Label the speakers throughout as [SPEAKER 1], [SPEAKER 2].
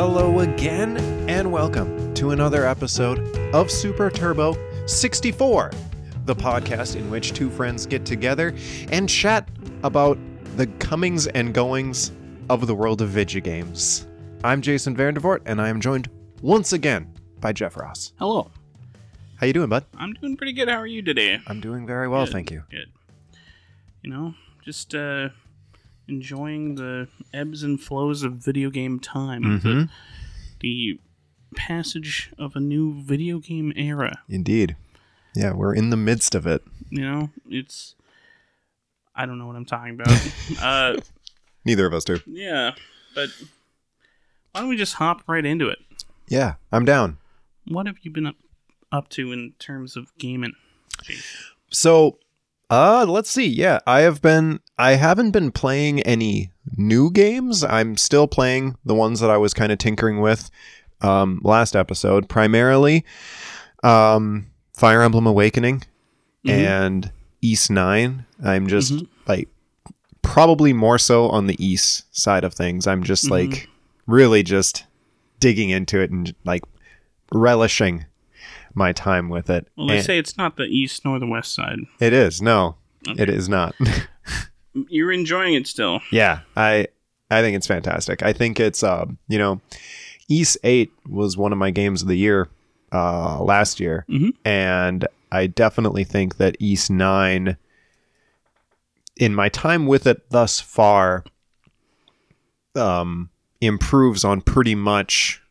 [SPEAKER 1] Hello again, and welcome to another episode of Super Turbo 64, the podcast in which two friends get together and chat about the comings and goings of the world of video games. I'm Jason Vandervoort, and I am joined once again by Jeff Ross.
[SPEAKER 2] Hello.
[SPEAKER 1] How you doing, bud?
[SPEAKER 2] I'm doing pretty good. How are you today?
[SPEAKER 1] I'm doing very well,
[SPEAKER 2] Good,
[SPEAKER 1] thank you.
[SPEAKER 2] Good. You know, just uh enjoying the ebbs and flows of video game time. The,
[SPEAKER 1] Mhm.
[SPEAKER 2] the passage of a new video game era.
[SPEAKER 1] Indeed. Yeah, we're in the midst of it.
[SPEAKER 2] You know, it's I don't know what I'm talking about. uh
[SPEAKER 1] Neither of us do.
[SPEAKER 2] yeah, but why don't we just hop right into it?
[SPEAKER 1] Yeah, I'm down.
[SPEAKER 2] What have you been up, up to in terms of gaming? Jeez.
[SPEAKER 1] So, uh, let's see. Yeah, I have been. I haven't been playing any new games. I'm still playing the ones that I was kind of tinkering with um, last episode. Primarily, um, Fire Emblem Awakening
[SPEAKER 2] Mhm.
[SPEAKER 1] and Ys Nine. I'm just
[SPEAKER 2] Mhm.
[SPEAKER 1] like probably more so on the East side of things. I'm just
[SPEAKER 2] Mhm.
[SPEAKER 1] like really just digging into it and like relishing my time with it.
[SPEAKER 2] Well, they
[SPEAKER 1] And-
[SPEAKER 2] say it's not the east nor the west side.
[SPEAKER 1] it is no,
[SPEAKER 2] Okay.
[SPEAKER 1] it is not.
[SPEAKER 2] You're enjoying it still.
[SPEAKER 1] yeah, I I think it's fantastic. I think it's um you know, Ys Eight was one of my games of the year uh last year,
[SPEAKER 2] Mhm.
[SPEAKER 1] and I definitely think that Ys Nine, in my time with it thus far, um improves on pretty much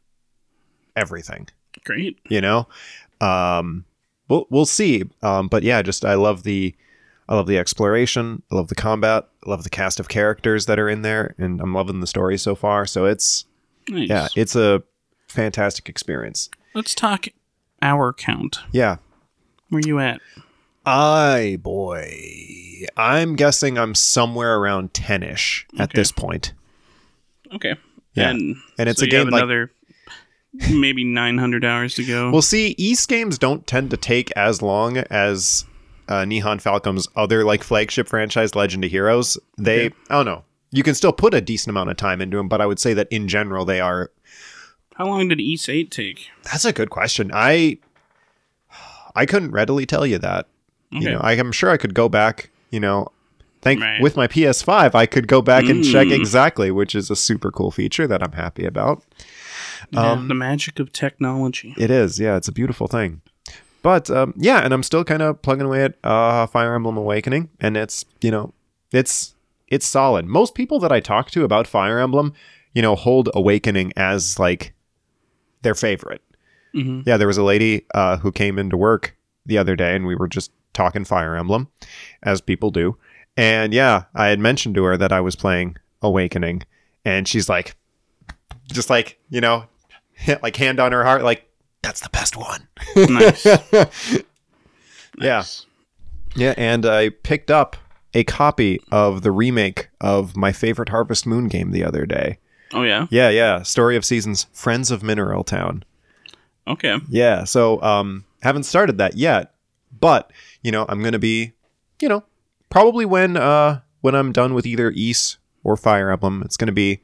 [SPEAKER 1] everything.
[SPEAKER 2] Great.
[SPEAKER 1] you know um we'll, we'll see um but yeah just i love the i love the exploration i love the combat i love the cast of characters that are in there and i'm loving the story so far so it's
[SPEAKER 2] Nice.
[SPEAKER 1] yeah it's a fantastic experience
[SPEAKER 2] Let's talk hour count.
[SPEAKER 1] yeah
[SPEAKER 2] Where you at?
[SPEAKER 1] i boy i'm guessing i'm somewhere around 10ish at
[SPEAKER 2] Okay.
[SPEAKER 1] this point
[SPEAKER 2] Okay.
[SPEAKER 1] Yeah.
[SPEAKER 2] And,
[SPEAKER 1] and it's
[SPEAKER 2] so
[SPEAKER 1] a game like
[SPEAKER 2] another maybe 900 hours to go.
[SPEAKER 1] Well, see, Ys games don't tend to take as long as uh, Nihon Falcom's other like flagship franchise, Legend of Heroes. They,
[SPEAKER 2] Okay.
[SPEAKER 1] I don't know. You can still put a decent amount of time into them, but I would say that in general they are.
[SPEAKER 2] How long did Ys 8 take?
[SPEAKER 1] That's a good question. I, I couldn't readily tell you that.
[SPEAKER 2] Okay.
[SPEAKER 1] You know, I, am sure I could go back. You know, thank
[SPEAKER 2] Right.
[SPEAKER 1] with my PS5, I could go back and check
[SPEAKER 2] Mm.
[SPEAKER 1] exactly, which is a super cool feature that I'm happy about.
[SPEAKER 2] Yeah,
[SPEAKER 1] um,
[SPEAKER 2] the magic of technology.
[SPEAKER 1] It is, yeah, it's a beautiful thing. But um, yeah, and I'm still kind of plugging away at uh, Fire Emblem Awakening, and it's you know, it's it's solid. Most people that I talk to about Fire Emblem, you know, hold Awakening as like their favorite.
[SPEAKER 2] hmm
[SPEAKER 1] Yeah, there was a lady uh, who came into work the other day, and we were just talking Fire Emblem, as people do. And yeah, I had mentioned to her that I was playing Awakening, and she's like, just like you know, like hand on her heart, like that's the best one.
[SPEAKER 2] Nice.
[SPEAKER 1] Yeah.
[SPEAKER 2] Nice.
[SPEAKER 1] Yeah, and I picked up a copy of the remake of my favorite Harvest Moon game the other day.
[SPEAKER 2] Oh, yeah?
[SPEAKER 1] Yeah, yeah, Story of Seasons, Friends of Mineral Town.
[SPEAKER 2] Okay.
[SPEAKER 1] Yeah, so um haven't started that yet, but you know, I'm going to be, you know, probably when uh when I'm done with either Ys or Fire Emblem, it's going to be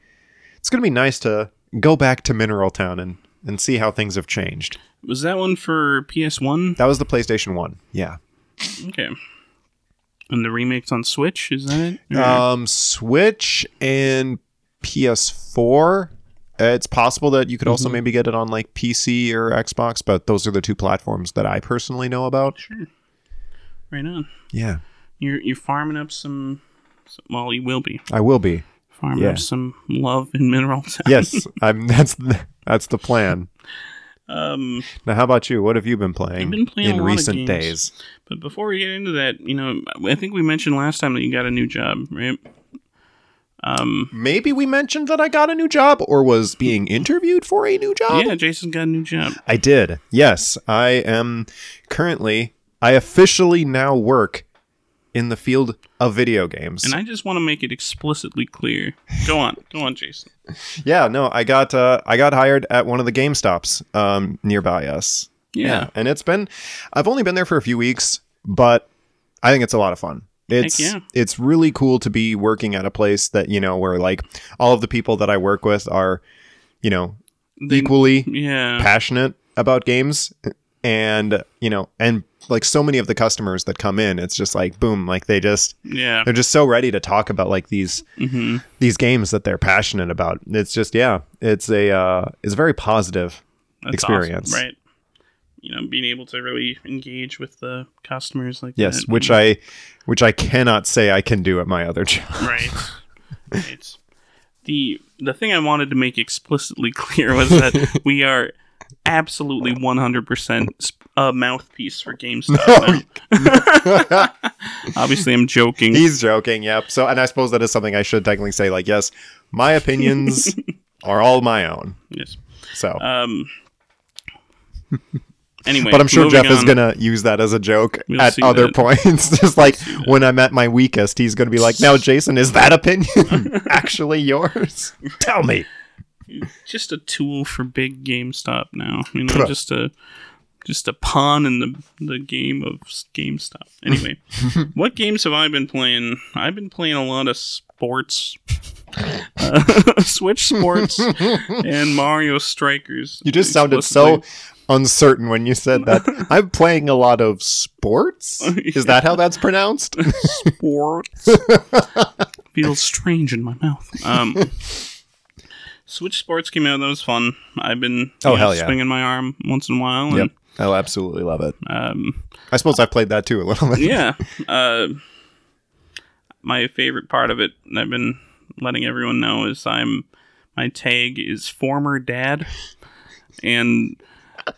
[SPEAKER 1] it's going to be nice to go back to Mineral Town and and see how things have changed.
[SPEAKER 2] Was that one for PS1?
[SPEAKER 1] That was the PlayStation 1. Yeah.
[SPEAKER 2] Okay. And the remake's on Switch? Is that it? Or-
[SPEAKER 1] Um, Switch and PS4. Uh, It's possible that you could also
[SPEAKER 2] Mhm.
[SPEAKER 1] maybe get it on like PC or Xbox, but those are the two platforms that I personally know about.
[SPEAKER 2] sure. Right on.
[SPEAKER 1] Yeah,
[SPEAKER 2] You're, you're farming up some, some. Well, you will be.
[SPEAKER 1] I will be.
[SPEAKER 2] Farming
[SPEAKER 1] Yeah.
[SPEAKER 2] up some love in Mineral Town.
[SPEAKER 1] Yes, I'm. That's the, that's the plan.
[SPEAKER 2] Um,
[SPEAKER 1] Now, how about you? What have you been playing,
[SPEAKER 2] been playing
[SPEAKER 1] in
[SPEAKER 2] a lot of
[SPEAKER 1] recent days?
[SPEAKER 2] But before we get into that, you know, I think we mentioned last time that you got a new job, right? Um,
[SPEAKER 1] Maybe we mentioned that I got a new job or was being interviewed for a new job.
[SPEAKER 2] yeah, Jason got a new job.
[SPEAKER 1] I did. Yes, I am currently. I officially now work in the field of video games.
[SPEAKER 2] And I just want to make it explicitly clear. Go on, go on, Jason.
[SPEAKER 1] Yeah, no, I got uh, I got hired at one of the Game Stops um, nearby us.
[SPEAKER 2] Yeah,
[SPEAKER 1] and it's been I've only been there for a few weeks, but I think it's a lot of fun. It's
[SPEAKER 2] yeah.
[SPEAKER 1] it's really cool to be working at a place that you know where like all of the people that I work with are, you know,
[SPEAKER 2] they-
[SPEAKER 1] equally
[SPEAKER 2] yeah,
[SPEAKER 1] passionate about games and you know and like so many of the customers that come in it's just like boom like they just
[SPEAKER 2] yeah.
[SPEAKER 1] they're just so ready to talk about like these
[SPEAKER 2] hmm
[SPEAKER 1] these games that they're passionate about it's just yeah it's a uh it's a very positive
[SPEAKER 2] That's
[SPEAKER 1] experience.
[SPEAKER 2] awesome, right? You know, being able to really engage with the customers like
[SPEAKER 1] yes
[SPEAKER 2] that.
[SPEAKER 1] which i which i cannot say i can do at my other job
[SPEAKER 2] right, right. The the thing I wanted to make explicitly clear was that we are absolutely 100% a mouthpiece for GameStop. now. Obviously, I'm joking.
[SPEAKER 1] he's joking yep so and i suppose that is something i should technically say like yes my opinions are all my own
[SPEAKER 2] yes.
[SPEAKER 1] so
[SPEAKER 2] Um. Anyway,
[SPEAKER 1] but I'm sure Jeff is
[SPEAKER 2] on.
[SPEAKER 1] gonna use that as a joke
[SPEAKER 2] We'll
[SPEAKER 1] at other
[SPEAKER 2] that.
[SPEAKER 1] points. Just like when I'm at my weakest, he's gonna be like, "Now, Jason, is that opinion actually yours? Tell me."
[SPEAKER 2] just a tool for big GameStop now. You know, just a just a pawn in the the game of GameStop. Anyway, what games have I been playing? I've been playing a lot of sports, uh, Switch Sports, and Mario Strikers.
[SPEAKER 1] You just sounded so uncertain when you said that. I'm playing a lot of sports. Is that how that's pronounced?
[SPEAKER 2] sports. Feels strange in my mouth. Um, Switch Sports came out. That was fun. I've been
[SPEAKER 1] Oh,
[SPEAKER 2] know,
[SPEAKER 1] hell yeah.
[SPEAKER 2] swinging my arm once in a while. And,
[SPEAKER 1] Yep. I'll absolutely love it.
[SPEAKER 2] Um,
[SPEAKER 1] I suppose I've played that too a little bit.
[SPEAKER 2] yeah. Uh, my favorite part of it, and I've been letting everyone know, is I'm my tag is former dad, and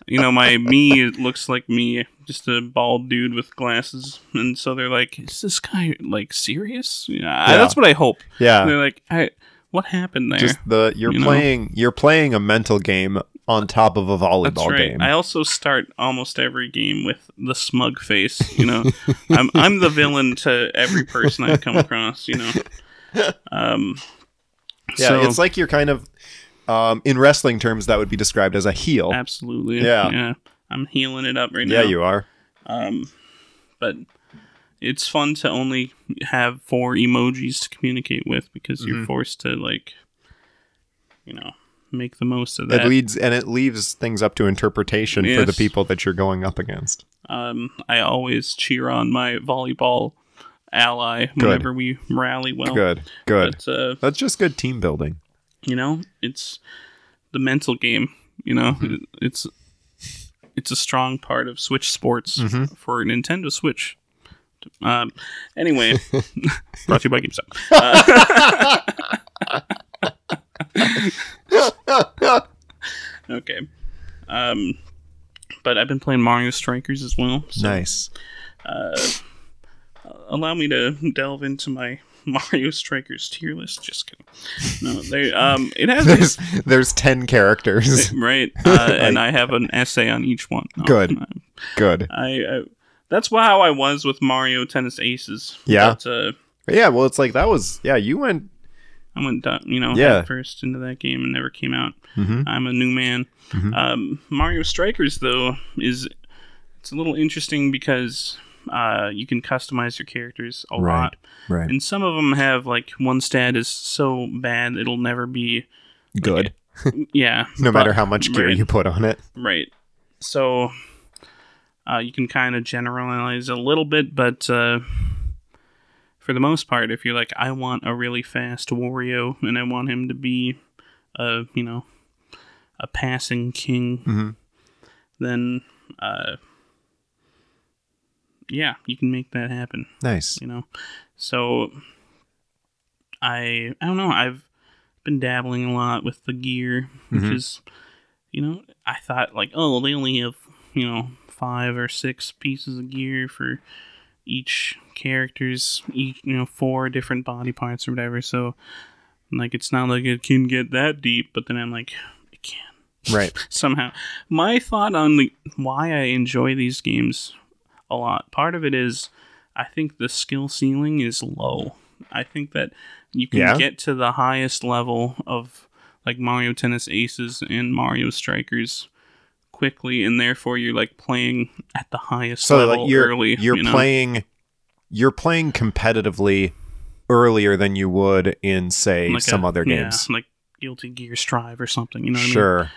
[SPEAKER 2] you know my me looks like me, just a bald dude with glasses, and so they're like, "Is this guy like serious?" Yeah, I- that's what I hope.
[SPEAKER 1] Yeah.
[SPEAKER 2] They're like, "I what happened there?"
[SPEAKER 1] Just the you're
[SPEAKER 2] You know?
[SPEAKER 1] playing you're playing a mental game on top of a volleyball That's
[SPEAKER 2] right.
[SPEAKER 1] game.
[SPEAKER 2] I also start almost every game with the smug face. You know, I'm I'm the villain to every person I come across. You know, um,
[SPEAKER 1] yeah,
[SPEAKER 2] so,
[SPEAKER 1] it's like you're kind of um, in wrestling terms that would be described as a heel.
[SPEAKER 2] absolutely,
[SPEAKER 1] Yeah.
[SPEAKER 2] yeah. I'm healing it up right now.
[SPEAKER 1] Yeah, you are.
[SPEAKER 2] Um, but it's fun to only have four emojis to communicate with because you're
[SPEAKER 1] Mhm.
[SPEAKER 2] forced to like, you know, make the most of that.
[SPEAKER 1] It leads and it leaves things up to interpretation for the people that you're going up against.
[SPEAKER 2] Um, I always cheer on my volleyball ally whenever we rally well.
[SPEAKER 1] good, good.
[SPEAKER 2] But uh,
[SPEAKER 1] That's just good team building.
[SPEAKER 2] you know, it's the mental game. You know,
[SPEAKER 1] Mm-hmm.
[SPEAKER 2] it's it's a strong part of Switch Sports
[SPEAKER 1] Mhm.
[SPEAKER 2] for Nintendo Switch. Um, anyway, brought to you by GameStop. Uh, okay. Um, but I've been playing Mario Strikers as well. So,
[SPEAKER 1] nice.
[SPEAKER 2] uh, allow me to delve into my Mario Strikers tier list. Just kidding. No, they um, it has
[SPEAKER 1] There's there's ten characters.
[SPEAKER 2] right, uh, and I have an essay on each one. No,
[SPEAKER 1] Good.
[SPEAKER 2] I,
[SPEAKER 1] Good.
[SPEAKER 2] I, I that's how I was with Mario Tennis Aces.
[SPEAKER 1] Yeah.
[SPEAKER 2] But, uh,
[SPEAKER 1] Yeah, well, it's like that was yeah. You went.
[SPEAKER 2] I went, you know,
[SPEAKER 1] Yeah.
[SPEAKER 2] first into that game and never came out.
[SPEAKER 1] Mhm.
[SPEAKER 2] I'm a new man.
[SPEAKER 1] Mhm.
[SPEAKER 2] Um, Mario Strikers though is it's a little interesting because uh, you can customize your characters a
[SPEAKER 1] Right.
[SPEAKER 2] lot,
[SPEAKER 1] Right.
[SPEAKER 2] and some of them have like one stat is so bad it'll never be
[SPEAKER 1] Good.
[SPEAKER 2] yeah.
[SPEAKER 1] No
[SPEAKER 2] but-
[SPEAKER 1] matter how much gear
[SPEAKER 2] right.
[SPEAKER 1] you put on it.
[SPEAKER 2] Right. So uh, you can kind of generalize a little bit, but uh, for the most part, if you're like, I want a really fast Wario and I want him to be a, you know, a passing king,
[SPEAKER 1] Mhm.
[SPEAKER 2] then uh, yeah, you can make that happen
[SPEAKER 1] Nice.
[SPEAKER 2] you know so i i don't know i've been dabbling a lot with the gear which
[SPEAKER 1] Mhm.
[SPEAKER 2] is you know i thought like oh they only have you know five or six pieces of gear for each character's each you know four different body parts or whatever so like it's not like it can get that deep but then i'm like it can
[SPEAKER 1] Right.
[SPEAKER 2] somehow. My thought on the why I enjoy these games a lot. Part of it is I think the skill ceiling is low. I think that you can
[SPEAKER 1] Yeah?
[SPEAKER 2] get to the highest level of like Mario Tennis Aces and Mario Strikers quickly and therefore you're like playing at the highest
[SPEAKER 1] So
[SPEAKER 2] level
[SPEAKER 1] like you're
[SPEAKER 2] early.
[SPEAKER 1] you're
[SPEAKER 2] you know?
[SPEAKER 1] playing you're playing competitively earlier than you would in say
[SPEAKER 2] Like
[SPEAKER 1] some
[SPEAKER 2] a-
[SPEAKER 1] other
[SPEAKER 2] yeah,
[SPEAKER 1] games.
[SPEAKER 2] like Guilty Gear Strive or something. You know what
[SPEAKER 1] sure.
[SPEAKER 2] I mean? Sure.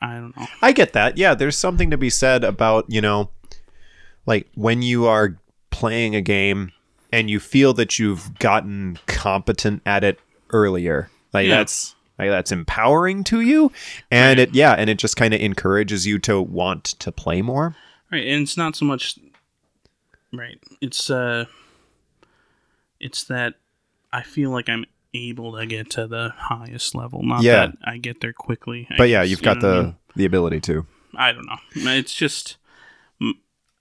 [SPEAKER 2] I don't know.
[SPEAKER 1] I get that. Yeah, there's something to be said about, you know, like when you are playing a game and you feel that you've gotten competent at it earlier. Like
[SPEAKER 2] Yeah.
[SPEAKER 1] that's that's empowering to you and it yeah, and it just kind of encourages you to want to play more.
[SPEAKER 2] Right, and it's not so much. Right, it's uh, it's that I feel like I'm able to get to the highest level. Not
[SPEAKER 1] Yeah.
[SPEAKER 2] that I get there quickly. I
[SPEAKER 1] But yeah, you've
[SPEAKER 2] you
[SPEAKER 1] got
[SPEAKER 2] I
[SPEAKER 1] the
[SPEAKER 2] mean?
[SPEAKER 1] the ability to.
[SPEAKER 2] I don't know. It's just,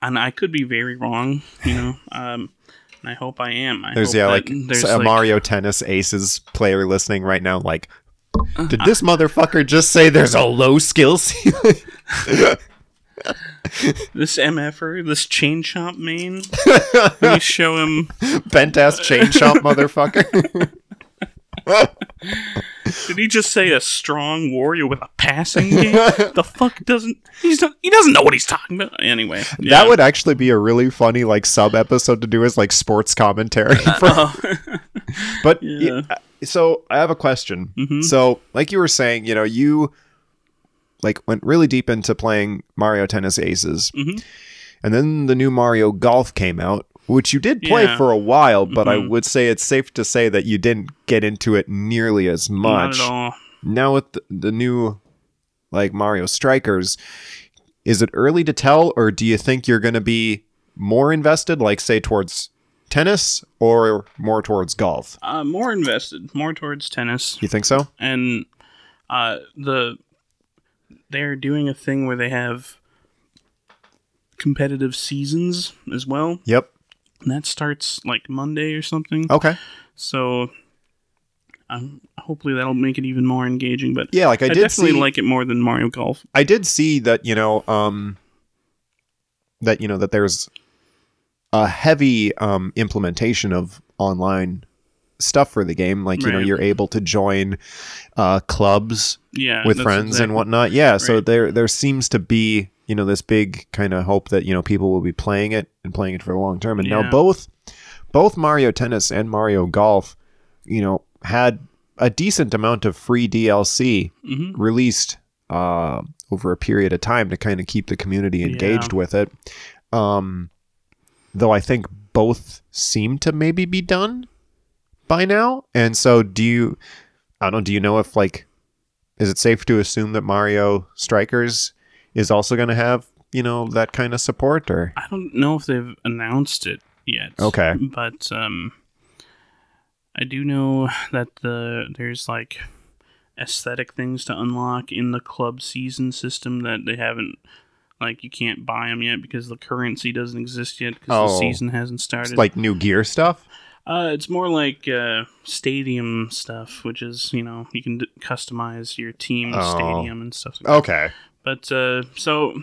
[SPEAKER 2] and I could be very wrong. You know, um, I hope I am. I
[SPEAKER 1] There's
[SPEAKER 2] hope
[SPEAKER 1] yeah, like
[SPEAKER 2] there's
[SPEAKER 1] a
[SPEAKER 2] like,
[SPEAKER 1] Mario Tennis Aces player listening right now like did uh-huh. this motherfucker just say there's a low skill ceiling?
[SPEAKER 2] this mf'er, this chain chomp main. Let me show him.
[SPEAKER 1] Bent ass chain chomp motherfucker.
[SPEAKER 2] Did he just say a strong Wario with a passing game? the fuck doesn't he's not, he doesn't know what he's talking about anyway. yeah.
[SPEAKER 1] That would actually be a really funny like sub episode to do as like sports commentary. Uh, for,
[SPEAKER 2] Oh.
[SPEAKER 1] but
[SPEAKER 2] Yeah.
[SPEAKER 1] y- so I have a question.
[SPEAKER 2] Mhm.
[SPEAKER 1] So like you were saying, you know, you like went really deep into playing Mario Tennis Aces,
[SPEAKER 2] Mhm.
[SPEAKER 1] and then the new Mario Golf came out, which you did play
[SPEAKER 2] Yeah.
[SPEAKER 1] for a while, but I
[SPEAKER 2] Mhm.
[SPEAKER 1] would say it's safe to say that you didn't get into it nearly as much.
[SPEAKER 2] Not at all.
[SPEAKER 1] now with the, the new like Mario Strikers, is it early to tell, or do you think you're going to be more invested, like say towards tennis, or more towards golf?
[SPEAKER 2] Uh, more invested, more towards tennis,
[SPEAKER 1] You think so?
[SPEAKER 2] and uh, the they're doing a thing where they have competitive seasons as well.
[SPEAKER 1] Yep.
[SPEAKER 2] And that starts like Monday or something.
[SPEAKER 1] Okay.
[SPEAKER 2] So um, hopefully that'll make it even more engaging. But
[SPEAKER 1] Yeah, like I,
[SPEAKER 2] I,
[SPEAKER 1] did
[SPEAKER 2] definitely
[SPEAKER 1] see,
[SPEAKER 2] like it more than Mario Golf.
[SPEAKER 1] I did see that you know, um, that you know that there's a heavy um implementation of online stuff for the game. Like you know, you're able to join uh clubs
[SPEAKER 2] Yeah,
[SPEAKER 1] with friends and whatnot. Yeah, so there there seems to be you know this big kind of hope that you know people will be playing it and playing it for a long term. And now both both Mario Tennis and Mario Golf, you know, had a decent amount of free DLC
[SPEAKER 2] Mhm.
[SPEAKER 1] released uh, over a period of time to kind of keep the community engaged
[SPEAKER 2] Yeah.
[SPEAKER 1] with it. Um, though I think both seem to maybe be done by now. And so, do you? I don't know. Do you know if like, is it safe to assume that Mario Strikers is also going to have you know that kind of support or?
[SPEAKER 2] I don't know if they've announced it yet.
[SPEAKER 1] Okay.
[SPEAKER 2] But um I do know that the there's like aesthetic things to unlock in the club season system that they haven't like you can't buy them yet because the currency doesn't exist yet because the
[SPEAKER 1] Oh.
[SPEAKER 2] season hasn't started.
[SPEAKER 1] It's like new gear stuff.
[SPEAKER 2] uh, it's more like uh, stadium stuff, which is you know you can d- customize your team
[SPEAKER 1] Oh.
[SPEAKER 2] stadium and stuff. Like that.
[SPEAKER 1] Okay.
[SPEAKER 2] But uh, so,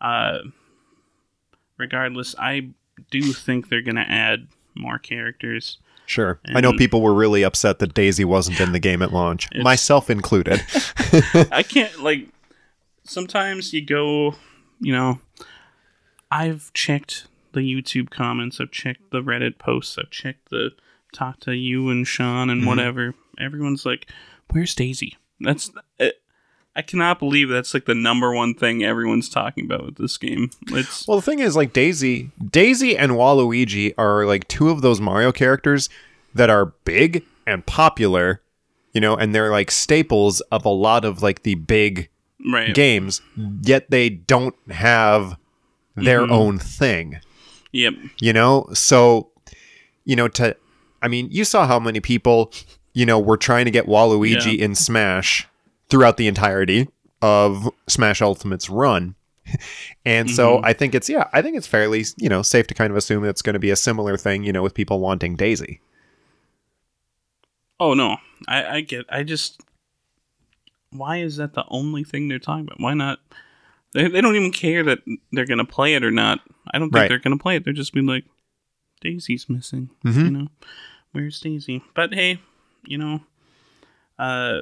[SPEAKER 2] uh, regardless, I do think they're gonna add more characters.
[SPEAKER 1] Sure. I know people were really upset that Daisy wasn't in the game at launch, myself included.
[SPEAKER 2] I can't like. Sometimes you go, you know. I've checked the YouTube comments. I've checked the Reddit posts. I've checked the talk to you and Sean and
[SPEAKER 1] Mhm.
[SPEAKER 2] whatever. Everyone's like, "Where's Daisy?" That's. It, I cannot believe that's like the number one thing everyone's talking about with this game. It's
[SPEAKER 1] Well, the thing is, like Daisy, Daisy and Waluigi are like two of those Mario characters that are big and popular, you know, and they're like staples of a lot of like the big
[SPEAKER 2] right.
[SPEAKER 1] games. Yet they don't have their
[SPEAKER 2] Mhm.
[SPEAKER 1] own thing,
[SPEAKER 2] Yep.
[SPEAKER 1] you know. So, you know, to, I mean, you saw how many people, you know, were trying to get Waluigi in Smash throughout the entirety of Smash Ultimate's run. And so
[SPEAKER 2] Mhm.
[SPEAKER 1] I think it's yeah, I think it's fairly, you know, safe to kind of assume it's going to be a similar thing, you know, with people wanting Daisy.
[SPEAKER 2] Oh no, I, I get. I just. Why is that the only thing they're talking about? Why not? They, they don't even care that they're gonna play it or not. I don't think
[SPEAKER 1] Right.
[SPEAKER 2] they're gonna play it. They're just being like, Daisy's missing.
[SPEAKER 1] Mhm.
[SPEAKER 2] You know, where's Daisy? But hey, you know, uh,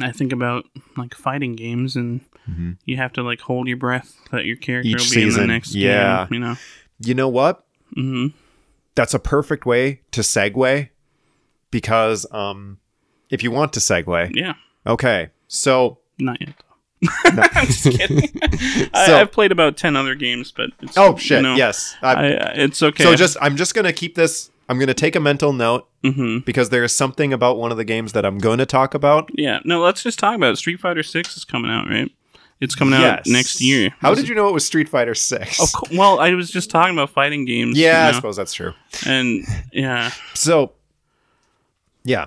[SPEAKER 2] I think about like fighting games, and
[SPEAKER 1] Mhm.
[SPEAKER 2] you have to like hold your breath that your character
[SPEAKER 1] Each
[SPEAKER 2] will be in
[SPEAKER 1] season,
[SPEAKER 2] the next
[SPEAKER 1] yeah.
[SPEAKER 2] game. You know.
[SPEAKER 1] You know what?
[SPEAKER 2] hmm
[SPEAKER 1] That's a perfect way to segue because um if you want to segue.
[SPEAKER 2] Yeah,
[SPEAKER 1] Okay. So
[SPEAKER 2] not yet. though. I'm just kidding. I,
[SPEAKER 1] So-
[SPEAKER 2] I've played about ten other games, but it's,
[SPEAKER 1] Oh shit.
[SPEAKER 2] you know,
[SPEAKER 1] yes. I,
[SPEAKER 2] I, I- it's okay.
[SPEAKER 1] So just I'm just gonna keep this. I'm gonna take a mental note
[SPEAKER 2] hmm
[SPEAKER 1] because there is something about one of the games that I'm going to talk about.
[SPEAKER 2] yeah. No, let's just talk about it. Street Fighter Six is coming out, right? It's coming out next year.
[SPEAKER 1] How did you know it was Street Fighter Six?
[SPEAKER 2] Of course. Well, I was just talking about fighting games.
[SPEAKER 1] yeah, I
[SPEAKER 2] you know?
[SPEAKER 1] suppose that's true.
[SPEAKER 2] and yeah,
[SPEAKER 1] So, yeah,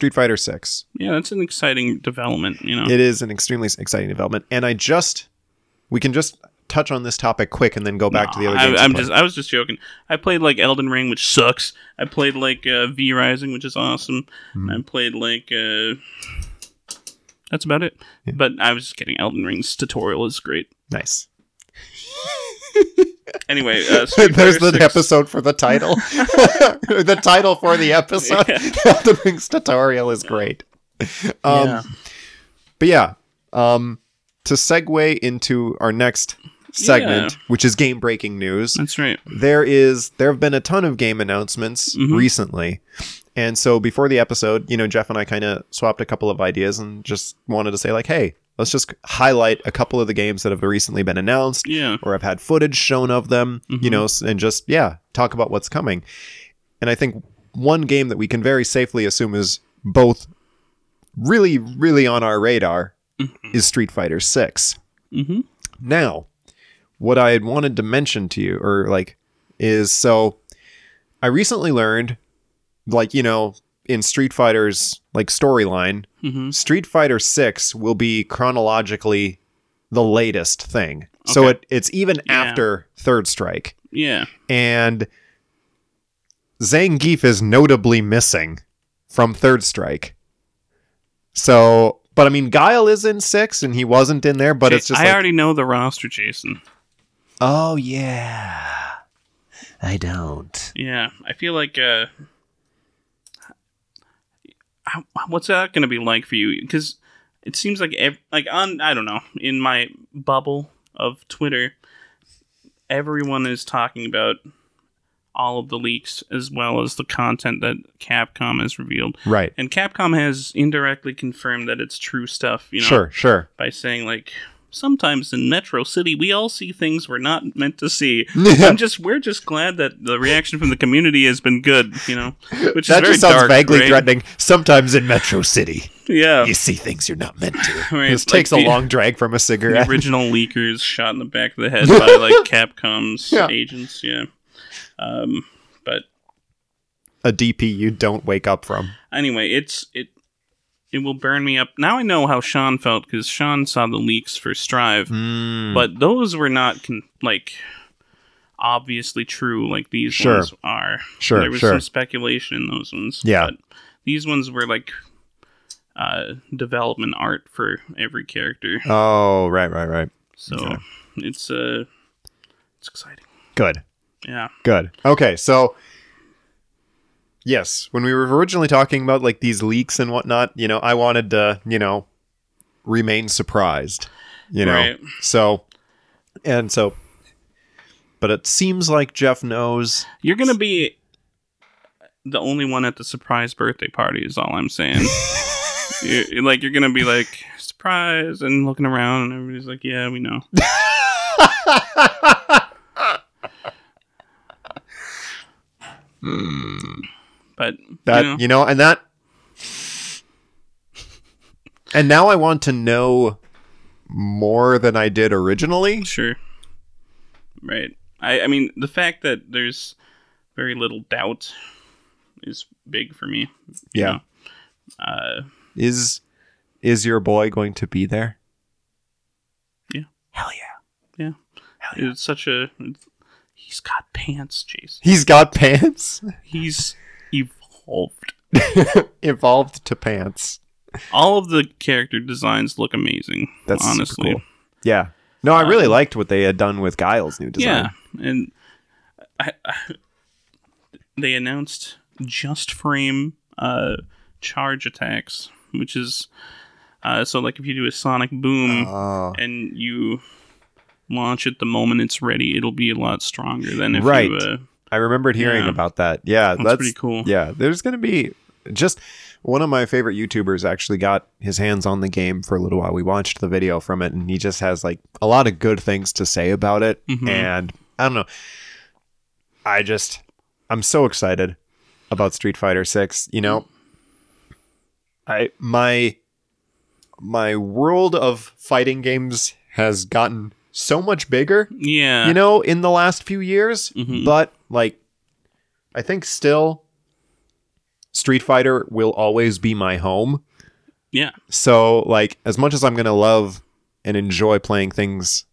[SPEAKER 1] Street Fighter Six.
[SPEAKER 2] yeah, that's an exciting development. You know,
[SPEAKER 1] It is an extremely exciting development, and I just we can just touch on this topic quick and then go back to the other
[SPEAKER 2] I,
[SPEAKER 1] games.
[SPEAKER 2] I'm just, I was just joking. I played like Elden Ring, which sucks. I played like uh, V Rising, which is awesome.
[SPEAKER 1] Hmm.
[SPEAKER 2] I played like. Uh, that's about it. But I was just kidding. Elden Ring's tutorial is great.
[SPEAKER 1] nice.
[SPEAKER 2] Anyway, uh, Street
[SPEAKER 1] There's the
[SPEAKER 2] 6
[SPEAKER 1] episode for the title. the title for the episode. Elden Ring's tutorial is great. Um,
[SPEAKER 2] Yeah.
[SPEAKER 1] But yeah, um, to segue into our next segment,
[SPEAKER 2] Yeah.
[SPEAKER 1] which is game breaking news,
[SPEAKER 2] That's right.
[SPEAKER 1] there is there have been a ton of game announcements
[SPEAKER 2] Mhm.
[SPEAKER 1] recently. And so before the episode, you know, Jeff and I kind of swapped a couple of ideas and just wanted to say like, hey, let's just highlight a couple of the games that have recently been announced
[SPEAKER 2] Yeah.
[SPEAKER 1] or have had footage shown of them, you
[SPEAKER 2] Mhm.
[SPEAKER 1] know, and just yeah, talk about what's coming. And I think one game that we can very safely assume is both really really on our radar is Street Fighter 6.
[SPEAKER 2] hmm
[SPEAKER 1] Now, what I had wanted to mention to you, or like, is so I recently learned, like, you know, in Street Fighter's like storyline,
[SPEAKER 2] hmm
[SPEAKER 1] Street Fighter 6 will be chronologically the latest thing. So it, it's even
[SPEAKER 2] Yeah.
[SPEAKER 1] after Third Strike.
[SPEAKER 2] Yeah.
[SPEAKER 1] And Zangief is notably missing from Third Strike. So, but I mean, Guile is in 6 and he wasn't in there, but
[SPEAKER 2] Okay,
[SPEAKER 1] it's just
[SPEAKER 2] I
[SPEAKER 1] like,
[SPEAKER 2] already know the roster, Jason.
[SPEAKER 1] Oh yeah. I don't.
[SPEAKER 2] Yeah, I feel like uh, how, what's that going to be like for you? Because it seems like ev- like on I don't know in my bubble of Twitter, everyone is talking about all of the leaks as well as the content that Capcom has revealed,
[SPEAKER 1] Right.
[SPEAKER 2] and Capcom has indirectly confirmed that it's true stuff. You know,
[SPEAKER 1] Sure, sure.
[SPEAKER 2] by saying like. Sometimes in Metro City, we all see things we're not meant to see. I'm just we're just glad that the reaction from the community has been good, you know, which
[SPEAKER 1] that
[SPEAKER 2] is very
[SPEAKER 1] just sounds
[SPEAKER 2] dark,
[SPEAKER 1] vaguely
[SPEAKER 2] right?
[SPEAKER 1] threatening. Sometimes in Metro City,
[SPEAKER 2] Yeah,
[SPEAKER 1] you see things you're not meant to.
[SPEAKER 2] Right,
[SPEAKER 1] This
[SPEAKER 2] like
[SPEAKER 1] takes
[SPEAKER 2] the-
[SPEAKER 1] a long drag from a
[SPEAKER 2] the
[SPEAKER 1] cigarette.
[SPEAKER 2] original leakers shot in the back of the head by like Capcom's
[SPEAKER 1] Yeah.
[SPEAKER 2] agents. Yeah, um, but
[SPEAKER 1] a DP you don't wake up from.
[SPEAKER 2] anyway, it's it it will burn me up. Now I know how Sean felt because Sean saw the leaks for Strive,
[SPEAKER 1] Mm.
[SPEAKER 2] but those were not con- like obviously true like these
[SPEAKER 1] Sure.
[SPEAKER 2] ones are.
[SPEAKER 1] Sure,
[SPEAKER 2] there was
[SPEAKER 1] sure.
[SPEAKER 2] some speculation in those ones.
[SPEAKER 1] Yeah.
[SPEAKER 2] but these ones were like uh, development art for every character.
[SPEAKER 1] Oh, right, right, right.
[SPEAKER 2] So
[SPEAKER 1] Okay.
[SPEAKER 2] it's uh, it's exciting.
[SPEAKER 1] Good.
[SPEAKER 2] Yeah,
[SPEAKER 1] Good. Okay, so yes, when we were originally talking about like these leaks and whatnot, you know, I wanted to, you know, remain surprised. You know.
[SPEAKER 2] Right.
[SPEAKER 1] So and so but it seems like Jeff knows
[SPEAKER 2] you're gonna be the only one at the surprise birthday party. Is all I'm saying. you're, you're like you're gonna be like surprise and looking around, and everybody's like, "Yeah, we know." Hmm. But
[SPEAKER 1] that
[SPEAKER 2] you know,
[SPEAKER 1] you know and that and now I want to know more than I did originally.
[SPEAKER 2] Sure. Right. I, I mean, the fact that there's very little doubt is big for me. you
[SPEAKER 1] Yeah.
[SPEAKER 2] know. Uh,
[SPEAKER 1] Is is your boy going to be there?
[SPEAKER 2] Yeah.
[SPEAKER 1] Hell yeah.
[SPEAKER 2] yeah It's such a. He's got pants, Jason.
[SPEAKER 1] He's got pants.
[SPEAKER 2] He's evolved.
[SPEAKER 1] Evolved to pants.
[SPEAKER 2] All of the character designs look amazing.
[SPEAKER 1] That's
[SPEAKER 2] honestly.
[SPEAKER 1] cool. Yeah. No, I really
[SPEAKER 2] Um,
[SPEAKER 1] liked what they had done with Guile's new design.
[SPEAKER 2] Yeah, and I, I, they announced just frame uh, charge attacks, which is uh, so like if you do a sonic boom
[SPEAKER 1] Oh.
[SPEAKER 2] and you launch it the moment it's ready, it'll be a lot stronger than if
[SPEAKER 1] Right.
[SPEAKER 2] you.
[SPEAKER 1] I remembered hearing
[SPEAKER 2] Yeah.
[SPEAKER 1] about that. Yeah,
[SPEAKER 2] that's,
[SPEAKER 1] that's,
[SPEAKER 2] pretty cool.
[SPEAKER 1] Yeah, there's going to be just One of my favorite YouTubers actually got his hands on the game for a little while. We watched the video from it, and he just has like a lot of good things to say about it.
[SPEAKER 2] Mhm.
[SPEAKER 1] And I don't know. I just, I'm so excited about Street Fighter Six. You know, I my my world of fighting games has gotten so much bigger
[SPEAKER 2] Yeah.
[SPEAKER 1] you know, in the last few years.
[SPEAKER 2] Mhm.
[SPEAKER 1] But like, I think still, Street Fighter will always be my home.
[SPEAKER 2] yeah.
[SPEAKER 1] So like, as much as I'm gonna love and enjoy playing things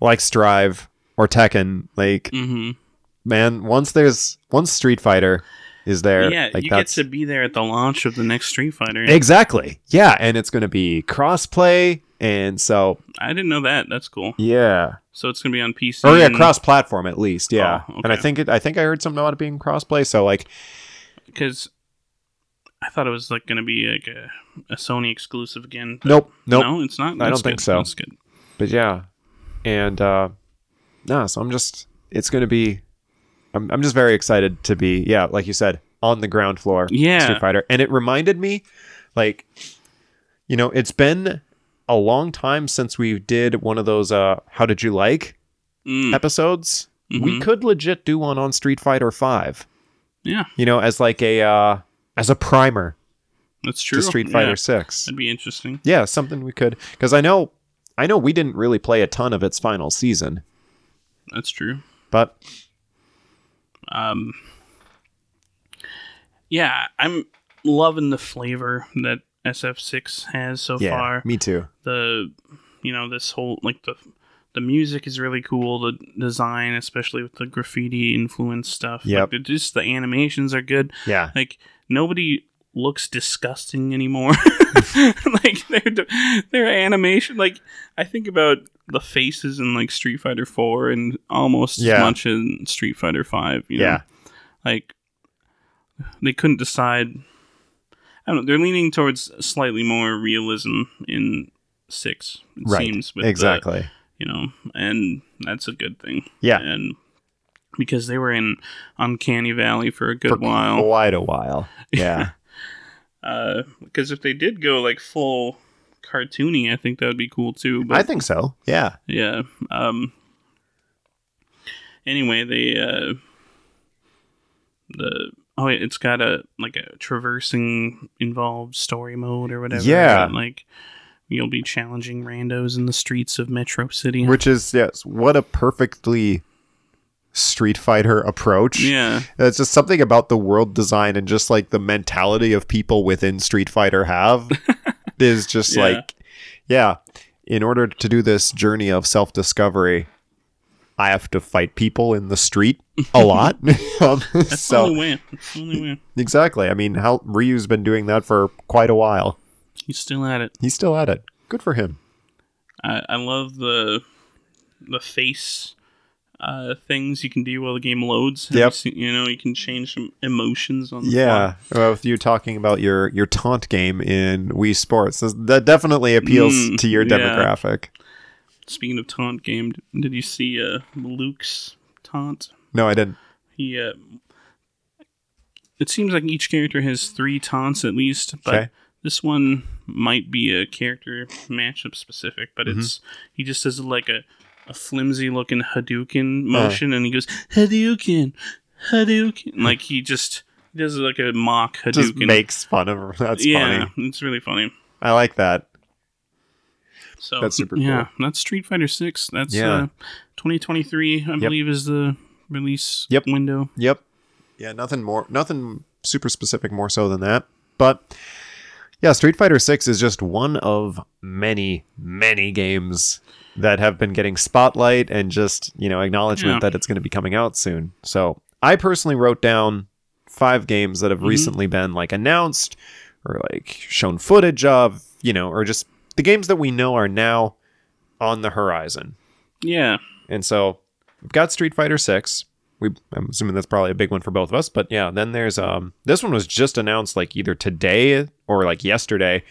[SPEAKER 1] like Strive or Tekken, like
[SPEAKER 2] hmm
[SPEAKER 1] man, once there's once Street Fighter is there,
[SPEAKER 2] Yeah.
[SPEAKER 1] like
[SPEAKER 2] you get to be there at the launch of the next Street Fighter.
[SPEAKER 1] exactly yeah, and it's gonna be crossplay, and so
[SPEAKER 2] I didn't know that. That's cool.
[SPEAKER 1] yeah.
[SPEAKER 2] So it's gonna be on PC.
[SPEAKER 1] or yeah,
[SPEAKER 2] and-
[SPEAKER 1] cross platform at least, yeah.
[SPEAKER 2] Oh,
[SPEAKER 1] And I think it, I think I heard something about it being crossplay. So like,
[SPEAKER 2] because I thought it was like going to be like a, a Sony exclusive again.
[SPEAKER 1] nope, nope.
[SPEAKER 2] No, it's not.
[SPEAKER 1] I don't think so.
[SPEAKER 2] That's good.
[SPEAKER 1] But yeah, and uh, no, so I'm just, it's gonna be, I'm, I'm just very excited to be, yeah, like you said, on the ground floor,
[SPEAKER 2] Yeah.
[SPEAKER 1] Street Fighter, and it reminded me, like, you know, it's been a long time since we did one of those, uh, how did you like
[SPEAKER 2] Mm,
[SPEAKER 1] episodes? We
[SPEAKER 2] mhm.
[SPEAKER 1] could legit do one on Street Fighter Five,
[SPEAKER 2] Yeah,
[SPEAKER 1] you know, as like a, uh, as a primer
[SPEAKER 2] that's true.
[SPEAKER 1] to Street Fighter
[SPEAKER 2] Yeah,
[SPEAKER 1] Six.
[SPEAKER 2] that'd be interesting.
[SPEAKER 1] Yeah, something we could because I know I know we didn't really play a ton of its final season,
[SPEAKER 2] That's true.
[SPEAKER 1] but
[SPEAKER 2] Um, yeah, I'm loving the flavor that SF6 has so
[SPEAKER 1] yeah,
[SPEAKER 2] far.
[SPEAKER 1] me too.
[SPEAKER 2] the you know this whole like the the music is really cool the design especially with the graffiti influence stuff
[SPEAKER 1] Yep.
[SPEAKER 2] like, just the animations are good
[SPEAKER 1] Yeah,
[SPEAKER 2] like nobody looks disgusting anymore like their their animation like i think about the faces in like street fighter 4 and almost
[SPEAKER 1] Yeah.
[SPEAKER 2] as much in street fighter 5 you know?
[SPEAKER 1] yeah,
[SPEAKER 2] like they couldn't decide i don't know they're leaning towards slightly more realism in six it
[SPEAKER 1] Right.
[SPEAKER 2] seems with the-
[SPEAKER 1] exactly.
[SPEAKER 2] you know and that's a good thing
[SPEAKER 1] Yeah,
[SPEAKER 2] and because they were in uncanny valley for a good
[SPEAKER 1] for
[SPEAKER 2] while
[SPEAKER 1] quite a while. Yeah,
[SPEAKER 2] uh because if they did go like full cartoony i think that would be cool too but
[SPEAKER 1] I think so. Yeah,
[SPEAKER 2] yeah um anyway they uh the oh it's got a like a traversing involved story mode or whatever
[SPEAKER 1] Yeah.
[SPEAKER 2] like you'll be challenging randos in the streets of metro city
[SPEAKER 1] which is yes, what a perfectly Street Fighter approach.
[SPEAKER 2] yeah
[SPEAKER 1] It's just something about the world design and just like the mentality of people within Street Fighter have is just
[SPEAKER 2] Yeah.
[SPEAKER 1] like, yeah, in order to do this journey of self discovery, I have to fight people in the street a lot. um,
[SPEAKER 2] that's the only way that's the only way
[SPEAKER 1] exactly. I mean, how Ryu's been doing that for quite a while.
[SPEAKER 2] he's still at it
[SPEAKER 1] He's still at it. Good for him.
[SPEAKER 2] I, I love the the face uh, things you can do while the game loads. Have
[SPEAKER 1] Yep.
[SPEAKER 2] You, seen- you know, you can change some emotions on the
[SPEAKER 1] Yeah, well, with you talking about your your taunt game in Wii Sports, that definitely appeals
[SPEAKER 2] Mm,
[SPEAKER 1] to your demographic.
[SPEAKER 2] Speaking of taunt game, did you see uh, Luke's taunt?
[SPEAKER 1] No, I didn't.
[SPEAKER 2] He uh, it seems like each character has three taunts at least, but
[SPEAKER 1] Okay.
[SPEAKER 2] this one might be a character matchup specific. But
[SPEAKER 1] Mm-hmm.
[SPEAKER 2] it's he just does like a a flimsy looking Hadouken motion, and he goes Hadouken, Hadouken, like he just does like a mock Hadouken.
[SPEAKER 1] Just makes fun of her. That's
[SPEAKER 2] yeah,
[SPEAKER 1] funny.
[SPEAKER 2] it's really funny.
[SPEAKER 1] I like that.
[SPEAKER 2] So
[SPEAKER 1] That's super
[SPEAKER 2] Yeah, that's Street Fighter Six. That's
[SPEAKER 1] Yeah.
[SPEAKER 2] uh, 2023, I believe, is the release
[SPEAKER 1] Yep.
[SPEAKER 2] window.
[SPEAKER 1] Yep. Yeah, nothing more, nothing super specific more so than that. But yeah, Street Fighter 6 is just one of many, many games that have been getting spotlight and just, you know, acknowledgement
[SPEAKER 2] Yeah.
[SPEAKER 1] that it's going to be coming out soon. So I personally wrote down five games that have
[SPEAKER 2] Mhm.
[SPEAKER 1] recently been like announced or like shown footage of, you know, or just the games that we know are now on the horizon.
[SPEAKER 2] Yeah,
[SPEAKER 1] And so we've got Street Fighter 6. We I'm assuming that's probably a big one for both of us, but yeah, then there's um this one was just announced like either today or like yesterday.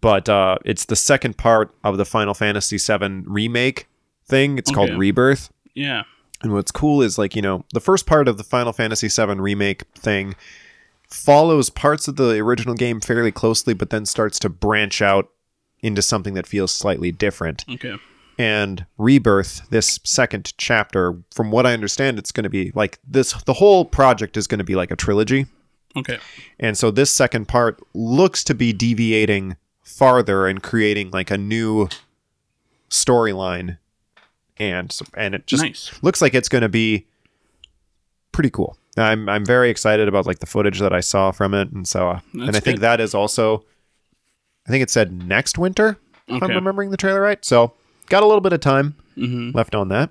[SPEAKER 1] But uh it's the second part of the Final Fantasy 7 remake thing. It's called Rebirth.
[SPEAKER 2] yeah,
[SPEAKER 1] And what's cool is like, you know, the first part of the Final Fantasy 7 remake thing follows parts of the original game fairly closely, but then starts to branch out into something that feels slightly different.
[SPEAKER 2] Okay.
[SPEAKER 1] And Rebirth, this second chapter, from what I understand, it's going to be like this. The whole project is going to be like a trilogy.
[SPEAKER 2] Okay.
[SPEAKER 1] And so this second part looks to be deviating farther and creating like a new storyline. And and it just
[SPEAKER 2] nice.
[SPEAKER 1] looks like it's going to be pretty cool. I'm I'm very excited about like the footage that I saw from it, and so uh, and I
[SPEAKER 2] That's
[SPEAKER 1] think that is also, I think it said next winter if I'm remembering the trailer right. So got a little bit of time
[SPEAKER 2] hmm
[SPEAKER 1] left on that.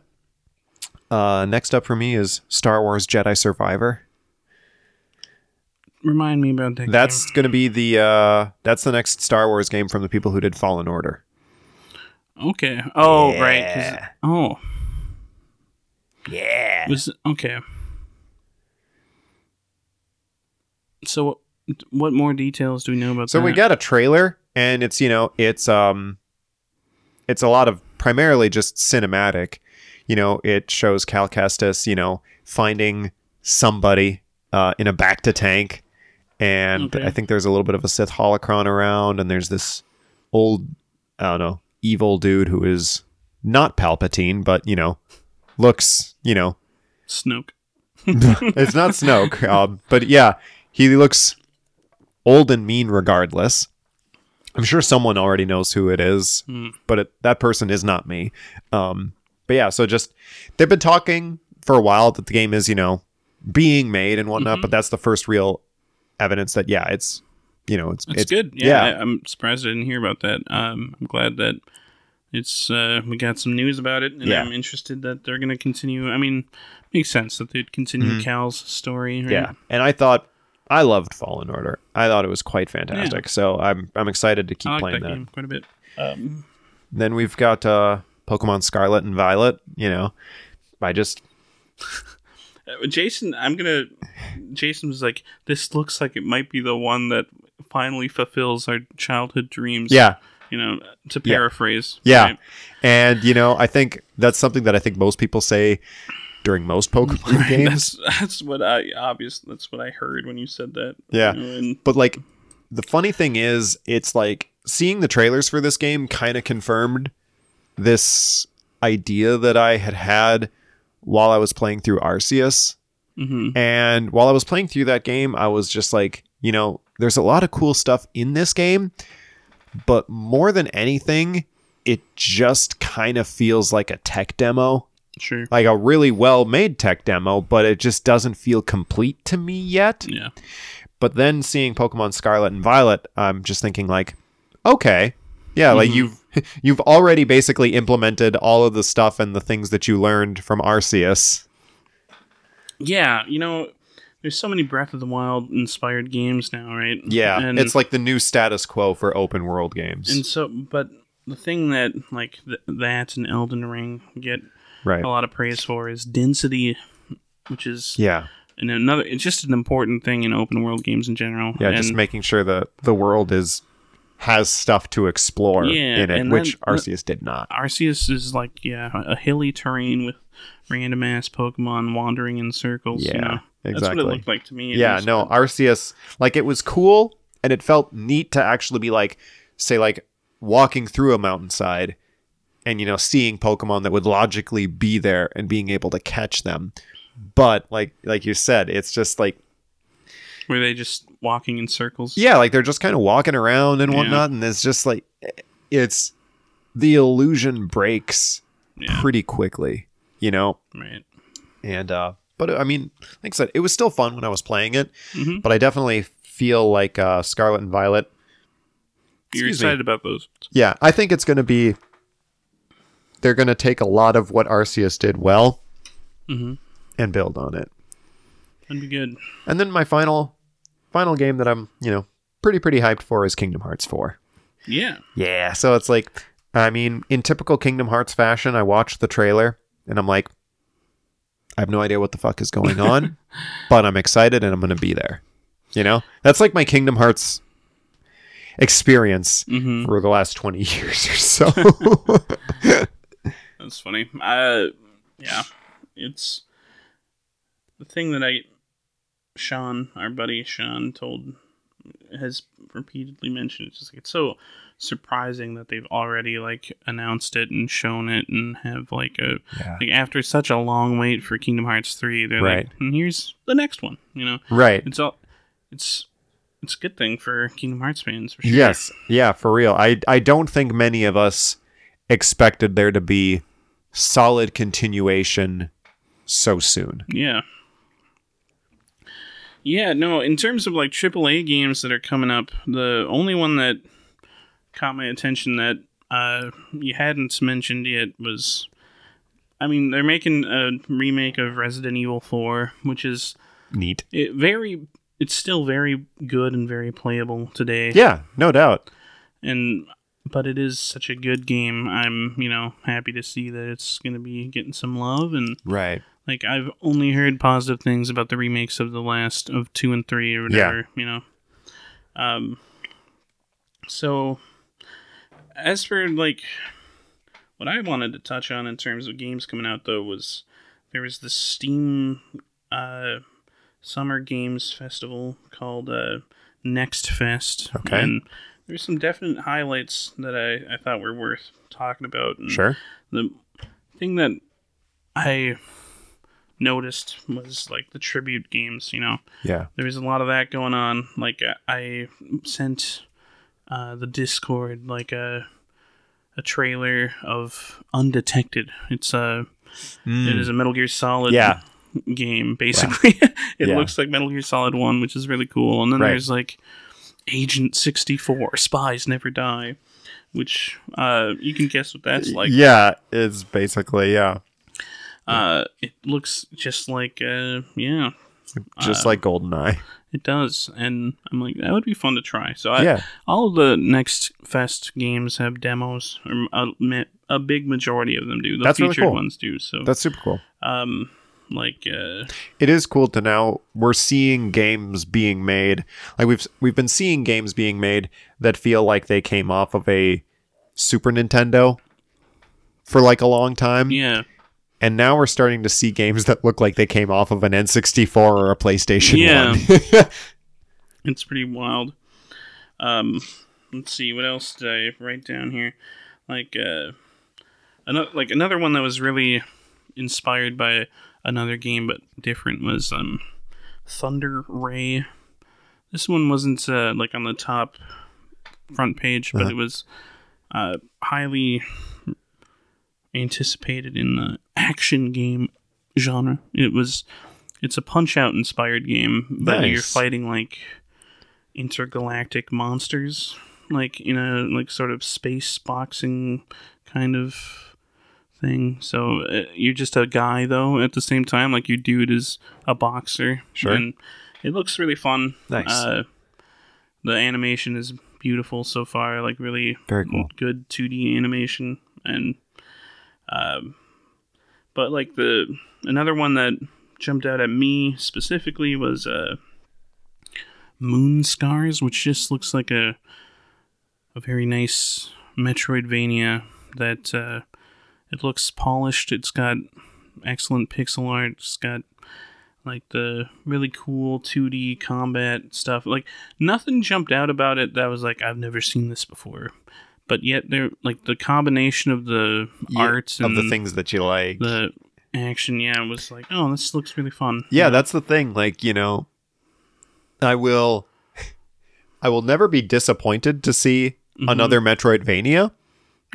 [SPEAKER 1] Uh, next up for me is Star Wars Jedi Survivor.
[SPEAKER 2] Remind me about that.
[SPEAKER 1] That's going to be the uh, that's the next Star Wars game from the people who did Fallen Order.
[SPEAKER 2] okay. Oh, right. 'cause-
[SPEAKER 1] Yeah.
[SPEAKER 2] Oh,
[SPEAKER 1] Yeah.
[SPEAKER 2] was okay. So, what more details do we know about
[SPEAKER 1] So
[SPEAKER 2] that?
[SPEAKER 1] we got a trailer, and it's you know it's um, it's a lot of primarily just cinematic. You know, it shows Cal Kestis, you know, finding somebody uh, in a bacta tank, and
[SPEAKER 2] Okay.
[SPEAKER 1] I think there's a little bit of a Sith holocron around, and there's this old, I don't know, evil dude who is not Palpatine, but you know, looks, you know,
[SPEAKER 2] Snoke.
[SPEAKER 1] it's not Snoke, um, but yeah, he looks old and mean regardless. I'm sure someone already knows who it is,
[SPEAKER 2] Hmm.
[SPEAKER 1] but it, that person is not me. Um, but yeah, so just they've been talking for a while that the game is, you know, being made and whatnot,
[SPEAKER 2] Mhm.
[SPEAKER 1] but that's the first real evidence that yeah, it's you know, it's
[SPEAKER 2] That's
[SPEAKER 1] it's
[SPEAKER 2] good. Yeah,
[SPEAKER 1] yeah.
[SPEAKER 2] I, I'm surprised I didn't hear about that. Um, I'm glad that it's uh, we got some news about it, and
[SPEAKER 1] Yeah.
[SPEAKER 2] I'm interested that they're going to continue. I mean, makes sense that they'd continue Cal's story. Right?
[SPEAKER 1] Mm-hmm. Yeah, and I thought I loved Fallen Order. I thought it was quite fantastic. So I'm I'm excited to keep
[SPEAKER 2] I like
[SPEAKER 1] playing
[SPEAKER 2] that,
[SPEAKER 1] that.
[SPEAKER 2] game quite a bit. Um,
[SPEAKER 1] Then we've got uh, Pokemon Scarlet and Violet. You know, I just
[SPEAKER 2] uh, Jason, I'm gonna. Jason was like, "This looks like it might be the one that finally fulfills our childhood dreams."
[SPEAKER 1] yeah
[SPEAKER 2] you know, to
[SPEAKER 1] Yeah.
[SPEAKER 2] paraphrase.
[SPEAKER 1] Yeah.
[SPEAKER 2] right?
[SPEAKER 1] And you know, I think that's something that I think most people say during most Pokemon games.
[SPEAKER 2] That's that's what I obvious. That's what I heard when you said that.
[SPEAKER 1] Yeah.
[SPEAKER 2] And
[SPEAKER 1] But like the funny thing is it's like seeing the trailers for this game kind of confirmed this idea that I had had while I was playing through Arceus.
[SPEAKER 2] mhm.
[SPEAKER 1] And while I was playing through that game, I was just like, you know, there's a lot of cool stuff in this game, but more than anything, it just kind of feels like a tech demo.
[SPEAKER 2] Sure.
[SPEAKER 1] like a really well made tech demo, but it just doesn't feel complete to me yet.
[SPEAKER 2] Yeah.
[SPEAKER 1] But then seeing Pokemon Scarlet and Violet, I'm just thinking like, okay, yeah, like
[SPEAKER 2] Mhm.
[SPEAKER 1] you've you've already basically implemented all of the stuff and the things that you learned from Arceus.
[SPEAKER 2] Yeah, you know, there's so many Breath of the Wild inspired games now, right?
[SPEAKER 1] Yeah,
[SPEAKER 2] and
[SPEAKER 1] it's like the new status quo for open world games.
[SPEAKER 2] and so, but the thing that like th- that and Elden Ring get
[SPEAKER 1] right.
[SPEAKER 2] a lot of praise for is density, which is
[SPEAKER 1] Yeah.
[SPEAKER 2] and another. It's just an important thing in open world games in general.
[SPEAKER 1] Yeah,
[SPEAKER 2] and,
[SPEAKER 1] just making sure that the world is has stuff to explore
[SPEAKER 2] Yeah,
[SPEAKER 1] in it, which
[SPEAKER 2] then-
[SPEAKER 1] Arceus did not.
[SPEAKER 2] Arceus is like yeah, a hilly terrain with random ass Pokemon wandering in circles.
[SPEAKER 1] Yeah,
[SPEAKER 2] you know? That's what it looked like to me.
[SPEAKER 1] yeah
[SPEAKER 2] least.
[SPEAKER 1] no arceus like it was cool and it felt neat to actually be like say like walking through a mountainside and you know seeing pokemon that would logically be there and being able to catch them but like like you said it's just like
[SPEAKER 2] Were they just walking in circles?
[SPEAKER 1] yeah like they're just kind of walking around and
[SPEAKER 2] Yeah.
[SPEAKER 1] whatnot and it's just like it's the illusion breaks
[SPEAKER 2] Yeah.
[SPEAKER 1] pretty quickly you know
[SPEAKER 2] Right.
[SPEAKER 1] and uh but i mean like i said it was still fun when i was playing it
[SPEAKER 2] Mhm.
[SPEAKER 1] but i definitely feel like uh scarlet and violet
[SPEAKER 2] You're
[SPEAKER 1] Excuse me.
[SPEAKER 2] excited about those.
[SPEAKER 1] yeah i think it's going to be they're going to take a lot of what arceus did well
[SPEAKER 2] Mm-hmm.
[SPEAKER 1] and build on it
[SPEAKER 2] That'd be good.
[SPEAKER 1] and then my final final game that i'm you know pretty pretty hyped for is kingdom hearts 4
[SPEAKER 2] Yeah.
[SPEAKER 1] yeah so it's like i mean in typical kingdom hearts fashion i watched the trailer and i'm like i have no idea what the fuck is going on but i'm excited and i'm going to be there you know that's like my kingdom hearts experience
[SPEAKER 2] Mm-hmm.
[SPEAKER 1] for the last 20 years or so
[SPEAKER 2] That's funny. Uh, yeah. It's the thing that I Sean, our buddy Sean, told has repeatedly mentioned. It's just like, it's so surprising that they've already like announced it and shown it and have like a
[SPEAKER 1] Yeah.
[SPEAKER 2] like after such a long wait for Kingdom Hearts three, they're
[SPEAKER 1] Right.
[SPEAKER 2] like, "And here's the next one. You know,
[SPEAKER 1] Right.
[SPEAKER 2] it's all it's it's a good thing for Kingdom Hearts fans. For sure.
[SPEAKER 1] Yes. Yeah, for real. I I don't think many of us expected there to be solid continuation so soon.
[SPEAKER 2] Yeah. Yeah, no, in terms of like AAA games that are coming up, the only one that caught my attention that uh, you hadn't mentioned yet was I mean, they're making a remake of Resident Evil 4, which is
[SPEAKER 1] Neat.
[SPEAKER 2] it very it's still very good and very playable today.
[SPEAKER 1] Yeah, no doubt.
[SPEAKER 2] And but it is such a good game. I'm, you know, happy to see that it's going to be getting some love and
[SPEAKER 1] Right.
[SPEAKER 2] like I've only heard positive things about the remakes of the last of two and three or whatever, yeah. you know. Um so as for like what I wanted to touch on in terms of games coming out though was there was the Steam uh summer games festival called uh Next Fest.
[SPEAKER 1] Okay.
[SPEAKER 2] And there's some definite highlights that I, I thought were worth talking about. And
[SPEAKER 1] Sure.
[SPEAKER 2] the thing that I noticed was like the tribute games. You know,
[SPEAKER 1] Yeah.
[SPEAKER 2] there was a lot of that going on. Like I- I sent uh, the Discord like a a trailer of Undetected. It's a it is a Metal Gear Solid.
[SPEAKER 1] Yeah.
[SPEAKER 2] game basically. it
[SPEAKER 1] Yeah.
[SPEAKER 2] looks like Metal Gear Solid One, which is really cool. And then
[SPEAKER 1] Right.
[SPEAKER 2] there's like Agent sixty four, Spies Never Die. Which uh, you can guess what that's like.
[SPEAKER 1] yeah, it's basically yeah,
[SPEAKER 2] Uh, it looks just like uh, yeah,
[SPEAKER 1] just
[SPEAKER 2] Uh,
[SPEAKER 1] like GoldenEye.
[SPEAKER 2] it does, and I'm like that would be fun to try. So I,
[SPEAKER 1] yeah.
[SPEAKER 2] all of the next fest games have demos, or a, a big majority of them do. The
[SPEAKER 1] That's really
[SPEAKER 2] featured
[SPEAKER 1] cool.
[SPEAKER 2] ones do. So
[SPEAKER 1] That's super cool.
[SPEAKER 2] um, like uh,
[SPEAKER 1] It is cool to now we're seeing games being made. Like we've we've been seeing games being made that feel like they came off of a Super Nintendo for like a long time.
[SPEAKER 2] yeah,
[SPEAKER 1] And now we're starting to see games that look like they came off of an N64 or a PlayStation
[SPEAKER 2] Yeah.
[SPEAKER 1] 1.
[SPEAKER 2] it's pretty wild. Um, let's see what else did I write down here. Like uh, another like another one that was really inspired by another game but different was um Thunder Ray. This one wasn't uh, like on the top front page, but
[SPEAKER 1] Uh-huh.
[SPEAKER 2] it was uh, highly anticipated in the action game genre. It was it's a punch out inspired game, but you're fighting like intergalactic monsters, like in a like sort of space boxing kind of thing. So uh, you're just a guy though at the same time, like your dude is a boxer.
[SPEAKER 1] Sure.
[SPEAKER 2] And it looks really fun.
[SPEAKER 1] Nice.
[SPEAKER 2] Uh, the animation is beautiful so far, like really
[SPEAKER 1] Very cool.
[SPEAKER 2] good 2D animation and um but like the another one that jumped out at me specifically was uh Moonscars, which just looks like a a very nice Metroidvania that uh it looks polished. It's got excellent pixel art. It's got like the really cool 2D combat stuff. Like nothing jumped out about it that was like I've never seen this before. But yet there like the combination of the art
[SPEAKER 1] of the things that you like.
[SPEAKER 2] the action, yeah, it was like, oh, this looks really fun.
[SPEAKER 1] yeah, that's the thing. Like, you know, I will I will never be disappointed to see another Metroidvania
[SPEAKER 2] Mm-hmm.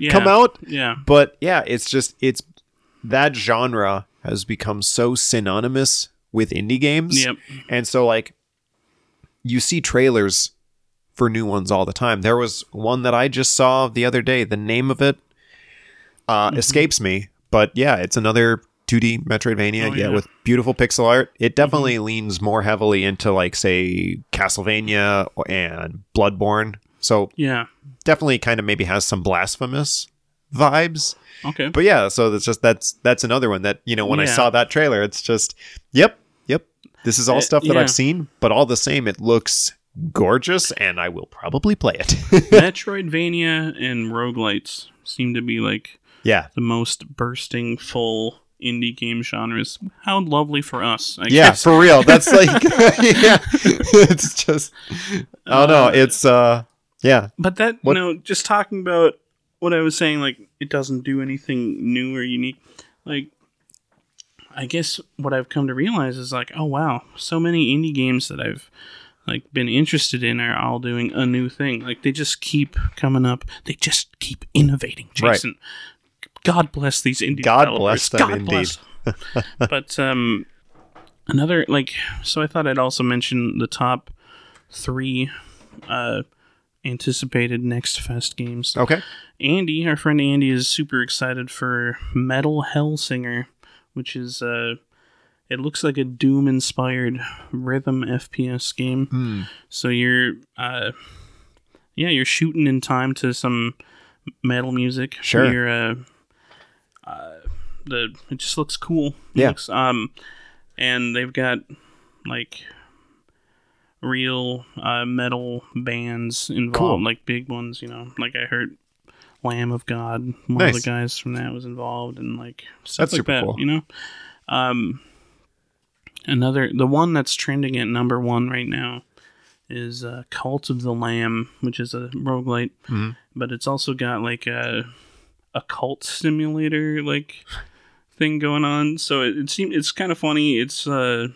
[SPEAKER 2] Yeah.
[SPEAKER 1] come out.
[SPEAKER 2] Yeah.
[SPEAKER 1] But yeah, it's just it's that genre has become so synonymous with indie games.
[SPEAKER 2] Yep.
[SPEAKER 1] And so like you see trailers for new ones all the time. There was one that I just saw the other day. The name of it uh,
[SPEAKER 2] Mm-hmm.
[SPEAKER 1] escapes me, but yeah, it's another 2D Metroidvania.
[SPEAKER 2] Oh,
[SPEAKER 1] yeah,
[SPEAKER 2] yeah. Mm-hmm.
[SPEAKER 1] with beautiful pixel art. It definitely leans more heavily into like say Castlevania and Bloodborne. So
[SPEAKER 2] Yeah.
[SPEAKER 1] definitely kind of maybe has some blasphemous vibes.
[SPEAKER 2] Okay.
[SPEAKER 1] But yeah, so that's just that's that's another one that you know when I saw that trailer, it's just yep, yep. This is all
[SPEAKER 2] Uh,
[SPEAKER 1] stuff that
[SPEAKER 2] yeah.
[SPEAKER 1] I've seen, but all the same, it looks gorgeous, and I will probably play it.
[SPEAKER 2] Metroidvania and roguelites seem to be like
[SPEAKER 1] yeah,
[SPEAKER 2] the most bursting full indie game genres. How lovely for us. I
[SPEAKER 1] yeah,
[SPEAKER 2] guess.
[SPEAKER 1] for real. That's like yeah. It's just oh no, it's uh yeah.
[SPEAKER 2] But that
[SPEAKER 1] What-
[SPEAKER 2] you know, just talking about what I was saying, like it doesn't do anything new or unique. Like I guess what I've come to realize is like, oh wow, so many indie games that I've like been interested in are all doing a new thing. Like they just keep coming up. They just keep innovating.
[SPEAKER 1] Right.
[SPEAKER 2] Jason, God bless these indie
[SPEAKER 1] God
[SPEAKER 2] developers.
[SPEAKER 1] bless them,
[SPEAKER 2] God
[SPEAKER 1] indeed.
[SPEAKER 2] bless but um, another like, so I thought I'd also mention the top three uh anticipated next fest games.
[SPEAKER 1] Okay.
[SPEAKER 2] Andy, our friend Andy, is super excited for Metal Hellsinger, which is uh, it looks like a Doom inspired rhythm FPS game.
[SPEAKER 1] Hmm.
[SPEAKER 2] So you're uh, yeah, you're shooting in time to some metal music.
[SPEAKER 1] Sure.
[SPEAKER 2] You're uh, uh, the it just looks cool. It
[SPEAKER 1] Yeah.
[SPEAKER 2] Looks, um, and they've got like real uh, metal bands involved,
[SPEAKER 1] Cool.
[SPEAKER 2] like big ones. You know, like I heard Lamb of God. One
[SPEAKER 1] Nice.
[SPEAKER 2] of the guys from that was involved, and like stuff
[SPEAKER 1] That's
[SPEAKER 2] like
[SPEAKER 1] super
[SPEAKER 2] that.
[SPEAKER 1] cool.
[SPEAKER 2] You know, um, another the one that's trending at number one right now is uh, Cult of the Lamb, which is a roguelite,
[SPEAKER 1] Mhm.
[SPEAKER 2] but it's also got like a a cult simulator like thing going on. So it, it seems it's kind of funny. It's uh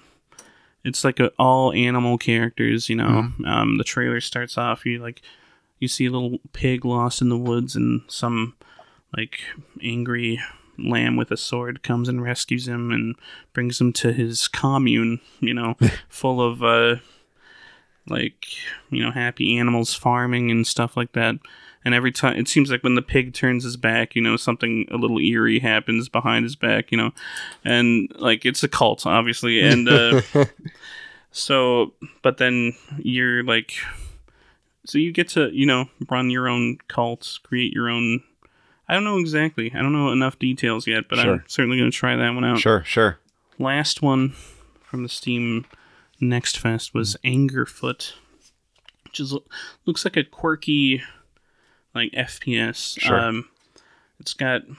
[SPEAKER 2] it's like a, all animal characters, you know. Um, the trailer starts off you like you see a little pig lost in the woods and some like angry lamb with a sword comes and rescues him and brings him to his commune, you know, full of uh like, you know, happy animals farming and stuff like that. And every time it seems like when the pig turns his back, you know, something a little eerie happens behind his back, you know. And like it's a cult, obviously. And uh so but then you're like so you get to, you know, run your own cults, create your own I don't know exactly. I don't know enough details yet, but
[SPEAKER 1] Sure.
[SPEAKER 2] I'm certainly going to try that one out.
[SPEAKER 1] Sure, sure.
[SPEAKER 2] Last one from the Steam Next Fest was Angerfoot, which is looks like a quirky like FPS.
[SPEAKER 1] Sure.
[SPEAKER 2] Um, it's got. I'm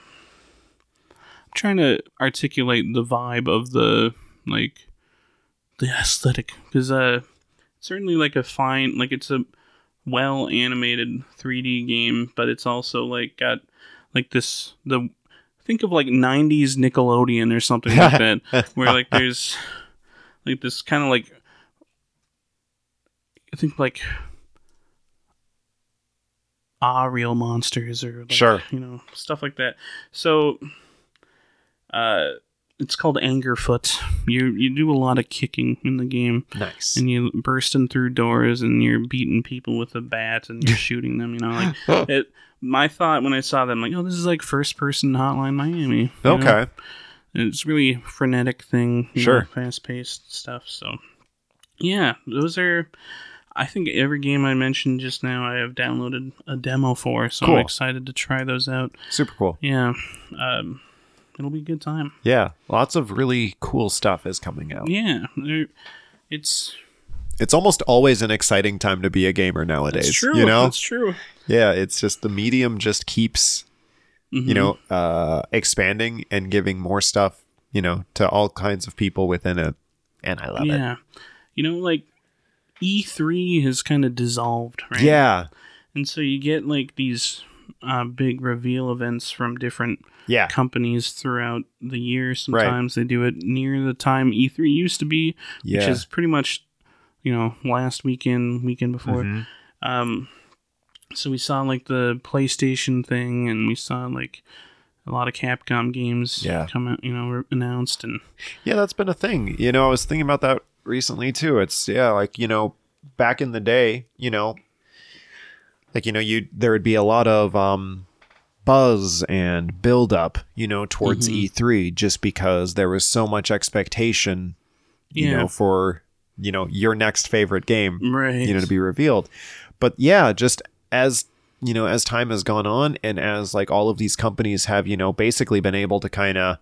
[SPEAKER 2] trying to articulate the vibe of the like the aesthetic because uh, certainly like a fine like it's a well animated 3D game, but it's also like got like this the think of like 90s Nickelodeon or something like that where like there's like this kind of like I think like ah real monsters or like,
[SPEAKER 1] Sure.
[SPEAKER 2] you know stuff like that. So uh it's called Angerfoot. You you do a lot of kicking in the game
[SPEAKER 1] Nice.
[SPEAKER 2] and you bursting through doors and you're beating people with a bat and you're shooting them, you know, like it my thought when I saw them like, oh, this is like first person hotline Miami. you know?
[SPEAKER 1] okay.
[SPEAKER 2] It's really frenetic thing,
[SPEAKER 1] Sure.
[SPEAKER 2] fast paced stuff. So, yeah, those are. I think every game I mentioned just now, I have downloaded a demo for, so
[SPEAKER 1] Cool.
[SPEAKER 2] I'm excited to try those out.
[SPEAKER 1] Super cool.
[SPEAKER 2] Yeah, um, it'll be a good time.
[SPEAKER 1] Yeah. Lots of really cool stuff is coming out.
[SPEAKER 2] Yeah, it's
[SPEAKER 1] It's almost always an exciting time to be a gamer nowadays.
[SPEAKER 2] it's true.
[SPEAKER 1] You know?
[SPEAKER 2] it's true.
[SPEAKER 1] Yeah, it's just the medium just keeps,
[SPEAKER 2] Mhm.
[SPEAKER 1] you know, uh expanding and giving more stuff, you know, to all kinds of people within it. And I love it.
[SPEAKER 2] yeah, you know, like E3 has kind of dissolved, right?
[SPEAKER 1] Yeah.
[SPEAKER 2] and so you get like these uh, big reveal events from different
[SPEAKER 1] Yeah.
[SPEAKER 2] companies throughout the year. Sometimes they do it near the time E3 used to be,
[SPEAKER 1] Yeah.
[SPEAKER 2] which is pretty much, you know, last weekend, weekend before.
[SPEAKER 1] Mhm.
[SPEAKER 2] Um, so we saw like the PlayStation thing, and we saw like a lot of Capcom games
[SPEAKER 1] Yeah.
[SPEAKER 2] come out, you know, announced, and
[SPEAKER 1] Yeah, that's been a thing. You know, I was thinking about that recently too. It's yeah, like, you know, back in the day, you know, like you know, you there would be a lot of um buzz and build up, you know, towards
[SPEAKER 2] Mhm.
[SPEAKER 1] E3 just because there was so much expectation, you
[SPEAKER 2] Yeah.
[SPEAKER 1] know, for, you know, your next favorite game,
[SPEAKER 2] right,
[SPEAKER 1] you know, to be revealed. But yeah, just as you know, as time has gone on and as like all of these companies have, you know, basically been able to kind of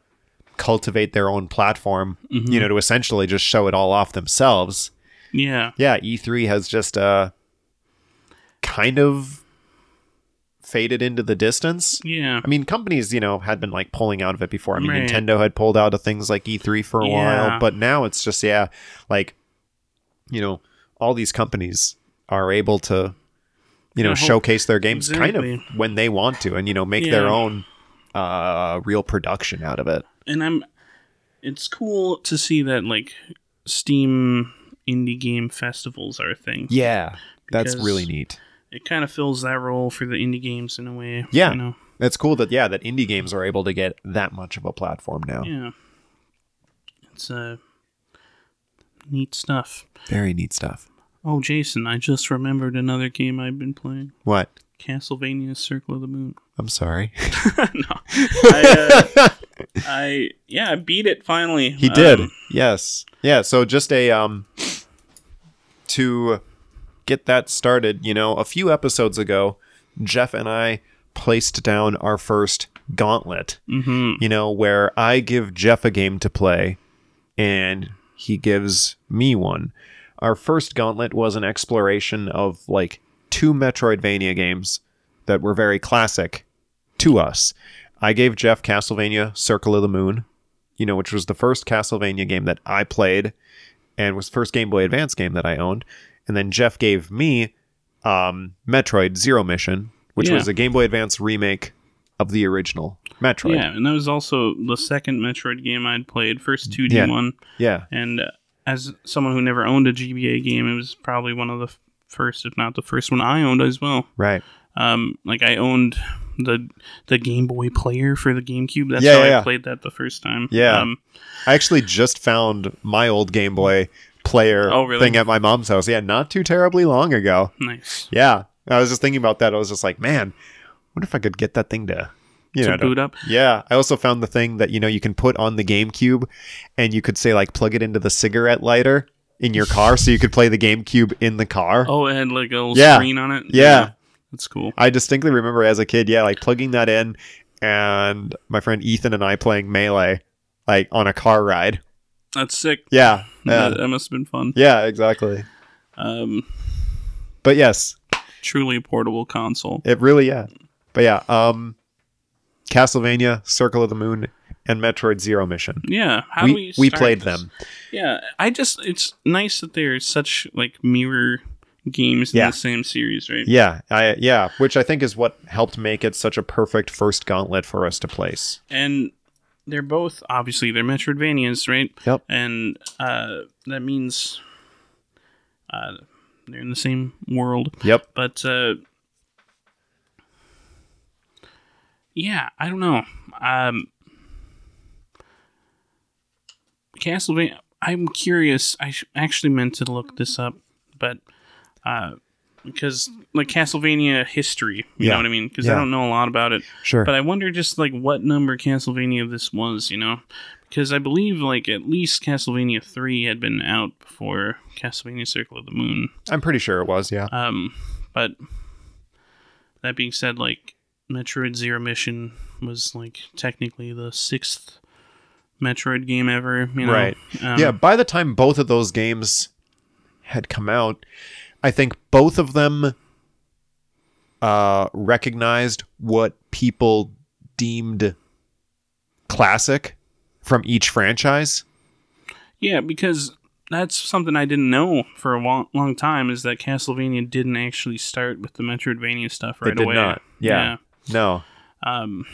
[SPEAKER 1] cultivate their own platform,
[SPEAKER 2] Mhm.
[SPEAKER 1] you know, to essentially just show it all off themselves.
[SPEAKER 2] yeah,
[SPEAKER 1] Yeah, E3 has just uh kind of faded into the distance.
[SPEAKER 2] Yeah.
[SPEAKER 1] I mean, companies, you know, had been like pulling out of it before. I mean,
[SPEAKER 2] Right.
[SPEAKER 1] Nintendo had pulled out of things like E3 for a while, but now it's just, yeah, like, you know, all these companies are able to, you know,
[SPEAKER 2] Yeah,
[SPEAKER 1] showcase their games kind of when they want to and, you know, make their own uh real production out of it.
[SPEAKER 2] And I'm it's cool to see that like Steam indie game festivals are a thing.
[SPEAKER 1] Yeah. That's really neat.
[SPEAKER 2] It kind of fills that role for the indie games in a way.
[SPEAKER 1] Yeah.
[SPEAKER 2] You know?
[SPEAKER 1] It's cool that yeah, that indie games are able to get that much of a platform now.
[SPEAKER 2] Yeah. It's uh neat stuff.
[SPEAKER 1] Very neat stuff.
[SPEAKER 2] Oh, Jason, I just remembered another game I've been playing.
[SPEAKER 1] What?
[SPEAKER 2] Castlevania Circle of the Moon.
[SPEAKER 1] I'm sorry.
[SPEAKER 2] no. I, uh, I yeah, I beat it finally.
[SPEAKER 1] He did.
[SPEAKER 2] Um,
[SPEAKER 1] yes. Yeah, so just a um to get that started, you know, a few episodes ago, Jeff and I placed down our first gauntlet.
[SPEAKER 2] mhm.
[SPEAKER 1] You know, where I give Jeff a game to play and he gives me one. Our first gauntlet was an exploration of like two Metroidvania games that were very classic to us. I gave Jeff Castlevania Circle of the Moon, you know, which was the first Castlevania game that I played and was the first Game Boy Advance game that I owned. And then Jeff gave me um, Metroid Zero Mission, which
[SPEAKER 2] Yeah.
[SPEAKER 1] was a Game Boy Advance remake of the original Metroid.
[SPEAKER 2] Yeah, and that was also the second Metroid game I'd played, first 2D
[SPEAKER 1] Yeah.
[SPEAKER 2] one.
[SPEAKER 1] Yeah.
[SPEAKER 2] And uh, as someone who never owned a GBA game, it was probably one of the f- first, if not the first one I owned as well.
[SPEAKER 1] Right.
[SPEAKER 2] Um, like I owned the the Game Boy player for the GameCube. That's
[SPEAKER 1] Yeah,
[SPEAKER 2] how
[SPEAKER 1] yeah,
[SPEAKER 2] I played that the first time.
[SPEAKER 1] Yeah.
[SPEAKER 2] Um,
[SPEAKER 1] I actually just found my old Game Boy player
[SPEAKER 2] Oh, really?
[SPEAKER 1] thing at my mom's house. Yeah, not too terribly long ago.
[SPEAKER 2] nice.
[SPEAKER 1] Yeah. I was just thinking about that. I was just like, man, what if I could get that thing to, you
[SPEAKER 2] To
[SPEAKER 1] know, to-
[SPEAKER 2] boot up.
[SPEAKER 1] Yeah. I also found the thing that, you know, you can put on the GameCube and you could say, like, plug it into the cigarette lighter in your car so you could play the GameCube in the car.
[SPEAKER 2] Oh, it had like a little
[SPEAKER 1] Yeah.
[SPEAKER 2] screen on it.
[SPEAKER 1] Yeah.
[SPEAKER 2] That's cool.
[SPEAKER 1] I distinctly remember as a kid, yeah, like plugging that in and my friend Ethan and I playing Melee, like on a car ride.
[SPEAKER 2] That's sick.
[SPEAKER 1] Yeah. Yeah.
[SPEAKER 2] That, that must have been fun.
[SPEAKER 1] Yeah, exactly.
[SPEAKER 2] Um,
[SPEAKER 1] But yes,
[SPEAKER 2] truly a portable console.
[SPEAKER 1] it really yeah. But yeah, um Castlevania, Circle of the Moon, and Metroid Zero Mission.
[SPEAKER 2] Yeah. How
[SPEAKER 1] we
[SPEAKER 2] do we
[SPEAKER 1] we played
[SPEAKER 2] this?
[SPEAKER 1] them.
[SPEAKER 2] Yeah, I just it's nice that they're such like mirror games in the same series, right?
[SPEAKER 1] Yeah, I yeah, which I think is what helped make it such a perfect first gauntlet for us to place.
[SPEAKER 2] And they're both obviously they're Metroidvanias, right?
[SPEAKER 1] Yep.
[SPEAKER 2] And uh, that means uh, they're in the same world,
[SPEAKER 1] Yep.
[SPEAKER 2] but uh, yeah, I don't know. Um, Castlevania. I'm curious. I sh- actually meant to look this up, but uh, because like Castlevania history, you
[SPEAKER 1] Yeah.
[SPEAKER 2] know what I mean? Because
[SPEAKER 1] Yeah.
[SPEAKER 2] I don't know a lot about it.
[SPEAKER 1] Sure.
[SPEAKER 2] But I wonder just like what number Castlevania this was, you know? Because I believe like at least Castlevania 3 had been out before Castlevania Circle of the Moon.
[SPEAKER 1] I'm pretty sure it was, yeah.
[SPEAKER 2] Um, but that being said, like Metroid Zero Mission was like technically the sixth Metroid game ever, you know?
[SPEAKER 1] Right.
[SPEAKER 2] Um,
[SPEAKER 1] yeah, by the time both of those games had come out, I think both of them uh, recognized what people deemed classic from each franchise.
[SPEAKER 2] Yeah, because that's something I didn't know for a long, long time is that Castlevania didn't actually start with the Metroidvania stuff right
[SPEAKER 1] it did
[SPEAKER 2] away.
[SPEAKER 1] not. Yeah. No.
[SPEAKER 2] um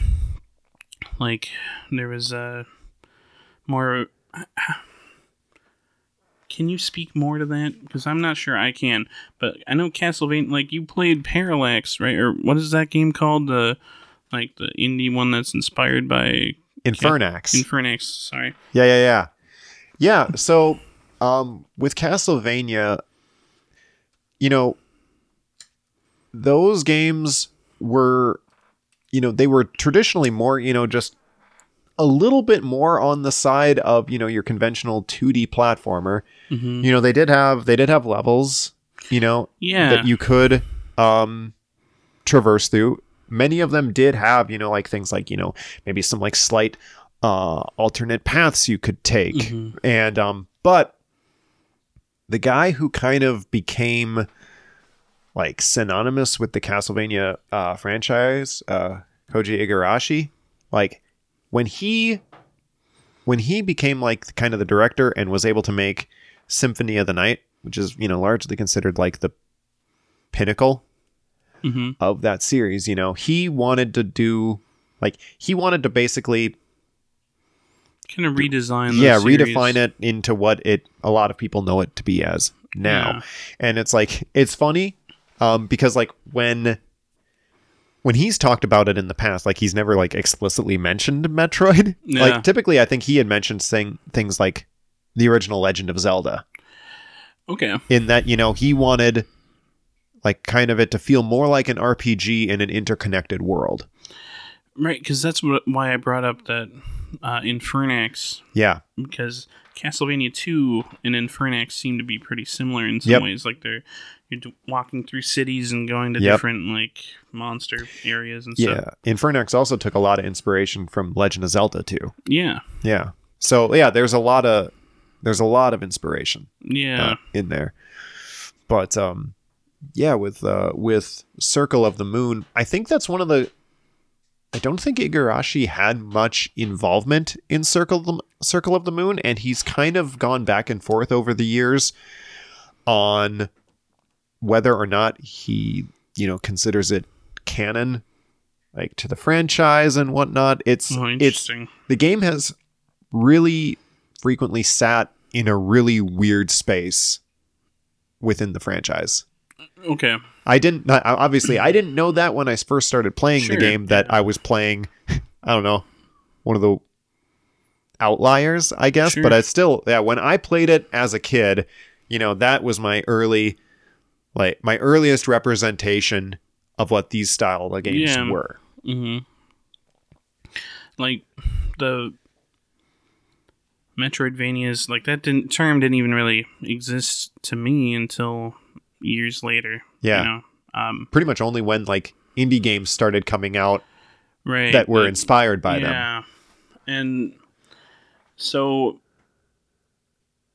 [SPEAKER 2] like there was uh more can you speak more to that because i'm not sure i can but i know castlevania like you played parallax right or what is that game called the like the indie one that's inspired by
[SPEAKER 1] Infernax.
[SPEAKER 2] infernax sorry
[SPEAKER 1] Yeah, yeah, yeah. Yeah, so um with Castlevania, you know, those games were you know, they were traditionally more, you know, just a little bit more on the side of, you know, your conventional 2D platformer.
[SPEAKER 2] mm-hmm.
[SPEAKER 1] You know, they did have they did have levels, you know,
[SPEAKER 2] yeah
[SPEAKER 1] that you could um traverse through. Many of them did have, you know, like things like, you know, maybe some like slight uh alternate paths you could take.
[SPEAKER 2] Mhm.
[SPEAKER 1] And um but the guy who kind of became like synonymous with the Castlevania uh, franchise, uh, Koji Igarashi. Like when he when he became like kind of the director and was able to make Symphony of the Night, which is you know largely considered like the pinnacle
[SPEAKER 2] hmm
[SPEAKER 1] of that series, you know, he wanted to do like he wanted to basically
[SPEAKER 2] Kind of redesign. The
[SPEAKER 1] yeah
[SPEAKER 2] series.
[SPEAKER 1] redefine it into what it a lot of people know it to be as now
[SPEAKER 2] Yeah.
[SPEAKER 1] and it's like it's funny um because like when when he's talked about it in the past like he's never like explicitly mentioned metroid
[SPEAKER 2] Yeah.
[SPEAKER 1] like typically i think he had mentioned saying things like the original legend of zelda
[SPEAKER 2] Okay.
[SPEAKER 1] in that you know he wanted like kind of it to feel more like an rpg in an interconnected world
[SPEAKER 2] Right, because that's what, why I brought up that uh, Infernax,
[SPEAKER 1] yeah
[SPEAKER 2] because Castlevania 2 and Infernax seem to be pretty similar in some
[SPEAKER 1] Yep.
[SPEAKER 2] ways. Like they're you're walking through cities and going to
[SPEAKER 1] Yep.
[SPEAKER 2] different like monster areas and stuff.
[SPEAKER 1] yeah
[SPEAKER 2] stuff.
[SPEAKER 1] infernax also took a lot of inspiration from legend of zelda too
[SPEAKER 2] Yeah,
[SPEAKER 1] Yeah. So yeah, there's a lot of there's a lot of inspiration
[SPEAKER 2] yeah,
[SPEAKER 1] uh, in there. But um yeah, with uh with Circle of the Moon, I think that's one of the I don't think Igarashi had much involvement in Circle of the, Circle of the Moon and he's kind of gone back and forth over the years on whether or not he, you know, considers it canon like to the franchise and whatnot. It's
[SPEAKER 2] Oh,
[SPEAKER 1] it's the game has really frequently sat in a really weird space within the franchise.
[SPEAKER 2] okay,
[SPEAKER 1] I didn't not- obviously I didn't know that when I first started playing
[SPEAKER 2] Sure,
[SPEAKER 1] the game that I was playing I don't know one of the outliers I guess
[SPEAKER 2] Sure.
[SPEAKER 1] but I still yeah when I played it as a kid you know that was my early like my earliest representation of what these style of games
[SPEAKER 2] Yeah.
[SPEAKER 1] were.
[SPEAKER 2] hmm like the Metroidvanias, like that didn't term didn't even really exist to me until years later.
[SPEAKER 1] Yeah.
[SPEAKER 2] you know? um,
[SPEAKER 1] Pretty much only when like indie games started coming out
[SPEAKER 2] right.
[SPEAKER 1] that were
[SPEAKER 2] but-
[SPEAKER 1] inspired by them.
[SPEAKER 2] yeah. And so,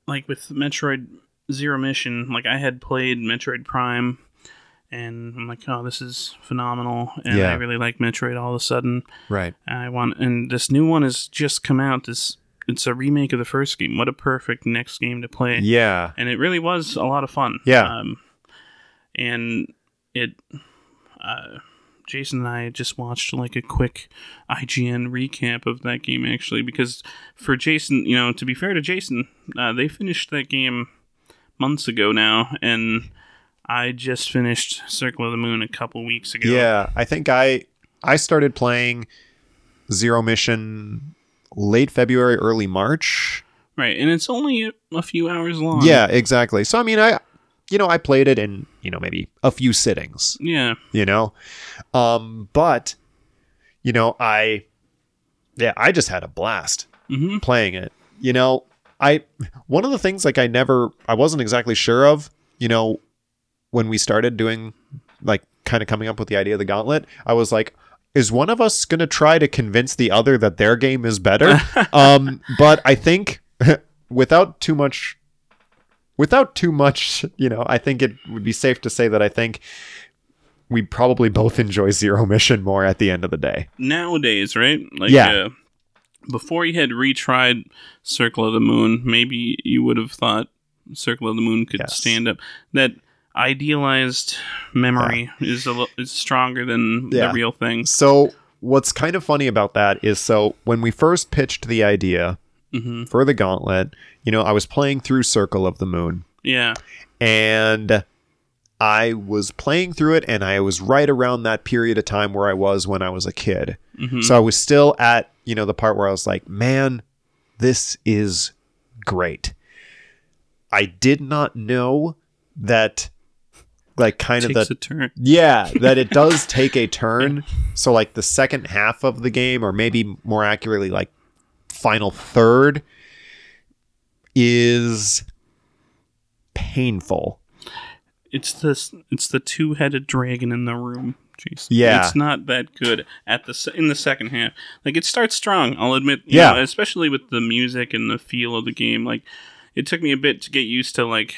[SPEAKER 2] like with Metroid Zero Mission, like I had played Metroid Prime, and I'm like, oh, this is phenomenal, and
[SPEAKER 1] Yeah.
[SPEAKER 2] I really like Metroid. All of a sudden,
[SPEAKER 1] Right.
[SPEAKER 2] I want, and this new one has just come out. This it's a remake of the first game. What a perfect next game to play!
[SPEAKER 1] Yeah.
[SPEAKER 2] And it really was a lot of fun.
[SPEAKER 1] Yeah.
[SPEAKER 2] Um, and it, uh, Jason and I just watched like a quick IGN recap of that game actually because for Jason, you know, to be fair to Jason, uh, they finished that game months ago now, and I just finished Circle of the Moon a couple weeks ago.
[SPEAKER 1] Yeah, I think I I started playing Zero Mission late February, early March.
[SPEAKER 2] Right, and it's only a, few hours long.
[SPEAKER 1] Yeah, exactly. So I mean, I you know, I played it in, you know, maybe a few sittings,
[SPEAKER 2] Yeah.
[SPEAKER 1] you know. Um but you know, I yeah, I just had a blast
[SPEAKER 2] hmm
[SPEAKER 1] playing it. You know, I one of the things like I never I wasn't exactly sure of, you know, when we started doing like kind of coming up with the idea of the gauntlet, I was like is one of us going to try to convince the other that their game is better? um but I think without too much without too much, you know, I think it would be safe to say that I think we probably both enjoy Zero Mission more at the end of the day.
[SPEAKER 2] Nowadays, right? Like,
[SPEAKER 1] Yeah.
[SPEAKER 2] Uh, before you had retried Circle of the Moon, maybe you would have thought Circle of the Moon could
[SPEAKER 1] Yes.
[SPEAKER 2] stand up. That idealized memory is a li- is stronger than
[SPEAKER 1] Yeah.
[SPEAKER 2] the real thing.
[SPEAKER 1] So what's kind of funny about that is so when we first pitched the idea
[SPEAKER 2] hmm
[SPEAKER 1] for the gauntlet, you know, I was playing through Circle of the Moon
[SPEAKER 2] Yeah.
[SPEAKER 1] and I was playing through it and I was right around that period of time where I was when I was a kid.
[SPEAKER 2] hmm
[SPEAKER 1] So I was still at, you know, the part where I was like, man, this is great. I did not know that like kind of the
[SPEAKER 2] a turn.
[SPEAKER 1] yeah, that it does take a turn. So like the second half of the game, or maybe more accurately, like final third, is painful.
[SPEAKER 2] It's this. It's the two-headed dragon in the room. Jason.
[SPEAKER 1] Yeah.
[SPEAKER 2] it's not that good at the in the second half. Like it starts strong, I'll admit. you
[SPEAKER 1] Yeah.
[SPEAKER 2] know, especially with the music and the feel of the game. Like it took me a bit to get used to. Like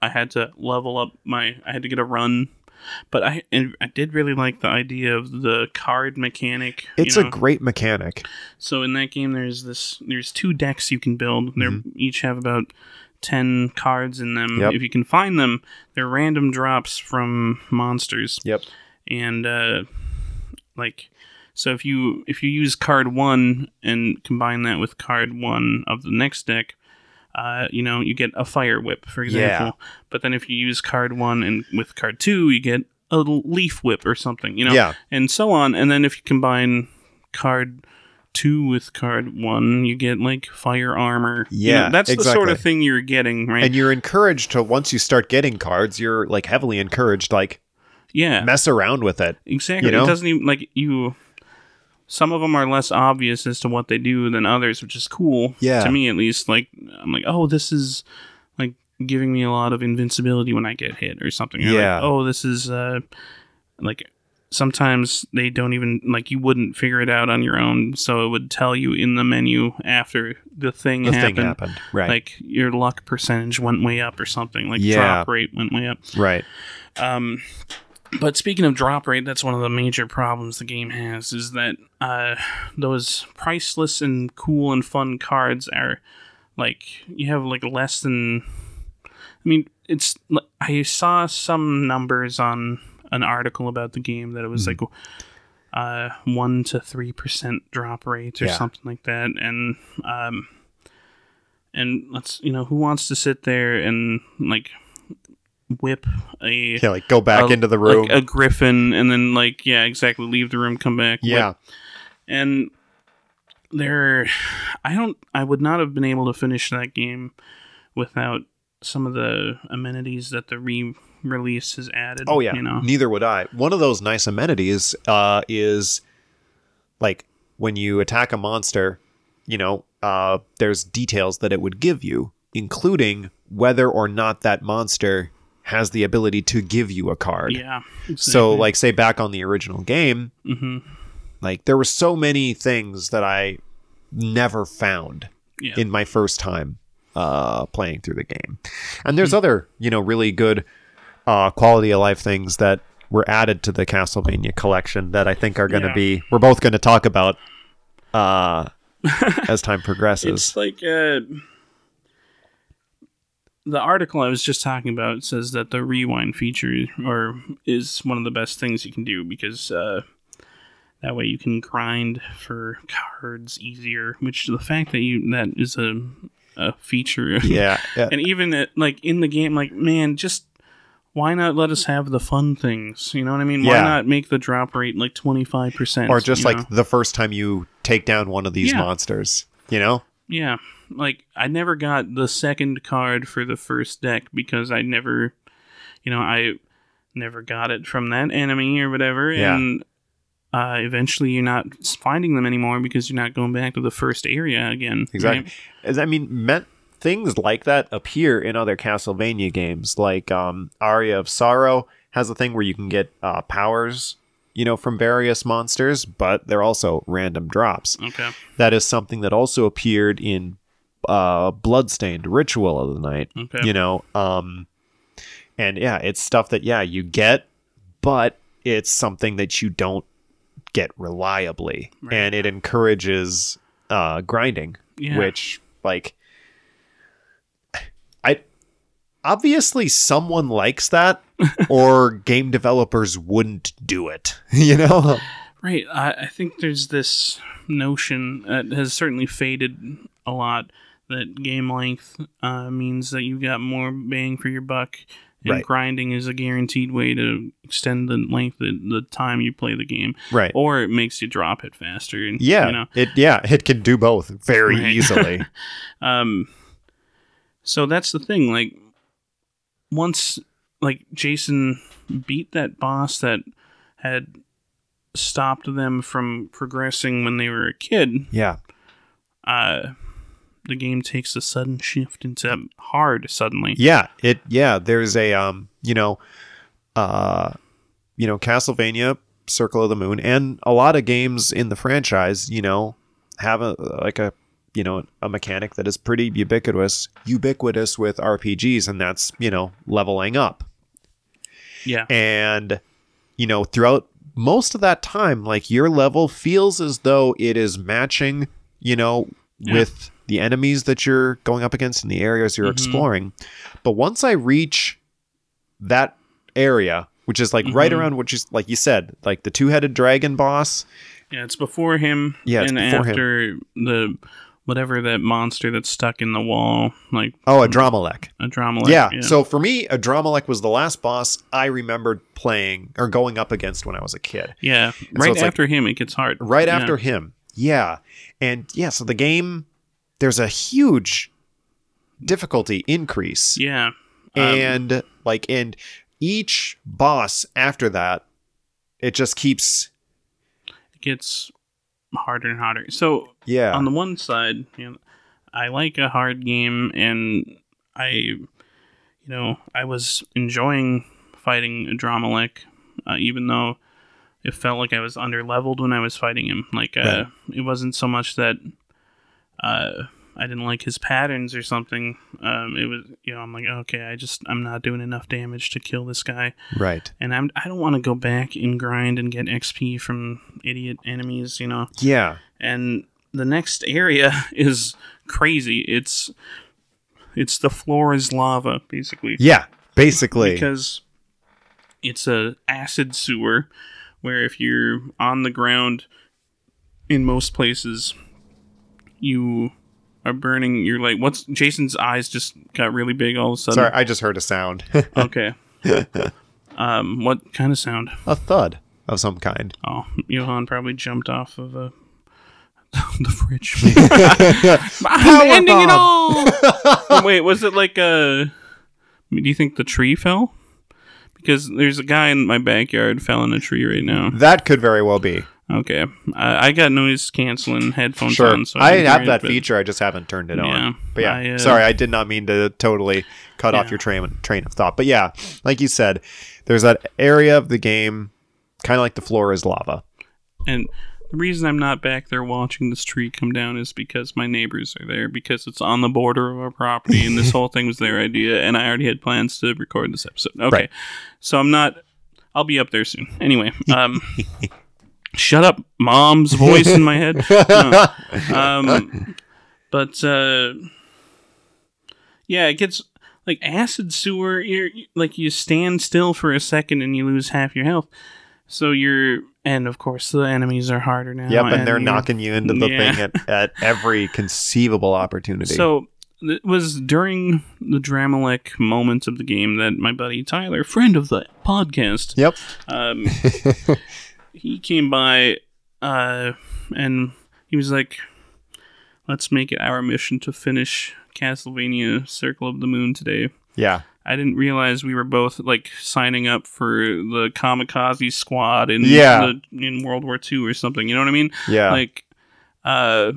[SPEAKER 2] I had to level up my. I had to get a run But I and I did really like the idea of the card mechanic. you
[SPEAKER 1] It's
[SPEAKER 2] know?
[SPEAKER 1] a great mechanic.
[SPEAKER 2] So in that game, there's this. There's two decks you can build. They are mm-hmm. each have about ten cards in them.
[SPEAKER 1] Yep.
[SPEAKER 2] If you can find them, they're random drops from monsters.
[SPEAKER 1] Yep.
[SPEAKER 2] And uh, like, so if you if you use card one and combine that with card one of the next deck. Uh, you know, you get a fire whip, for example. But then if you use card one and with card two, you get a leaf whip or something. You know,
[SPEAKER 1] Yeah.
[SPEAKER 2] and so on. And then if you combine card two with card one, you get like fire armor. You know,
[SPEAKER 1] Yeah,
[SPEAKER 2] that's the sort of thing you're getting, right?
[SPEAKER 1] And you're encouraged to once you start getting cards, you're like heavily encouraged like
[SPEAKER 2] yeah,
[SPEAKER 1] mess around with it.
[SPEAKER 2] exactly.
[SPEAKER 1] you know?
[SPEAKER 2] It doesn't even like you. Some of them are less obvious as to what they do than others, which is cool.
[SPEAKER 1] Yeah.
[SPEAKER 2] to me at least. Like I'm like, oh, this is like giving me a lot of invincibility when I get hit or something. Or like,
[SPEAKER 1] Yeah.
[SPEAKER 2] oh, this is uh, like sometimes they don't even like you wouldn't figure it out on your own, so it would tell you in the menu after the thing
[SPEAKER 1] The
[SPEAKER 2] happened.
[SPEAKER 1] thing happened. Right.
[SPEAKER 2] Like your luck percentage went way up or something. Like
[SPEAKER 1] Yeah.
[SPEAKER 2] drop rate went way up.
[SPEAKER 1] right.
[SPEAKER 2] Um, but speaking of drop rate, that's one of the major problems the game has is that uh, those priceless and cool and fun cards are like you have like less than. I mean, it's I saw some numbers on an article about the game that it was like uh one to three percent drop rate or
[SPEAKER 1] Yeah.
[SPEAKER 2] something like that, and um, and let's you know who wants to sit there and like whip a
[SPEAKER 1] Yeah, like go back
[SPEAKER 2] a-
[SPEAKER 1] into the room.
[SPEAKER 2] like a griffin and then like yeah exactly leave the room come back
[SPEAKER 1] yeah.
[SPEAKER 2] whip. and there i don't i would not have been able to finish that game without some of the amenities that the re-release has added
[SPEAKER 1] Oh yeah.
[SPEAKER 2] you know
[SPEAKER 1] Neither would I. One of those nice amenities uh, is like when you attack a monster, you know, uh, there's details that it would give you, including whether or not that monster has the ability to give you a card.
[SPEAKER 2] yeah
[SPEAKER 1] So, like, say back on the original game,
[SPEAKER 2] hmm
[SPEAKER 1] like there were so many things that I never found
[SPEAKER 2] yeah
[SPEAKER 1] in my first time uh, playing through the game. And there's other, you know, really good uh, quality of life things that were added to the Castlevania collection that I think are going to
[SPEAKER 2] Yeah.
[SPEAKER 1] be we're both going to talk about uh, as time progresses.
[SPEAKER 2] It's like uh, the article I was just talking about says that the rewind feature or is one of the best things you can do because uh, that way you can grind for cards easier. Which the fact that you that is a a feature,
[SPEAKER 1] yeah, yeah.
[SPEAKER 2] and even like in the game, like man, just why not let us have the fun things? You know what I mean? Why not make the drop rate like twenty five percent,
[SPEAKER 1] or just like the first time you take down one of these
[SPEAKER 2] Yeah.
[SPEAKER 1] monsters, you know?
[SPEAKER 2] Yeah, like I never got the second card for the first deck because I never, you know, I never got it from that enemy or whatever,
[SPEAKER 1] Yeah.
[SPEAKER 2] and uh, eventually you're not finding them anymore because you're not going back to the first area again.
[SPEAKER 1] Exactly.
[SPEAKER 2] right?
[SPEAKER 1] I mean, meant things like that appear in other Castlevania games. Like um, Aria of Sorrow has a thing where you can get uh, powers, you know, from various monsters, but they're also random drops.
[SPEAKER 2] Okay.
[SPEAKER 1] That is something that also appeared in uh, Bloodstained Ritual of the Night.
[SPEAKER 2] Okay.
[SPEAKER 1] You know, um, and yeah, it's stuff that yeah you get, but it's something that you don't get reliably,
[SPEAKER 2] Right.
[SPEAKER 1] and it encourages uh, grinding
[SPEAKER 2] Yeah.
[SPEAKER 1] which like I obviously someone likes that or game developers wouldn't do it, you know?
[SPEAKER 2] Right. I, I think there's this notion that has certainly faded a lot that game length uh, means that you got more bang for your buck, and
[SPEAKER 1] Right.
[SPEAKER 2] grinding is a guaranteed way to extend the length of the time you play the game,
[SPEAKER 1] Right.
[SPEAKER 2] or it makes you drop it faster. And,
[SPEAKER 1] Yeah.
[SPEAKER 2] You know,
[SPEAKER 1] It yeah, it can do both very
[SPEAKER 2] Right.
[SPEAKER 1] easily.
[SPEAKER 2] um, so that's the thing. Like, once like Jason beat that boss that had stopped them from progressing when they were a kid,
[SPEAKER 1] yeah.
[SPEAKER 2] uh, the game takes a sudden shift into hard suddenly.
[SPEAKER 1] Yeah, it yeah, there's a um, you know, uh you know, Castlevania, Circle of the Moon, and a lot of games in the franchise, you know, have a like a you know, a mechanic that is pretty ubiquitous ubiquitous with RPGs, and that's, you know, leveling up.
[SPEAKER 2] Yeah.
[SPEAKER 1] and you know throughout most of that time like your level feels as though it is matching you know
[SPEAKER 2] Yeah.
[SPEAKER 1] with the enemies that you're going up against in the areas you're
[SPEAKER 2] Mhm.
[SPEAKER 1] exploring but once i reach that area which is like right
[SPEAKER 2] Mhm.
[SPEAKER 1] around what you like you said like the two-headed dragon boss
[SPEAKER 2] Yeah, it's before him.
[SPEAKER 1] Yeah, it's
[SPEAKER 2] and
[SPEAKER 1] before him.
[SPEAKER 2] after the whatever that monster that's stuck in the wall, like
[SPEAKER 1] oh Adramelech
[SPEAKER 2] a drama.
[SPEAKER 1] yeah. So for me, Adramelech was the last boss I remembered playing or going up against when I was a kid.
[SPEAKER 2] yeah,
[SPEAKER 1] so
[SPEAKER 2] right
[SPEAKER 1] like-
[SPEAKER 2] after him, it gets hard.
[SPEAKER 1] Right
[SPEAKER 2] Yeah.
[SPEAKER 1] after him. Yeah. And yeah, so the game there's a huge difficulty increase.
[SPEAKER 2] Yeah. Um,
[SPEAKER 1] And like and each boss after that it just keeps
[SPEAKER 2] it gets harder and harder. So
[SPEAKER 1] yeah.
[SPEAKER 2] on the one side, you know, I like a hard game, and I, you know, I was enjoying fighting a uh, even though it felt like I was under leveled when I was fighting him. Like, uh,
[SPEAKER 1] Right.
[SPEAKER 2] it wasn't so much that uh, I didn't like his patterns or something. Um, it was, you know, I'm like, okay, I just I'm not doing enough damage to kill this guy
[SPEAKER 1] right.
[SPEAKER 2] and I'm I don't want to go back and grind and get XP from idiot enemies, you know.
[SPEAKER 1] Yeah.
[SPEAKER 2] And the next area is crazy. It's it's the floor is lava basically
[SPEAKER 1] Yeah. Basically.
[SPEAKER 2] because it's a acid sewer where if you're on the ground in most places you are burning you're like what's Jason's eyes just got really big all of a sudden.
[SPEAKER 1] Sorry, I just heard a sound.
[SPEAKER 2] Okay. um what kind of sound?
[SPEAKER 1] a thud of some kind.
[SPEAKER 2] Oh, Johan probably jumped off of a, the fridge. I'm
[SPEAKER 1] Power
[SPEAKER 2] ending it all. Wait, was it like a? Do you think the tree fell? Because there's a guy in my backyard fell in a tree right now.
[SPEAKER 1] That could very well be.
[SPEAKER 2] Okay, I, I got noise canceling headphones
[SPEAKER 1] Sure.
[SPEAKER 2] on, so
[SPEAKER 1] I
[SPEAKER 2] didn't
[SPEAKER 1] have
[SPEAKER 2] hear
[SPEAKER 1] that
[SPEAKER 2] it, but-
[SPEAKER 1] feature. I just haven't turned it
[SPEAKER 2] Yeah.
[SPEAKER 1] on. But yeah,
[SPEAKER 2] I, uh,
[SPEAKER 1] sorry, I did not mean to totally cut off your train train of thought. But yeah, like you said, there's that area of the game, kind of like the floor is lava.
[SPEAKER 2] And the reason I'm not back there watching this tree come down is because my neighbors are there because it's on the border of our property and this whole thing was their idea and I already had plans to record this episode. Okay.
[SPEAKER 1] Right.
[SPEAKER 2] So I'm not I'll be up there soon. Anyway, um Shut up, mom's voice in my head. No. Um but uh yeah, it gets like acid sewer you're like you stand still for a second and you lose half your health. So you're and of course the enemies are harder now.
[SPEAKER 1] Yep, and they're
[SPEAKER 2] you're-
[SPEAKER 1] knocking you into the
[SPEAKER 2] Yeah.
[SPEAKER 1] thing at, at every conceivable opportunity.
[SPEAKER 2] So it was during the Dramalek moment of the game that my buddy Tyler, friend of the podcast,
[SPEAKER 1] yep.
[SPEAKER 2] um, he came by uh, and he was like, "Let's make it our mission to finish Castlevania: Circle of the Moon today."
[SPEAKER 1] Yeah.
[SPEAKER 2] I didn't realize we were both like signing up for the kamikaze squad in
[SPEAKER 1] Yeah.
[SPEAKER 2] the, in World War II or something. You know what I mean?
[SPEAKER 1] Yeah.
[SPEAKER 2] like uh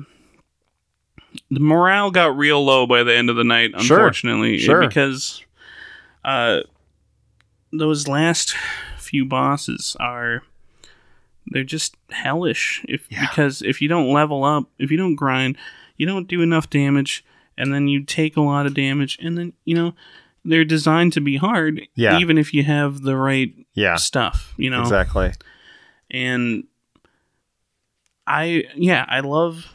[SPEAKER 2] the morale got real low by the end of the night unfortunately it-
[SPEAKER 1] sure.
[SPEAKER 2] because uh those last few bosses are they're just hellish if
[SPEAKER 1] Yeah.
[SPEAKER 2] because if you don't level up if you don't grind you don't do enough damage and then you take a lot of damage and then you know they're designed to be hard
[SPEAKER 1] Yeah.
[SPEAKER 2] even if you have the right
[SPEAKER 1] yeah.
[SPEAKER 2] stuff you know
[SPEAKER 1] Exactly.
[SPEAKER 2] and I yeah, I love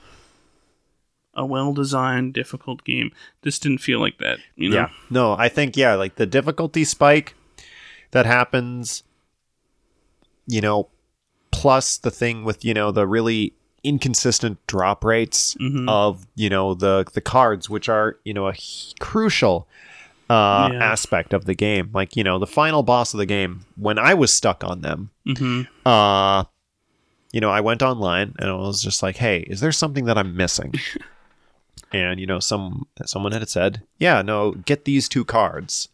[SPEAKER 2] a well-designed, difficult game. This didn't feel like that, you know.
[SPEAKER 1] Yeah. No, I think yeah, like the difficulty spike that happens, you know, plus the thing with you know the really inconsistent drop rates
[SPEAKER 2] Mhm.
[SPEAKER 1] of you know the the cards, which are you know a h- crucial uh,
[SPEAKER 2] Yeah.
[SPEAKER 1] aspect of the game. Like you know the final boss of the game, when I was stuck on them,
[SPEAKER 2] Mhm.
[SPEAKER 1] uh, you know, I went online and I was just like, "Hey, is there something that I'm missing?" and you know, some someone had said, "Yeah, no, get these two cards."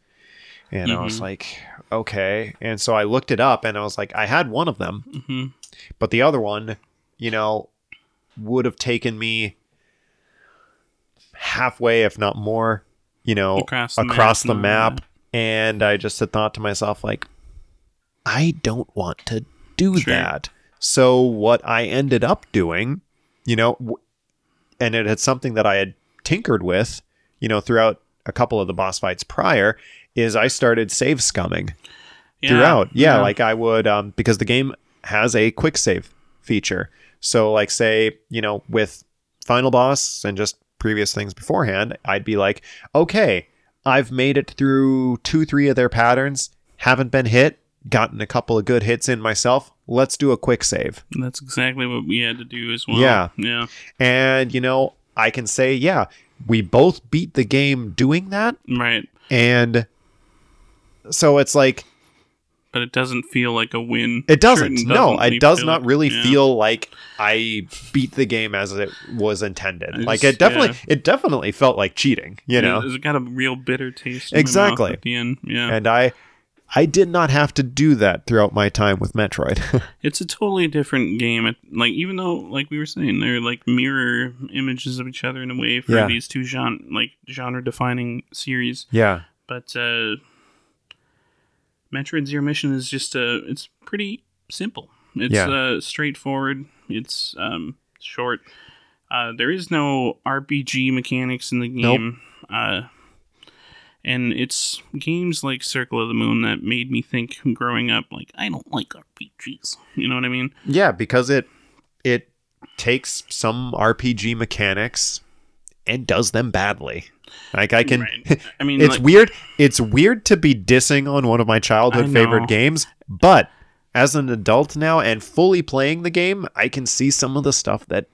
[SPEAKER 1] And I was
[SPEAKER 2] Mhm.
[SPEAKER 1] like, "Okay." And so I looked it up and I was like, I had one of them,
[SPEAKER 2] Mhm.
[SPEAKER 1] but the other one, you know, would have taken me halfway, if not more, you know,
[SPEAKER 2] Across the
[SPEAKER 1] across
[SPEAKER 2] map
[SPEAKER 1] the
[SPEAKER 2] and
[SPEAKER 1] map. And I just had thought to myself, like, I don't want to do
[SPEAKER 2] Sure.
[SPEAKER 1] that. So what I ended up doing, you know, w- and it had something that I had tinkered with, you know, throughout a couple of the boss fights prior, is I started save scumming.
[SPEAKER 2] Yeah,
[SPEAKER 1] throughout. Yeah,
[SPEAKER 2] yeah.
[SPEAKER 1] like I would um because the game has a quick save feature. So like say, you know, with Final Boss and just previous things beforehand, I'd be like, "Okay, I've made it through 2 3 of their patterns, haven't been hit, gotten a couple of good hits in myself. Let's do a quick save."
[SPEAKER 2] That's exactly what we had to do as well.
[SPEAKER 1] Yeah.
[SPEAKER 2] Yeah.
[SPEAKER 1] And you know, I can say, yeah, we both beat the game doing that
[SPEAKER 2] Right.
[SPEAKER 1] and so it's like
[SPEAKER 2] But it doesn't feel like a win.
[SPEAKER 1] It doesn't.
[SPEAKER 2] Certain
[SPEAKER 1] no,
[SPEAKER 2] doesn't
[SPEAKER 1] it does not really
[SPEAKER 2] yeah.
[SPEAKER 1] feel like I beat the game as it was intended.
[SPEAKER 2] I
[SPEAKER 1] like it definitely, it definitely felt like cheating, you know.
[SPEAKER 2] It's got a real bitter taste. in my mouth
[SPEAKER 1] Exactly.
[SPEAKER 2] At the end. Yeah.
[SPEAKER 1] And I, I did not have to do that throughout my time with Metroid.
[SPEAKER 2] It's a totally different game. It, like even though, like we were saying, they're like mirror images of each other in a way for
[SPEAKER 1] Yeah.
[SPEAKER 2] these two genre like genre defining series.
[SPEAKER 1] yeah,
[SPEAKER 2] But uh, Metroid Zero Mission is just uh, it's pretty simple. It's
[SPEAKER 1] Yeah.
[SPEAKER 2] uh, straightforward. It's um, short. Uh, there is no RPG mechanics in the
[SPEAKER 1] Nope.
[SPEAKER 2] game. Uh, and it's games like Circle of the Moon that made me think growing up, like, I don't like RPGs. You know what I mean?
[SPEAKER 1] yeah, because it, it takes some RPG mechanics and does them badly. Like I can,
[SPEAKER 2] Right. I mean,
[SPEAKER 1] it's
[SPEAKER 2] like,
[SPEAKER 1] weird. It's weird to be dissing on one of my childhood favorite games, but as an adult now and fully playing the game, I can see some of the stuff that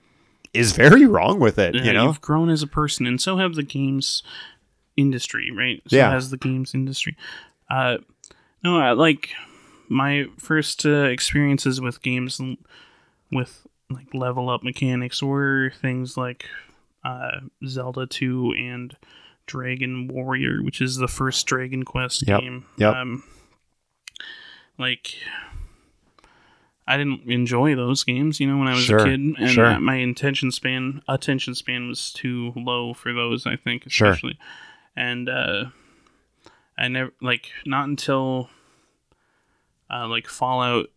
[SPEAKER 1] is very wrong with it.
[SPEAKER 2] Yeah,
[SPEAKER 1] You know,
[SPEAKER 2] you've grown as a person, and so have the games industry, right? So
[SPEAKER 1] Yeah.
[SPEAKER 2] has the games industry. Uh, no, I, like my first uh, experiences with games with like level up mechanics were things like uh, Zelda Two and Dragon Warrior, which is the first Dragon Quest
[SPEAKER 1] Yep,
[SPEAKER 2] game.
[SPEAKER 1] yep.
[SPEAKER 2] Um, like. I didn't enjoy those games, you know, when I was
[SPEAKER 1] Sure,
[SPEAKER 2] a kid, and
[SPEAKER 1] sure.
[SPEAKER 2] my attention span attention span was too low for those. I think,
[SPEAKER 1] Sure.
[SPEAKER 2] especially, and uh, I never like not until uh, like Fallout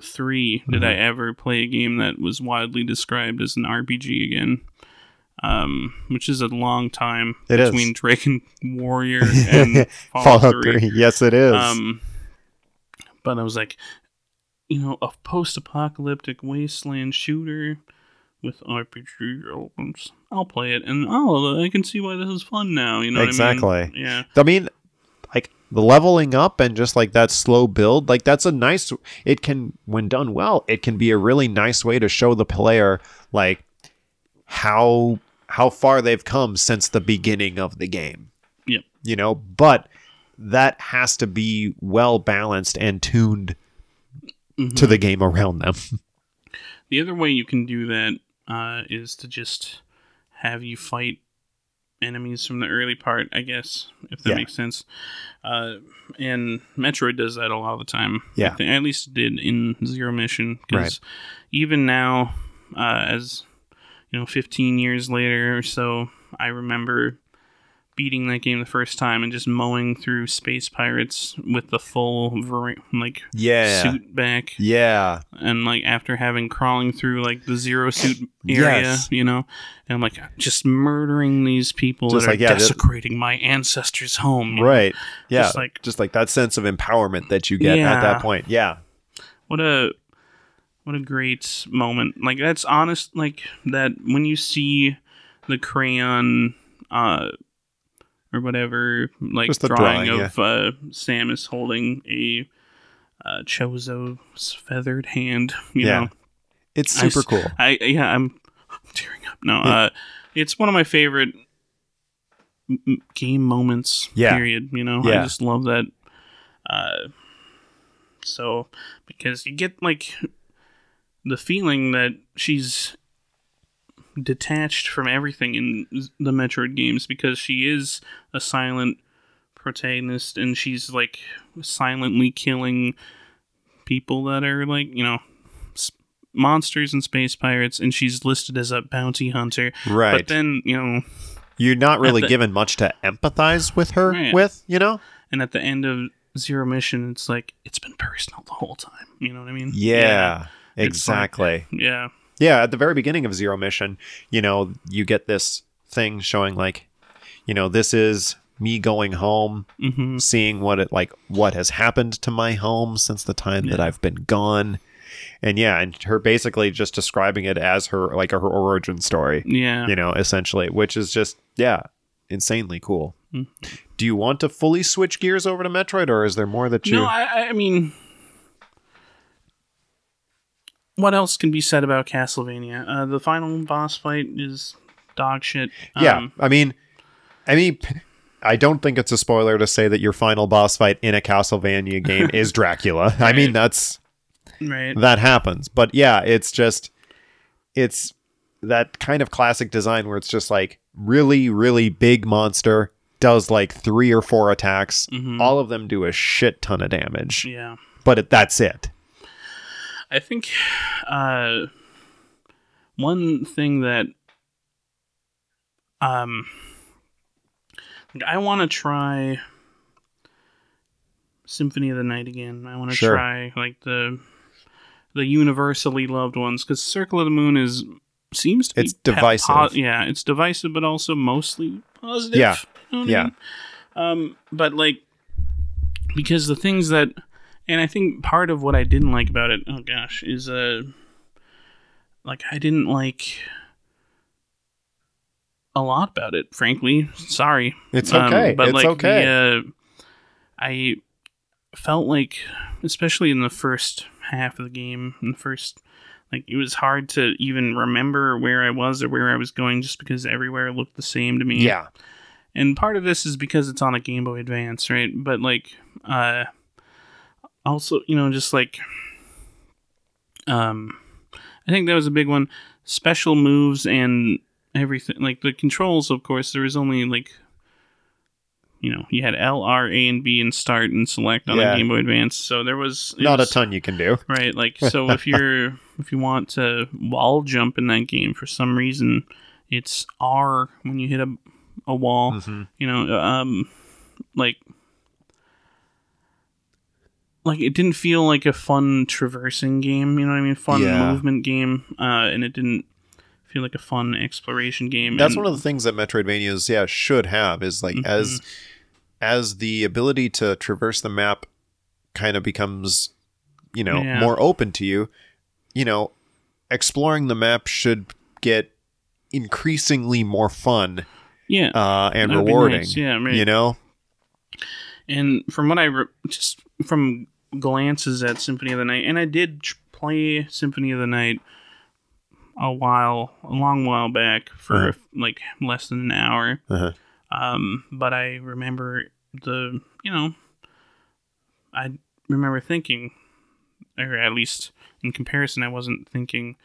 [SPEAKER 2] Three did
[SPEAKER 1] Mm-hmm.
[SPEAKER 2] I ever play a game that was widely described as an RPG again. Um, which is a long time
[SPEAKER 1] It is.
[SPEAKER 2] between Dragon Warrior and Fallout,
[SPEAKER 1] Fallout
[SPEAKER 2] 3.
[SPEAKER 1] 3. Yes, it is.
[SPEAKER 2] Um, but I was like, you know, a post-apocalyptic wasteland shooter with RPG elements. I'll play it, and oh, I can see why this is fun now. You know
[SPEAKER 1] Exactly.
[SPEAKER 2] what I mean? Yeah.
[SPEAKER 1] I mean, like the leveling up and just like that slow build, like that's a nice. It can, when done well, it can be a really nice way to show the player like how how far they've come since the beginning of the game.
[SPEAKER 2] Yep.
[SPEAKER 1] You know, but that has to be well balanced and tuned
[SPEAKER 2] Mhm.
[SPEAKER 1] to the game around them.
[SPEAKER 2] The other way you can do that uh, is to just have you fight enemies from the early part, I guess, if that
[SPEAKER 1] Yeah.
[SPEAKER 2] makes sense. Uh, and Metroid does that a lot of the time.
[SPEAKER 1] Yeah.
[SPEAKER 2] At least it did in Zero Mission. Because even now, uh, as you know, 15 years later or so, I remember beating that game the first time and just mowing through Space Pirates with the full like
[SPEAKER 1] Yeah.
[SPEAKER 2] suit back
[SPEAKER 1] Yeah.
[SPEAKER 2] and like after having crawling through like the zero suit area,
[SPEAKER 1] Yes.
[SPEAKER 2] you know, and like just murdering these people
[SPEAKER 1] Just
[SPEAKER 2] that
[SPEAKER 1] like,
[SPEAKER 2] are
[SPEAKER 1] yeah, that-
[SPEAKER 2] desecrating my ancestors' home. you know?
[SPEAKER 1] Right. Yeah.
[SPEAKER 2] Just like-
[SPEAKER 1] just like that sense of empowerment that you get at that point. Yeah.
[SPEAKER 2] What a what a great moment. Like that's honest. Like that when you see the crayon. uh or whatever, like drawing,
[SPEAKER 1] drawing,
[SPEAKER 2] of uh, Samus holding a uh, Chozo's feathered hand. You
[SPEAKER 1] Yeah.
[SPEAKER 2] know,
[SPEAKER 1] It's super
[SPEAKER 2] s-
[SPEAKER 1] cool.
[SPEAKER 2] I yeah, I'm, I'm tearing up. No, uh, it's one of my favorite m- game moments.
[SPEAKER 1] Yeah.
[SPEAKER 2] Period. You know,
[SPEAKER 1] Yeah.
[SPEAKER 2] I just love that. Uh, so because you get like the feeling that she's detached from everything in the Metroid games because she is a silent protagonist and she's like silently killing people that are like you know monsters and space pirates and she's listed as a bounty hunter
[SPEAKER 1] Right.
[SPEAKER 2] but then you know
[SPEAKER 1] You're not really
[SPEAKER 2] the-
[SPEAKER 1] given much to empathize with her
[SPEAKER 2] Right.
[SPEAKER 1] with, you know?
[SPEAKER 2] and at the end of zero mission it's like it's been personal the whole time you know what i mean
[SPEAKER 1] Yeah.
[SPEAKER 2] It's like-
[SPEAKER 1] exactly.
[SPEAKER 2] yeah
[SPEAKER 1] yeah, at the very beginning of Zero Mission, you know, you get this thing showing like, you know, this is me going home,
[SPEAKER 2] hmm
[SPEAKER 1] seeing what it like what has happened to my home since the time that I've been gone. And yeah, and her basically just describing it as her like her origin story,
[SPEAKER 2] Yeah.
[SPEAKER 1] you know, essentially, which is just yeah, insanely cool.
[SPEAKER 2] Mhm.
[SPEAKER 1] Do you want to fully switch gears over to Metroid, or is there more that you?
[SPEAKER 2] No, I, I mean, what else can be said about Castlevania? Uh, the final boss fight is dog shit.
[SPEAKER 1] yeah,
[SPEAKER 2] Um,
[SPEAKER 1] I mean, I mean, I don't think it's a spoiler to say that your final boss fight in a Castlevania game is Dracula. I mean, that's
[SPEAKER 2] right.
[SPEAKER 1] that happens. But yeah, it's just it's that kind of classic design where it's just like really, really big monster does like three or four attacks.
[SPEAKER 2] Mhm.
[SPEAKER 1] All of them do a shit ton of damage,
[SPEAKER 2] Yeah.
[SPEAKER 1] but it, that's it.
[SPEAKER 2] I think uh, one thing that um I want to try Symphony of the Night again. I want to
[SPEAKER 1] Sure.
[SPEAKER 2] try like the the universally loved ones because Circle of the Moon is seems to be
[SPEAKER 1] It's divisive.
[SPEAKER 2] yeah, it's divisive, but also mostly positive.
[SPEAKER 1] Yeah.
[SPEAKER 2] You know what I
[SPEAKER 1] Yeah.
[SPEAKER 2] mean? Um, but like because the things that and I think part of what I didn't like about it, oh gosh, is uh like I didn't like a lot about it, frankly. Sorry.
[SPEAKER 1] It's
[SPEAKER 2] Um,
[SPEAKER 1] okay.
[SPEAKER 2] but
[SPEAKER 1] it's
[SPEAKER 2] like
[SPEAKER 1] okay.
[SPEAKER 2] The, uh, I felt like, especially in the first half of the game, in the first, like it was hard to even remember where I was or where I was going, just because everywhere looked the same to me.
[SPEAKER 1] yeah.
[SPEAKER 2] And part of this is because it's on a Game Boy Advance, right? But like, uh, also, you know, just like, um, I think that was a big one. Special moves and everything, like the controls. Of course, there was only like, you know, you had L, R, A, and B, and start and select on
[SPEAKER 1] Yeah.
[SPEAKER 2] a Game Boy Advance. So there was
[SPEAKER 1] Not a ton you can do.
[SPEAKER 2] right? Like, so if you're if you want to wall jump in that game for some reason, it's R when you hit a a wall.
[SPEAKER 1] Mhm.
[SPEAKER 2] You know, um, like like it didn't feel like a fun traversing game. You know what I mean? Fun
[SPEAKER 1] Yeah.
[SPEAKER 2] movement game, uh, and it didn't feel like a fun exploration game.
[SPEAKER 1] That's
[SPEAKER 2] and,
[SPEAKER 1] one of the things that Metroidvanias, yeah, should have is like
[SPEAKER 2] Mhm.
[SPEAKER 1] as as the ability to traverse the map kind of becomes, you know,
[SPEAKER 2] Yeah.
[SPEAKER 1] more open to you, you know, exploring the map should get increasingly more fun
[SPEAKER 2] yeah.
[SPEAKER 1] uh, and
[SPEAKER 2] That'd
[SPEAKER 1] rewarding.
[SPEAKER 2] nice. Yeah, right.
[SPEAKER 1] You know,
[SPEAKER 2] And from what I re- just from glances at Symphony of the Night, and I did play Symphony of the Night a while, a long while back for
[SPEAKER 1] Uh-huh.
[SPEAKER 2] like less than an hour.
[SPEAKER 1] Uh-huh.
[SPEAKER 2] Um, but I remember the, you know, I remember thinking, or at least in comparison, I wasn't thinking,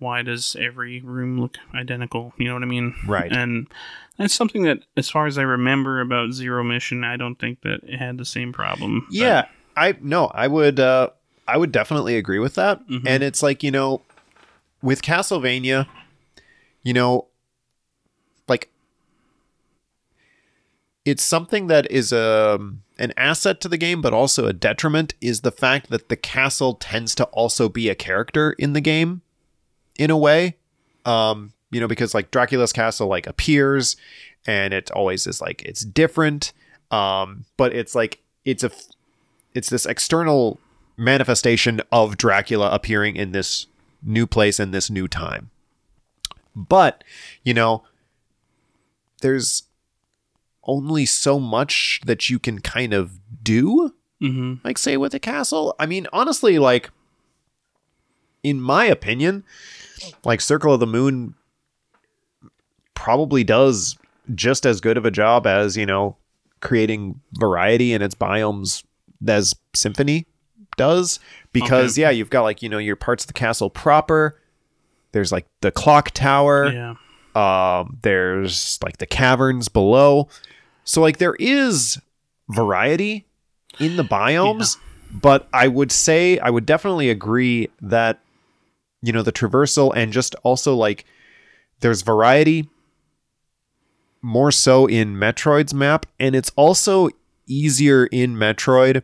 [SPEAKER 2] why does every room look identical? You know what I mean?
[SPEAKER 1] Right.
[SPEAKER 2] And that's something that, as far as I remember about Zero Mission, I don't think that it had the same problem. But-
[SPEAKER 1] yeah, I no, I would uh I would definitely agree with that.
[SPEAKER 2] Mhm.
[SPEAKER 1] And it's like, you know, with Castlevania, you know, like it's something that is um an asset to the game but also a detriment is the fact that the castle tends to also be a character in the game in a way. Um, you know, because like Dracula's castle like appears and it always is like it's different. Um, but it's like it's a it's this external manifestation of Dracula appearing in this new place in this new time. But, you know, there's only so much that you can kind of do,
[SPEAKER 2] Mhm.
[SPEAKER 1] like say with a castle. I mean, honestly, like in my opinion, like Circle of the Moon probably does just as good of a job as, you know, creating variety in its biomes as Symphony does. Because
[SPEAKER 2] Okay.
[SPEAKER 1] yeah, you've got like, you know, your parts of the castle proper. There's like the clock tower.
[SPEAKER 2] Yeah.
[SPEAKER 1] Um, there's like the caverns below. So like there is variety in the biomes, but I would say I would definitely agree that you know the traversal and just also like there's variety more so in Metroid's map and it's also easier in Metroid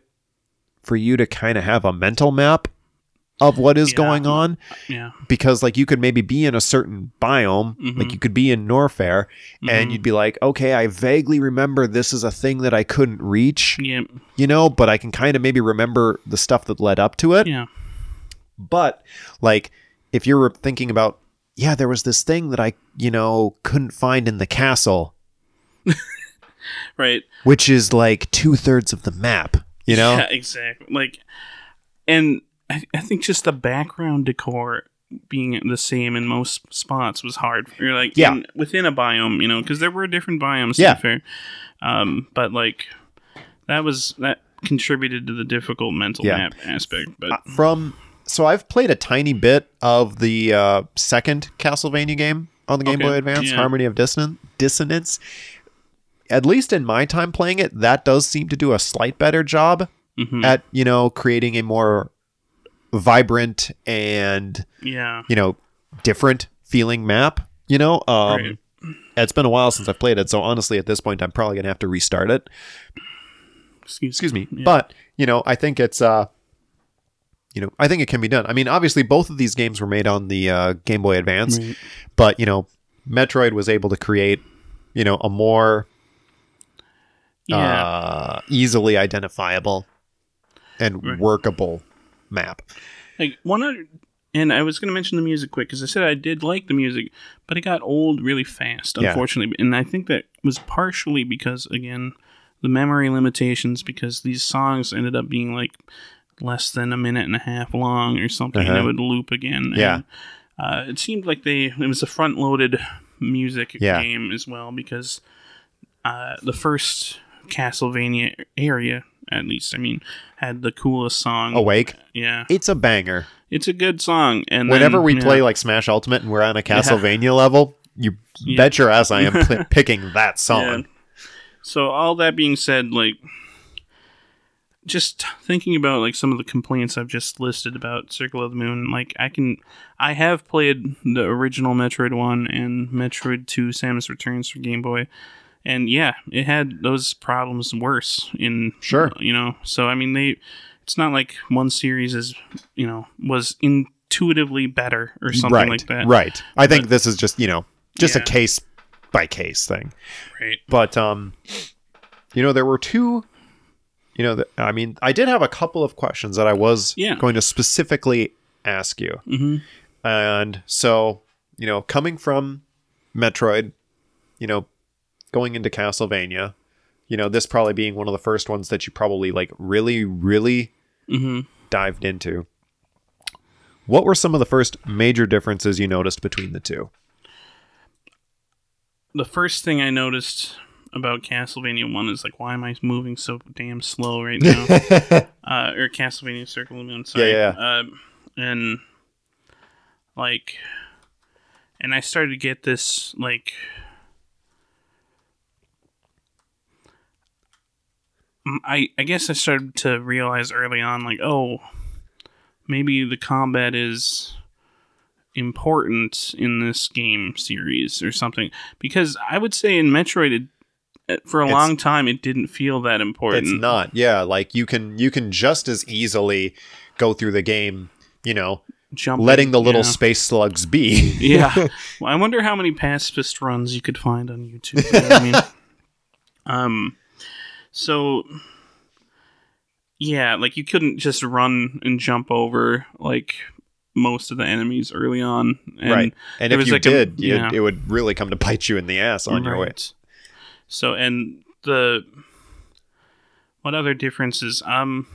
[SPEAKER 1] for you to kind of have a mental map of what is
[SPEAKER 2] Yeah.
[SPEAKER 1] going on
[SPEAKER 2] Yeah.
[SPEAKER 1] because like you could maybe be in a certain biome like
[SPEAKER 2] Mhm.
[SPEAKER 1] you could be in Norfair and
[SPEAKER 2] Mhm.
[SPEAKER 1] you'd be like okay I vaguely remember this is a thing that I couldn't reach
[SPEAKER 2] Yeah.
[SPEAKER 1] you know but I can kind of maybe remember the stuff that led up to it
[SPEAKER 2] Yeah.
[SPEAKER 1] but like if you're thinking about yeah there was this thing that I you know couldn't find in the castle
[SPEAKER 2] Right.
[SPEAKER 1] which is like two-thirds of the map you know
[SPEAKER 2] Yeah, exactly. Like, and I, I think just the background decor being the same in most spots was hard. You're like,
[SPEAKER 1] Yeah.
[SPEAKER 2] in- within a biome, you know, because there were different biomes. To
[SPEAKER 1] Yeah.
[SPEAKER 2] be fair, um, but like that was that contributed to the difficult mental
[SPEAKER 1] Yeah.
[SPEAKER 2] map aspect. But
[SPEAKER 1] Uh, from so I've played a tiny bit of the uh, second Castlevania game on the Game
[SPEAKER 2] Okay,
[SPEAKER 1] Boy Advance,
[SPEAKER 2] yeah.
[SPEAKER 1] Harmony of Disson- Dissonance. At least in my time playing it, that does seem to do a slight better job
[SPEAKER 2] mhm,
[SPEAKER 1] at you know creating a more vibrant and
[SPEAKER 2] yeah,
[SPEAKER 1] you know different feeling map. You know, um,
[SPEAKER 2] Right.
[SPEAKER 1] it's been a while since I've played it, so honestly, at this point, I'm probably gonna have to restart it.
[SPEAKER 2] excuse,
[SPEAKER 1] excuse me
[SPEAKER 2] Yeah.
[SPEAKER 1] but you know i think it's uh you know i think it can be done i mean obviously both of these games were made on the uh, game boy advance
[SPEAKER 2] Right.
[SPEAKER 1] but you know metroid was able to create you know a more
[SPEAKER 2] yeah,
[SPEAKER 1] uh, easily identifiable and
[SPEAKER 2] Right.
[SPEAKER 1] workable map
[SPEAKER 2] like one other. And I was going to mention the music quick because I said I did like the music, but it got old really fast,
[SPEAKER 1] Yeah.
[SPEAKER 2] unfortunately. And I think that was partially because, again, the memory limitations, because these songs ended up being like less than a minute and a half long or something, and
[SPEAKER 1] Uh-huh.
[SPEAKER 2] it would loop again.
[SPEAKER 1] Yeah.
[SPEAKER 2] And, uh, it seemed like they it was a front loaded music
[SPEAKER 1] Yeah.
[SPEAKER 2] game as well because uh, the first Castlevania area, at least, I mean, had the coolest song.
[SPEAKER 1] awake
[SPEAKER 2] Yeah,
[SPEAKER 1] it's a banger
[SPEAKER 2] it's a good song. And
[SPEAKER 1] whenever
[SPEAKER 2] then,
[SPEAKER 1] we
[SPEAKER 2] yeah,
[SPEAKER 1] play like smash ultimate and we're on a castlevania level you
[SPEAKER 2] Yeah.
[SPEAKER 1] bet your ass i am pl- picking that song
[SPEAKER 2] Yeah. So all that being said, like just thinking about like some of the complaints I've just listed about Circle of the Moon, like I can I have played the original Metroid 1 and Metroid 2 Samus Returns for Game Boy. And yeah, it had those problems worse in
[SPEAKER 1] Sure.
[SPEAKER 2] you know. So I mean they it's not like one series is, you know, was intuitively better or something
[SPEAKER 1] right
[SPEAKER 2] like that.
[SPEAKER 1] right i think this is just you know just a case by case thing
[SPEAKER 2] Right.
[SPEAKER 1] but um you know there were two you know th- i mean i did have a couple of questions that i was
[SPEAKER 2] Yeah.
[SPEAKER 1] going to specifically ask you
[SPEAKER 2] Mhm.
[SPEAKER 1] and so you know coming from metroid you know going into castlevania you know this probably being one of the first ones that you probably like really really
[SPEAKER 2] Mhm.
[SPEAKER 1] dived into what were some of the first major differences you noticed between the two
[SPEAKER 2] the first thing I noticed about Castlevania One is like, why am I moving so damn slow right now? uh, or Castlevania Circle of the Moon. Sorry.
[SPEAKER 1] Yeah,
[SPEAKER 2] Um, and like, and I started to get this like. I, I guess I started to realize early on, like, oh, maybe the combat is important in this game series or something. Because I would say in Metroid, it, for a
[SPEAKER 1] It's-
[SPEAKER 2] long time, it didn't feel that important.
[SPEAKER 1] It's not. Yeah, like you can you can just as easily go through the game, you know,
[SPEAKER 2] Jumping,
[SPEAKER 1] letting the little
[SPEAKER 2] yeah.
[SPEAKER 1] space slugs be.
[SPEAKER 2] yeah. Well, I wonder how many pacifist runs you could find on YouTube. you know I mean, um, so yeah, like you couldn't just run and jump over like most of the enemies early on, and
[SPEAKER 1] right. And if you
[SPEAKER 2] like
[SPEAKER 1] did, you-
[SPEAKER 2] yeah.
[SPEAKER 1] it would really come to bite you in the ass on your way.
[SPEAKER 2] So and the what other differences? Um,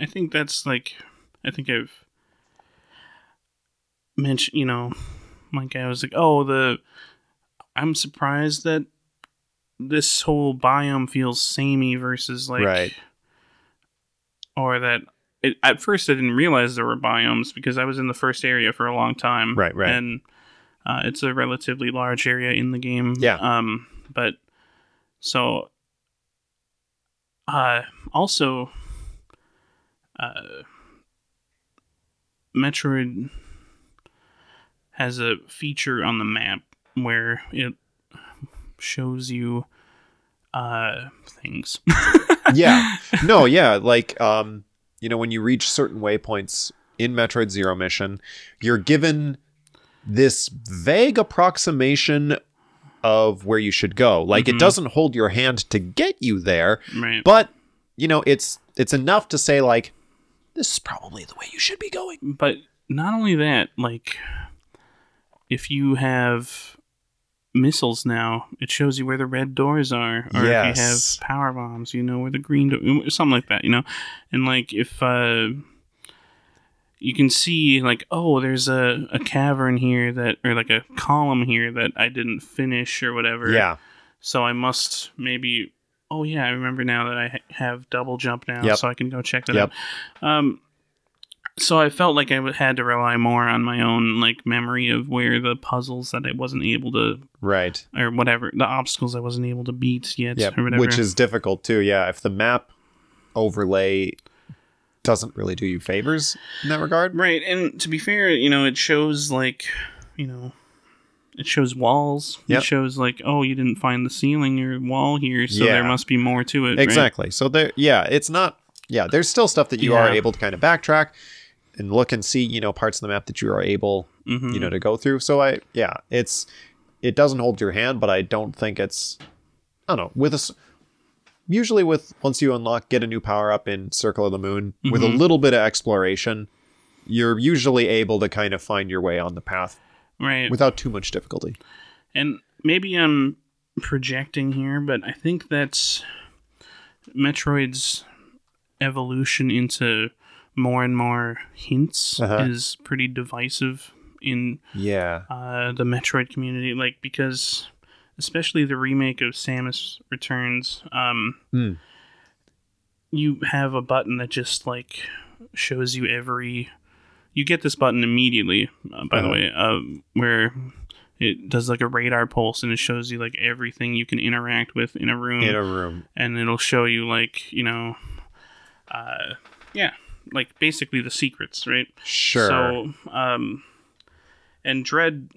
[SPEAKER 2] I think that's like I think I've mentioned. You know, like I was like, oh, the I'm surprised that this whole biome feels samey versus like
[SPEAKER 1] Right.
[SPEAKER 2] or that. It, at first, I didn't realize there were biomes because I was in the first area for a long time.
[SPEAKER 1] Right, right.
[SPEAKER 2] And uh, it's a relatively large area in the game.
[SPEAKER 1] Yeah.
[SPEAKER 2] Um, but so, uh, also, uh, Metroid has a feature on the map where it shows you uh things.
[SPEAKER 1] yeah. No, yeah, like um, you know, when you reach certain waypoints in Metroid Zero Mission, you're given this vague approximation of where you should go. Like it
[SPEAKER 2] Mhm.
[SPEAKER 1] doesn't hold your hand to get you there,
[SPEAKER 2] Right.
[SPEAKER 1] but you know, it's it's enough to say like this is probably the way you should be going.
[SPEAKER 2] but not only that, like if you have missiles now, it shows you where the red doors are. Or if you have power bombs, you know where the green door something like that, you know? And like if uh you can see like, oh, there's a, a cavern here that or like a column here that I didn't finish or whatever.
[SPEAKER 1] Yeah.
[SPEAKER 2] So I must maybe. Oh yeah, I remember now that I ha- have double jump now,
[SPEAKER 1] Yep.
[SPEAKER 2] so I can go check that
[SPEAKER 1] Yep.
[SPEAKER 2] out. Um, so I felt like I had to rely more on my own like memory of where the puzzles that I wasn't able to,
[SPEAKER 1] Right.
[SPEAKER 2] or whatever, the obstacles I wasn't able to beat yet,
[SPEAKER 1] Yeah.
[SPEAKER 2] or whatever.
[SPEAKER 1] Which is difficult too. Yeah. If the map overlay doesn't really do you favors in that regard.
[SPEAKER 2] right. And to be fair, you know, it shows like, you know. It shows walls.
[SPEAKER 1] Yep.
[SPEAKER 2] It shows like, oh, you didn't find the ceiling or wall here, so
[SPEAKER 1] Yeah.
[SPEAKER 2] there must be more to it. right?
[SPEAKER 1] Exactly. So there, yeah, it's not. Yeah, there's still stuff that you are able to kind of backtrack and look and see, you know, parts of the map that you are able,
[SPEAKER 2] Mhm.
[SPEAKER 1] you know, to go through. So I, yeah, it's it doesn't hold your hand, but I don't think it's. I don't know. With a, s- usually with once you unlock, get a new power up in Circle of the Moon with a
[SPEAKER 2] Mhm.
[SPEAKER 1] little bit of exploration, you're usually able to kind of find your way on the path
[SPEAKER 2] right.
[SPEAKER 1] without too much difficulty.
[SPEAKER 2] And maybe I'm projecting here, but I think that's Metroid's evolution into more and more hints
[SPEAKER 1] Uh-huh.
[SPEAKER 2] is pretty divisive in
[SPEAKER 1] Yeah.
[SPEAKER 2] uh, the Metroid community. Like because, especially the remake of Samus Returns, um,
[SPEAKER 1] Hmm.
[SPEAKER 2] you have a button that just like shows you every. You get this button immediately, uh, by the
[SPEAKER 1] Uh-huh.
[SPEAKER 2] way, uh, where it does like a radar pulse and it shows you like everything you can interact with in a room,
[SPEAKER 1] In a room.
[SPEAKER 2] and it'll show you like you know, uh, yeah, like basically the secrets, right?
[SPEAKER 1] Sure.
[SPEAKER 2] So, um, and Dread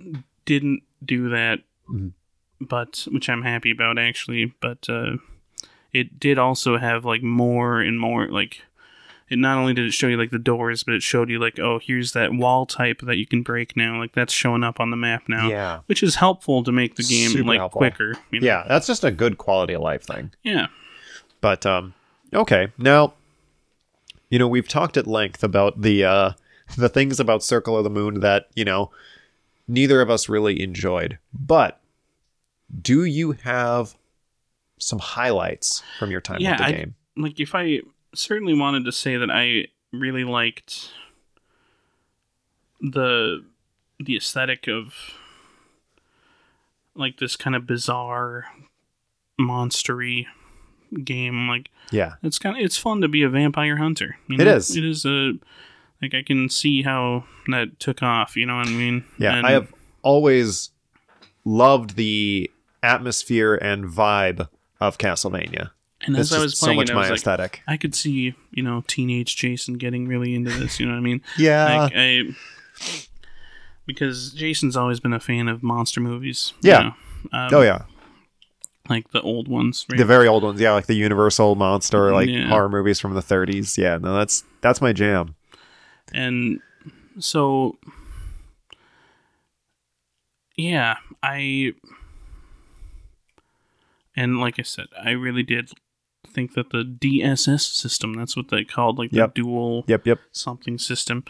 [SPEAKER 2] didn't do that,
[SPEAKER 1] Mhm.
[SPEAKER 2] but which I'm happy about actually. But uh, it did also have like more and more like. It not only did it show you like the doors, but it showed you like, oh, here's that wall type that you can break now. Like that's showing up on the map now,
[SPEAKER 1] yeah.
[SPEAKER 2] which is helpful to make the game
[SPEAKER 1] Super
[SPEAKER 2] like
[SPEAKER 1] helpful.
[SPEAKER 2] quicker. you know?
[SPEAKER 1] Yeah, that's just a good quality of life thing.
[SPEAKER 2] yeah,
[SPEAKER 1] But um okay. Now you know, we've talked at length about the uh the things about Circle of the Moon that, you know, neither of us really enjoyed. But do you have some highlights from your time
[SPEAKER 2] Yeah,
[SPEAKER 1] with the
[SPEAKER 2] I-
[SPEAKER 1] game?
[SPEAKER 2] like if I certainly wanted to say that I really liked the the aesthetic of like this kind of bizarre monstery game like
[SPEAKER 1] Yeah.
[SPEAKER 2] it's kind of it's fun to be a vampire hunter you
[SPEAKER 1] It
[SPEAKER 2] know?
[SPEAKER 1] is.
[SPEAKER 2] it is a like I can see how that took off you know what I mean
[SPEAKER 1] Yeah.
[SPEAKER 2] And-
[SPEAKER 1] I have always loved the atmosphere and vibe of Castlevania.
[SPEAKER 2] and
[SPEAKER 1] It's
[SPEAKER 2] as I
[SPEAKER 1] just
[SPEAKER 2] was
[SPEAKER 1] so
[SPEAKER 2] playing
[SPEAKER 1] much
[SPEAKER 2] it I
[SPEAKER 1] my
[SPEAKER 2] like
[SPEAKER 1] aesthetic.
[SPEAKER 2] I could see you know teenage Jason getting really into this you know what I mean
[SPEAKER 1] Yeah.
[SPEAKER 2] like I because Jason's always been a fan of monster movies.
[SPEAKER 1] Yeah.
[SPEAKER 2] you know, um,
[SPEAKER 1] oh yeah.
[SPEAKER 2] Like the old ones. Right?
[SPEAKER 1] The very old ones, yeah, like the Universal monster, like
[SPEAKER 2] Yeah.
[SPEAKER 1] horror movies from the 30s. Yeah, no, that's that's my jam.
[SPEAKER 2] and so yeah, I and like I said, I really did think that the DSS system, that's what they called like the
[SPEAKER 1] Yep.
[SPEAKER 2] dual
[SPEAKER 1] Yep, yep.
[SPEAKER 2] something system,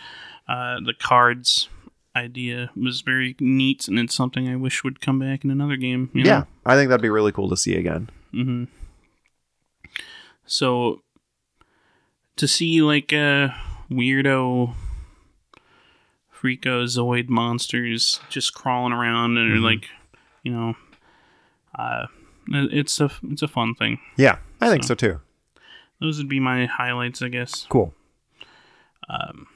[SPEAKER 2] uh, the cards idea was very neat and it's something I wish would come back in another game. you know?
[SPEAKER 1] Yeah, I think that'd be really cool to see again.
[SPEAKER 2] hmm So to see like uh, weirdo freakozoid monsters just crawling around and
[SPEAKER 1] Mhm.
[SPEAKER 2] like, you know, uh, it's a it's a fun thing.
[SPEAKER 1] Yeah, I think
[SPEAKER 2] So-
[SPEAKER 1] so too.
[SPEAKER 2] Those would be my highlights, I guess.
[SPEAKER 1] Cool.
[SPEAKER 2] Um,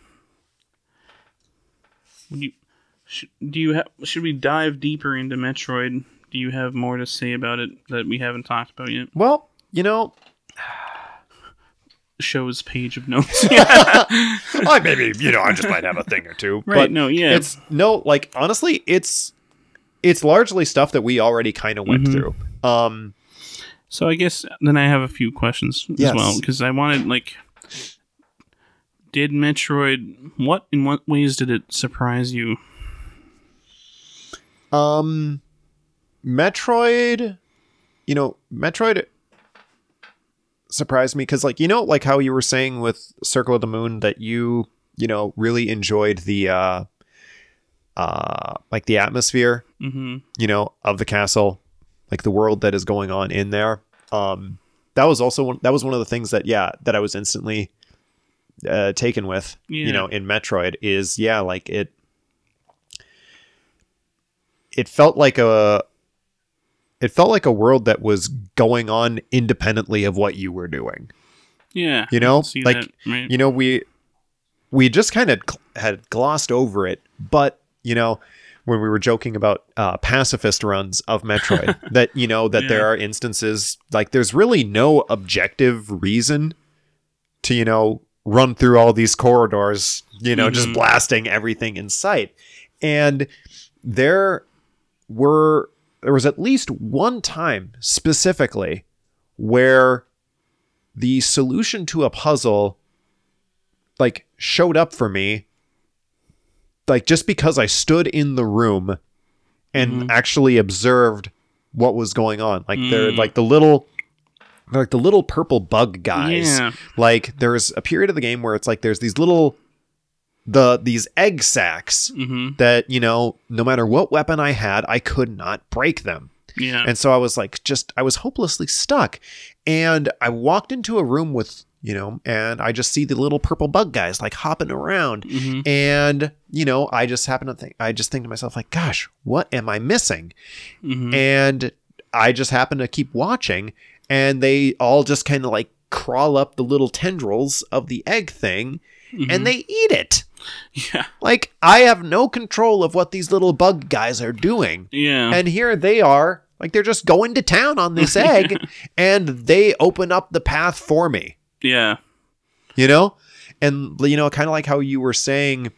[SPEAKER 2] you sh- do you have should we dive deeper into Metroid? Do you have more to say about it that we haven't talked about yet?
[SPEAKER 1] Well, you know,
[SPEAKER 2] Show's page of notes.
[SPEAKER 1] I maybe you know I just might have a thing or two,
[SPEAKER 2] Right,
[SPEAKER 1] but
[SPEAKER 2] no, yeah.
[SPEAKER 1] it's no like honestly, it's it's largely stuff that we already kind of went
[SPEAKER 2] Mhm.
[SPEAKER 1] through. Um,
[SPEAKER 2] So I guess then I have a few questions
[SPEAKER 1] Yes.
[SPEAKER 2] as well because I wanted like, did Metroid what in what ways did it surprise you?
[SPEAKER 1] Um, Metroid, you know, Metroid surprised me because, like, you know, like how you were saying with Circle of the Moon that you, you know, really enjoyed the, uh, uh, like the atmosphere,
[SPEAKER 2] Mm-hmm.
[SPEAKER 1] you know, of the castle, like the world that is going on in there. Um, that was also one, that was one of the things that, yeah, that I was instantly uh, taken with,
[SPEAKER 2] Yeah.
[SPEAKER 1] you know, in Metroid is, yeah, like it, it felt like a, it felt like a world that was going on independently of what you were doing.
[SPEAKER 2] Yeah.
[SPEAKER 1] You know, like,
[SPEAKER 2] that, right?
[SPEAKER 1] You know, we we just kind of cl- had glossed over it, but you know, when we were joking about uh, pacifist runs of Metroid, that you know that there are instances like there's really no objective reason to you know run through all these corridors, you know, just
[SPEAKER 2] Mhm.
[SPEAKER 1] blasting everything in sight, and there were there was at least one time specifically where the solution to a puzzle like showed up for me like just because I stood in the room and
[SPEAKER 2] Mhm.
[SPEAKER 1] actually observed what was going on like they're
[SPEAKER 2] Mm.
[SPEAKER 1] like the little they're like the little purple bug guys
[SPEAKER 2] Yeah.
[SPEAKER 1] like there's a period of the game where it's like there's these little the these egg sacs
[SPEAKER 2] Mm-hmm.
[SPEAKER 1] that you know no matter what weapon I had I could not break them
[SPEAKER 2] Yeah.
[SPEAKER 1] and so I was like, just, I was hopelessly stuck. And I walked into a room with, you know, and I just see the little purple bug guys like hopping around.
[SPEAKER 2] mm-hmm.
[SPEAKER 1] And, you know, I just happen to think, I just think to myself, like, gosh, what am I missing?
[SPEAKER 2] Mm-hmm.
[SPEAKER 1] And I just happen to keep watching. And they all just kind of like crawl up the little tendrils of the egg thing
[SPEAKER 2] Mm-hmm.
[SPEAKER 1] and they eat it.
[SPEAKER 2] Yeah.
[SPEAKER 1] Like, I have no control of what these little bug guys are doing.
[SPEAKER 2] Yeah.
[SPEAKER 1] And here they are, like they're just going to town on this egg, and they open up the path for me,
[SPEAKER 2] yeah.
[SPEAKER 1] you know? And, you know, kind of like how you were saying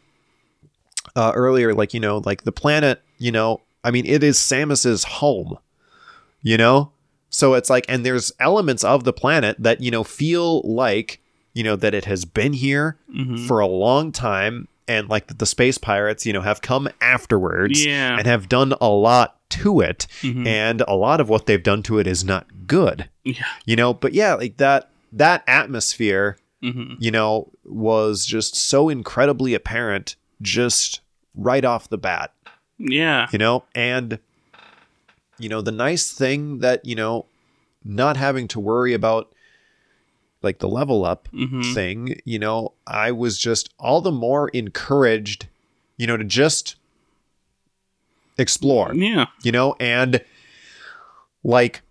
[SPEAKER 1] uh, earlier, like, you know, like the planet, you know, I mean, it is Samus's home, you know? So it's like, and there's elements of the planet that, you know, feel like, you know, that it has been here
[SPEAKER 2] Mm-hmm.
[SPEAKER 1] for a long time. And like that the space pirates, you know, have come afterwards
[SPEAKER 2] Yeah.
[SPEAKER 1] and have done a lot to it.
[SPEAKER 2] Mhm.
[SPEAKER 1] and a lot of what they've done to it is not good
[SPEAKER 2] Yeah.
[SPEAKER 1] you know but yeah like that that atmosphere
[SPEAKER 2] Mm-hmm.
[SPEAKER 1] you know was just so incredibly apparent just right off the bat
[SPEAKER 2] Yeah.
[SPEAKER 1] you know and you know the nice thing that you know not having to worry about like the level up
[SPEAKER 2] Mm-hmm.
[SPEAKER 1] thing you know i was just all the more encouraged you know to just explore
[SPEAKER 2] Yeah.
[SPEAKER 1] you know and like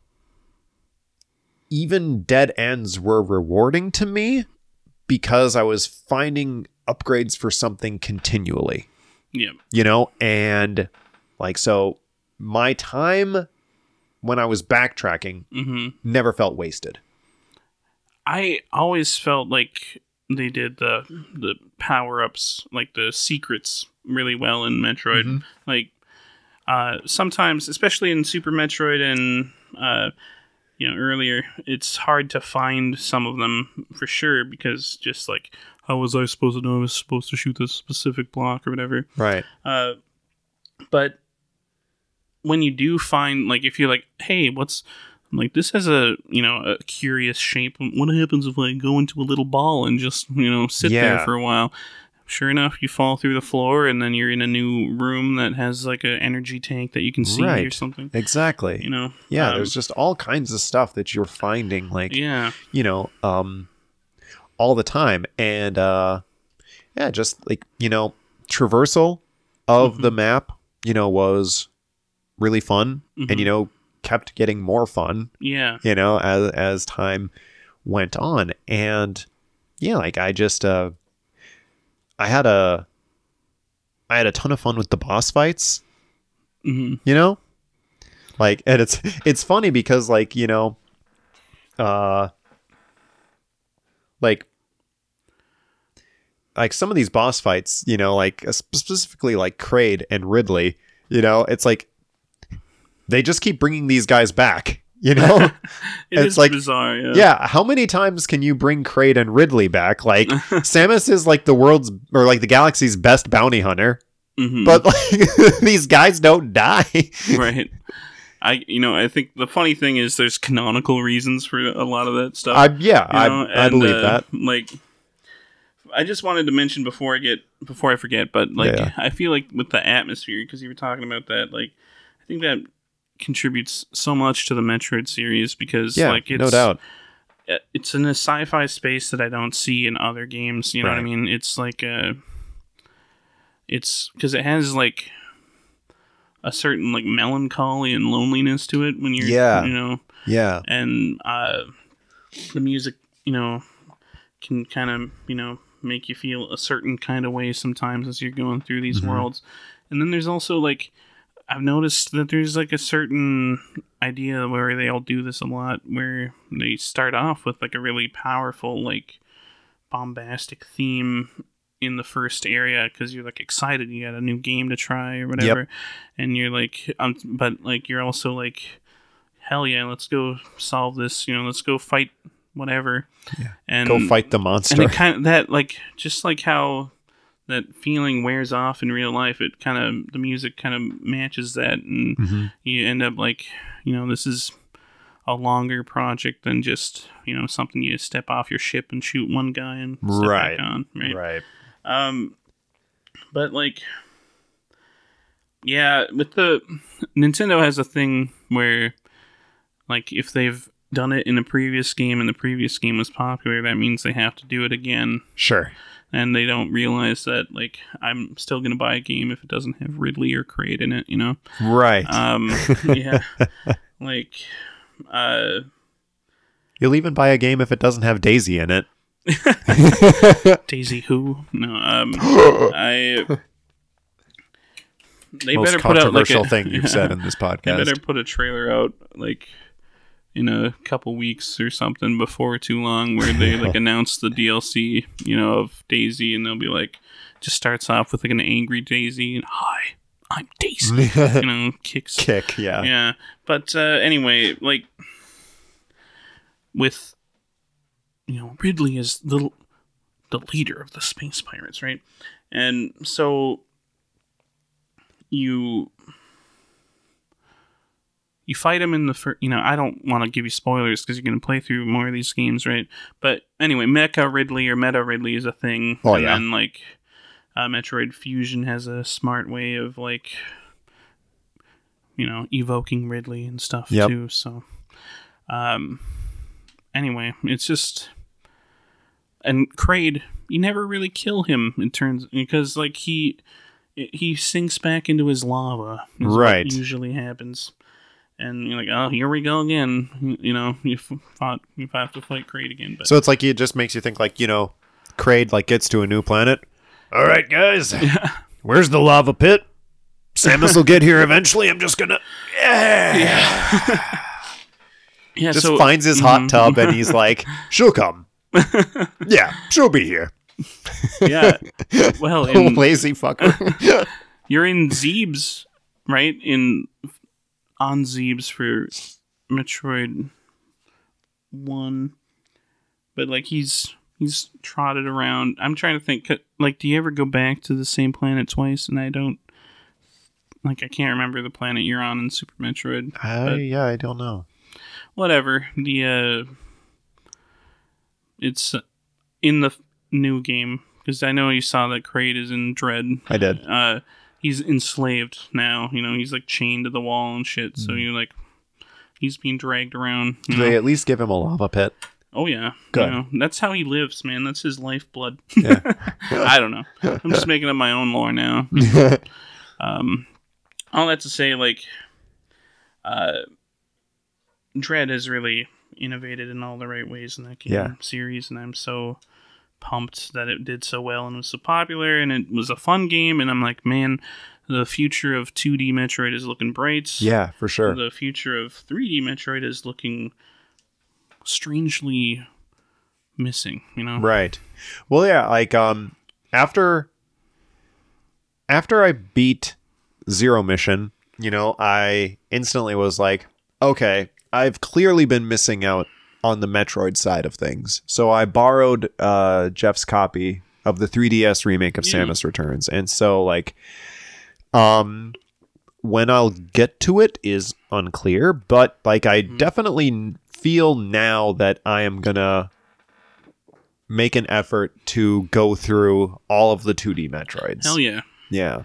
[SPEAKER 1] even dead ends were rewarding to me because i was finding upgrades for something continually
[SPEAKER 2] Yeah.
[SPEAKER 1] you know and like so my time when i was backtracking
[SPEAKER 2] Mm-hmm.
[SPEAKER 1] never felt wasted
[SPEAKER 2] I always felt like they did the the power ups, like the secrets, really well in Metroid.
[SPEAKER 1] Mhm.
[SPEAKER 2] Like uh, sometimes, especially in Super Metroid and uh, you know earlier, it's hard to find some of them for sure because just like how was I supposed to know I was supposed to shoot this specific block or whatever.
[SPEAKER 1] right
[SPEAKER 2] Uh, but when you do find like if you're like, hey, what's like this has a you know a curious shape. What happens if I go into a little ball and just you know sit there for a while? Sure enough, you fall through the floor and then you're in a new room that has like an energy tank that you can see or something.
[SPEAKER 1] exactly
[SPEAKER 2] You know,
[SPEAKER 1] yeah
[SPEAKER 2] Um,
[SPEAKER 1] there's just all kinds of stuff that you're finding like
[SPEAKER 2] yeah,
[SPEAKER 1] you know, um, all the time. And uh, yeah, just like, you know, traversal of
[SPEAKER 2] Mhm.
[SPEAKER 1] the map, you know, was really fun and,
[SPEAKER 2] Mhm.
[SPEAKER 1] you know, kept getting more fun,
[SPEAKER 2] yeah,
[SPEAKER 1] you know, as, as time went on. And yeah, like I just, uh, I had a, I had a ton of fun with the boss fights
[SPEAKER 2] hmm
[SPEAKER 1] you know like and it's it's funny because like you know uh like like some of these boss fights you know like specifically like Kraid and Ridley you know it's like they just keep bringing these guys back You know?
[SPEAKER 2] It
[SPEAKER 1] It's like-
[SPEAKER 2] bizarre. Yeah.
[SPEAKER 1] yeah. How many times can you bring Kraid and Ridley back? Like Samus is like the world's or like the galaxy's best bounty hunter,
[SPEAKER 2] Mhm.
[SPEAKER 1] but like these guys don't die.
[SPEAKER 2] right. I you know I think the funny thing is there's canonical reasons for a lot of that stuff.
[SPEAKER 1] I yeah,
[SPEAKER 2] you
[SPEAKER 1] I
[SPEAKER 2] know,
[SPEAKER 1] I
[SPEAKER 2] and,
[SPEAKER 1] believe
[SPEAKER 2] uh,
[SPEAKER 1] that.
[SPEAKER 2] Like, I just wanted to mention before I get before I forget, but like
[SPEAKER 1] Yeah.
[SPEAKER 2] I feel like with the atmosphere because you were talking about that, like I think that contributes so much to the Metroid series because
[SPEAKER 1] Yeah,
[SPEAKER 2] like it's
[SPEAKER 1] no doubt.
[SPEAKER 2] uh, it's in a sci-fi space that I don't see in other games. You know what I mean? It's like a, it's because it has like a certain like melancholy and loneliness to it when you're,
[SPEAKER 1] Yeah.
[SPEAKER 2] you know,
[SPEAKER 1] Yeah.
[SPEAKER 2] and uh, the music, you know, can kind of, you know, make you feel a certain kind of way sometimes as you're going through these
[SPEAKER 1] Mhm.
[SPEAKER 2] worlds. And then there's also like I've noticed that there's like a certain idea where they all do this a lot where they start off with like a really powerful like bombastic theme in the first area because you're like excited you got a new game to try or whatever and you're like um, but like you're also like hell yeah let's go solve this you know let's go fight whatever
[SPEAKER 1] Yeah.
[SPEAKER 2] and
[SPEAKER 1] Go fight the
[SPEAKER 2] and
[SPEAKER 1] monster.
[SPEAKER 2] it kind of that like just like how that feeling wears off in real life it kind of the music kind of matches that and
[SPEAKER 1] Mhm.
[SPEAKER 2] you end up like you know this is a longer project than just you know something you step off your ship and shoot one guy and
[SPEAKER 1] Right.
[SPEAKER 2] on right
[SPEAKER 1] Right.
[SPEAKER 2] um but like yeah with the nintendo has a thing where like if they've done it in a previous game and the previous game was popular that means they have to do it again
[SPEAKER 1] Sure.
[SPEAKER 2] And they don't realize that like i'm still gonna buy a game if it doesn't have ridley or Kraid in it you know
[SPEAKER 1] Right.
[SPEAKER 2] um yeah like uh
[SPEAKER 1] You'll even buy a game if it doesn't have Daisy in it.
[SPEAKER 2] daisy who no um i they
[SPEAKER 1] Most
[SPEAKER 2] better put out like
[SPEAKER 1] controversial
[SPEAKER 2] a,
[SPEAKER 1] thing you've said in this
[SPEAKER 2] they
[SPEAKER 1] podcast.
[SPEAKER 2] better put a trailer out like in a couple weeks or something before too long where they like announce the dlc you know of daisy and they'll be like just starts off with like an angry daisy and hi i'm daisy. You know kicks.
[SPEAKER 1] Kick, yeah.
[SPEAKER 2] yeah. But uh anyway like with you know ridley is the the leader of the space pirates right? And so you you fight him in the first you know i don't want to give you spoilers because you're going to play through more of these games right but anyway mecha ridley or meta ridley is a thing
[SPEAKER 1] Oh,
[SPEAKER 2] and
[SPEAKER 1] yeah.
[SPEAKER 2] And like uh, metroid fusion has a smart way of like you know evoking ridley and stuff
[SPEAKER 1] Yep.
[SPEAKER 2] too so um anyway it's just and Kraid, you never really kill him in terms because like he he sinks back into his lava,
[SPEAKER 1] Right.
[SPEAKER 2] usually happens, and you're like, oh, here we go again. You- know, you fought, you have to fight Kraid again, but
[SPEAKER 1] So it's like it just makes you think like, you know, Kraid like gets to a new planet. All right, guys. yeah. Where's the lava pit? Samus will get here eventually. I'm just gonna yeah.
[SPEAKER 2] yeah,
[SPEAKER 1] Just
[SPEAKER 2] so
[SPEAKER 1] finds his hot
[SPEAKER 2] mhm.
[SPEAKER 1] tub and he's like, she'll come. yeah, she'll be here.
[SPEAKER 2] yeah. Well, in,
[SPEAKER 1] Lazy fucker.
[SPEAKER 2] you're in Zebes, right? In on Zebes for Metroid One, but like he's he's trotted around. I'm trying to think. Like, do you ever go back to the same planet twice? And I don't. Like, I can't remember the planet you're on in Super Metroid.
[SPEAKER 1] I, yeah, I don't know.
[SPEAKER 2] Whatever. The uh, it's uh, in the new game because I know you saw that Kraid is in Dread
[SPEAKER 1] I did.
[SPEAKER 2] uh he's enslaved now you know he's like chained to the wall and shit so you're like he's being dragged around you
[SPEAKER 1] Do they at least give him a lava pit?
[SPEAKER 2] oh yeah
[SPEAKER 1] Good.
[SPEAKER 2] you know, that's how he lives man that's his lifeblood
[SPEAKER 1] Yeah.
[SPEAKER 2] i don't know i'm just making up my own lore now um all that to say like uh dread has really innovated in all the right ways in that game
[SPEAKER 1] Yeah.
[SPEAKER 2] series and i'm so pumped that it did so well and was so popular and it was a fun game and i'm like man the future of 2d metroid is looking bright
[SPEAKER 1] yeah, for sure.
[SPEAKER 2] the future of 3d metroid is looking strangely missing you know
[SPEAKER 1] Right. Well, yeah, like um after after I beat Zero Mission, you know, I instantly was like, okay, I've clearly been missing out on the Metroid side of things. So I borrowed uh, Jeff's copy of the 3DS remake of
[SPEAKER 2] Yeah.
[SPEAKER 1] Samus Returns, and so like, um, when I'll get to it is unclear. But like, I
[SPEAKER 2] Mhm.
[SPEAKER 1] definitely feel now that I am gonna make an effort to go through all of the 2D Metroids.
[SPEAKER 2] Hell yeah.
[SPEAKER 1] yeah.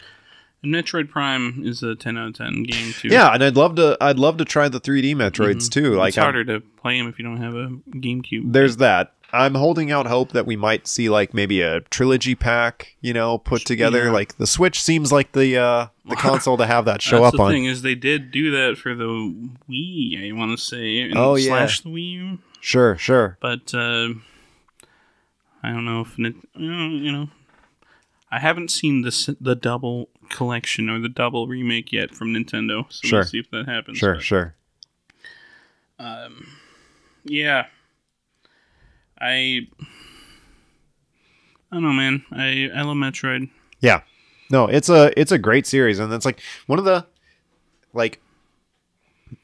[SPEAKER 2] And Metroid Prime is a 10 out of 10 game too.
[SPEAKER 1] Yeah, and I'd love to. I'd love to try the 3D Metroids
[SPEAKER 2] Mhm.
[SPEAKER 1] too. Like
[SPEAKER 2] it's
[SPEAKER 1] I'm-
[SPEAKER 2] harder to play them if you don't have a GameCube.
[SPEAKER 1] there's that. I'm holding out hope that we might see like maybe a trilogy pack, you know, put together.
[SPEAKER 2] Yeah.
[SPEAKER 1] Like the Switch seems like the uh the console to have that show
[SPEAKER 2] That's
[SPEAKER 1] up
[SPEAKER 2] the
[SPEAKER 1] on.
[SPEAKER 2] thing is they did do that for the Wii. I want to say.
[SPEAKER 1] Oh, yeah.
[SPEAKER 2] Slash the Wii U,
[SPEAKER 1] Sure, sure.
[SPEAKER 2] but uh, I don't know if it, you know, you know. I haven't seen this the double collection or the double remake yet from Nintendo, so
[SPEAKER 1] Sure.
[SPEAKER 2] we'll see if that happens.
[SPEAKER 1] Sure,
[SPEAKER 2] but,
[SPEAKER 1] sure.
[SPEAKER 2] Um, yeah. I. I don't know, man. I I love Metroid.
[SPEAKER 1] Yeah. No, it's a it's a great series and it's like one of the like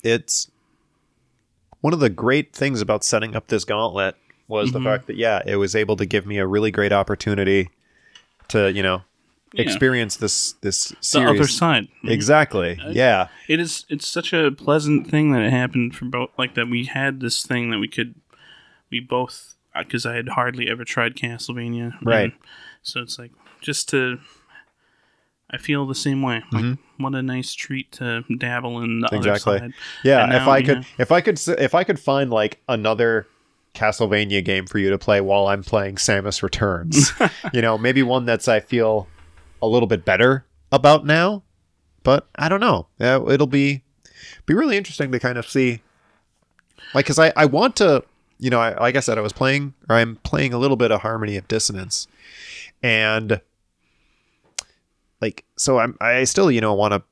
[SPEAKER 1] it's one of the great things about setting up this gauntlet was the
[SPEAKER 2] Mhm.
[SPEAKER 1] fact that yeah, it was able to give me a really great opportunity to, you know,
[SPEAKER 2] Yeah.
[SPEAKER 1] experience this this
[SPEAKER 2] The other side.
[SPEAKER 1] Exactly.
[SPEAKER 2] Uh,
[SPEAKER 1] Yeah.
[SPEAKER 2] It is. It's such a pleasant thing that it happened for both. Like that, we had this thing that we could, we both, because I had hardly ever tried Castlevania,
[SPEAKER 1] Right.
[SPEAKER 2] so it's like just to. I feel the same way. Like,
[SPEAKER 1] Mhm.
[SPEAKER 2] what a nice treat to dabble in the
[SPEAKER 1] Exactly.
[SPEAKER 2] other side.
[SPEAKER 1] Yeah, if I could, if I could, if I could find like another Castlevania game for you to play while I'm playing Samus Returns, you know, maybe one that's I feel a little bit better about now, but I don't know. It'll be be really interesting to kind of see, like, because I I want to, you know, I, like I said, I was playing or I'm playing a little bit of Harmony of Dissonance, and like, so I'm I still you know want to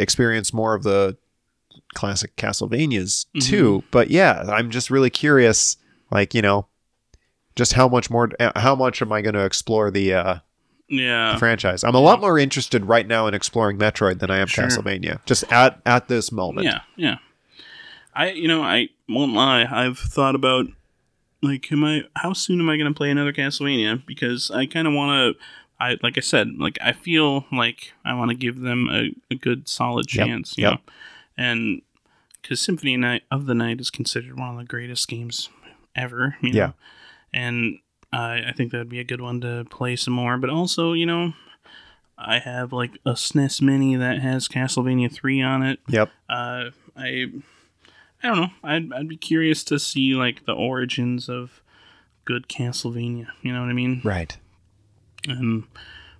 [SPEAKER 1] experience more of the classic Castlevanias
[SPEAKER 2] Mhm.
[SPEAKER 1] too. But yeah, I'm just really curious, like you know, just how much more, uh, how much am I going to explore the uh,
[SPEAKER 2] Yeah.
[SPEAKER 1] franchise? I'm a lot more interested right now in exploring Metroid than I am
[SPEAKER 2] Sure.
[SPEAKER 1] Castlevania. Just at at this moment.
[SPEAKER 2] Yeah, yeah. I, you know, I won't lie. I've thought about like, am I? How soon am I going to play another Castlevania? Because I kind of want to. I like I said, like I feel like I want to give them a, a good, solid
[SPEAKER 1] Yep,
[SPEAKER 2] chance. You
[SPEAKER 1] yep.
[SPEAKER 2] know, and because Symphony Night of the Night is considered one of the greatest games ever. You know?
[SPEAKER 1] Yeah.
[SPEAKER 2] and I I think that would be a good one to play some more. But also, you know. I have like a SNES Mini that has Castlevania 3 on it
[SPEAKER 1] Yep.
[SPEAKER 2] uh, I I don't know. I'd I'd be curious to see like the origins of good Castlevania. You know what I mean?
[SPEAKER 1] Right.
[SPEAKER 2] And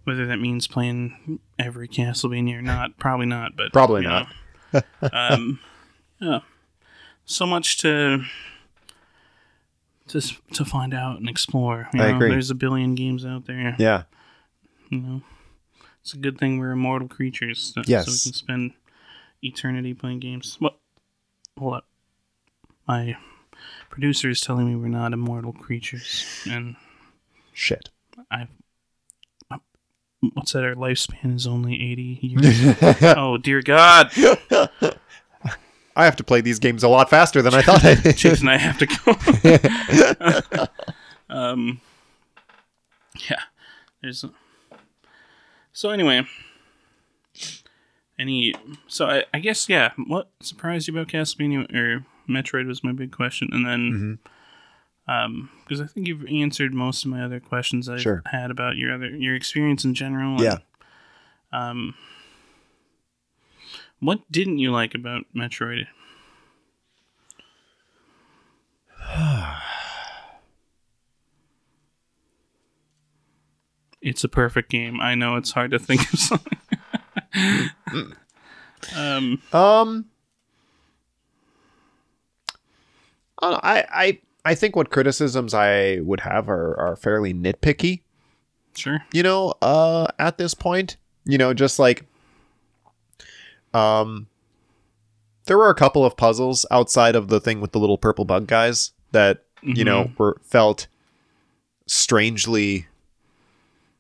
[SPEAKER 2] whether that means playing every Castlevania or not, probably not. But
[SPEAKER 1] Probably not.
[SPEAKER 2] know. um, yeah. So much to to to find out and explore. You
[SPEAKER 1] I
[SPEAKER 2] know?
[SPEAKER 1] agree.
[SPEAKER 2] There's a billion games out there.
[SPEAKER 1] Yeah.
[SPEAKER 2] You know, it's a good thing we're immortal creatures. So,
[SPEAKER 1] Yes.
[SPEAKER 2] so we can spend eternity playing games. What? Hold up. My producer is telling me we're not immortal creatures, and
[SPEAKER 1] Shit.
[SPEAKER 2] I. Um, what's that? Our lifespan is only eighty years. oh dear God,
[SPEAKER 1] I have to play these games a lot faster than I thought I did.
[SPEAKER 2] Jason! I have to go. um. Yeah. There's. So anyway. Any so I, I guess yeah. What surprised you about Castlevania or Metroid was my big question, and then
[SPEAKER 1] Mhm.
[SPEAKER 2] um because I think you've answered most of my other questions I've
[SPEAKER 1] Sure.
[SPEAKER 2] had about your other your experience in general. and,
[SPEAKER 1] Yeah.
[SPEAKER 2] um. What didn't you like about Metroid? It's a perfect game. I know it's hard to think of something. um,
[SPEAKER 1] Um, I, don't know, I I I think what criticisms I would have are are fairly nitpicky.
[SPEAKER 2] sure.
[SPEAKER 1] You know, uh, at this point, you know, just like, um, there were a couple of puzzles outside of the thing with the little purple bug guys that you know
[SPEAKER 2] Mhm.
[SPEAKER 1] were felt strangely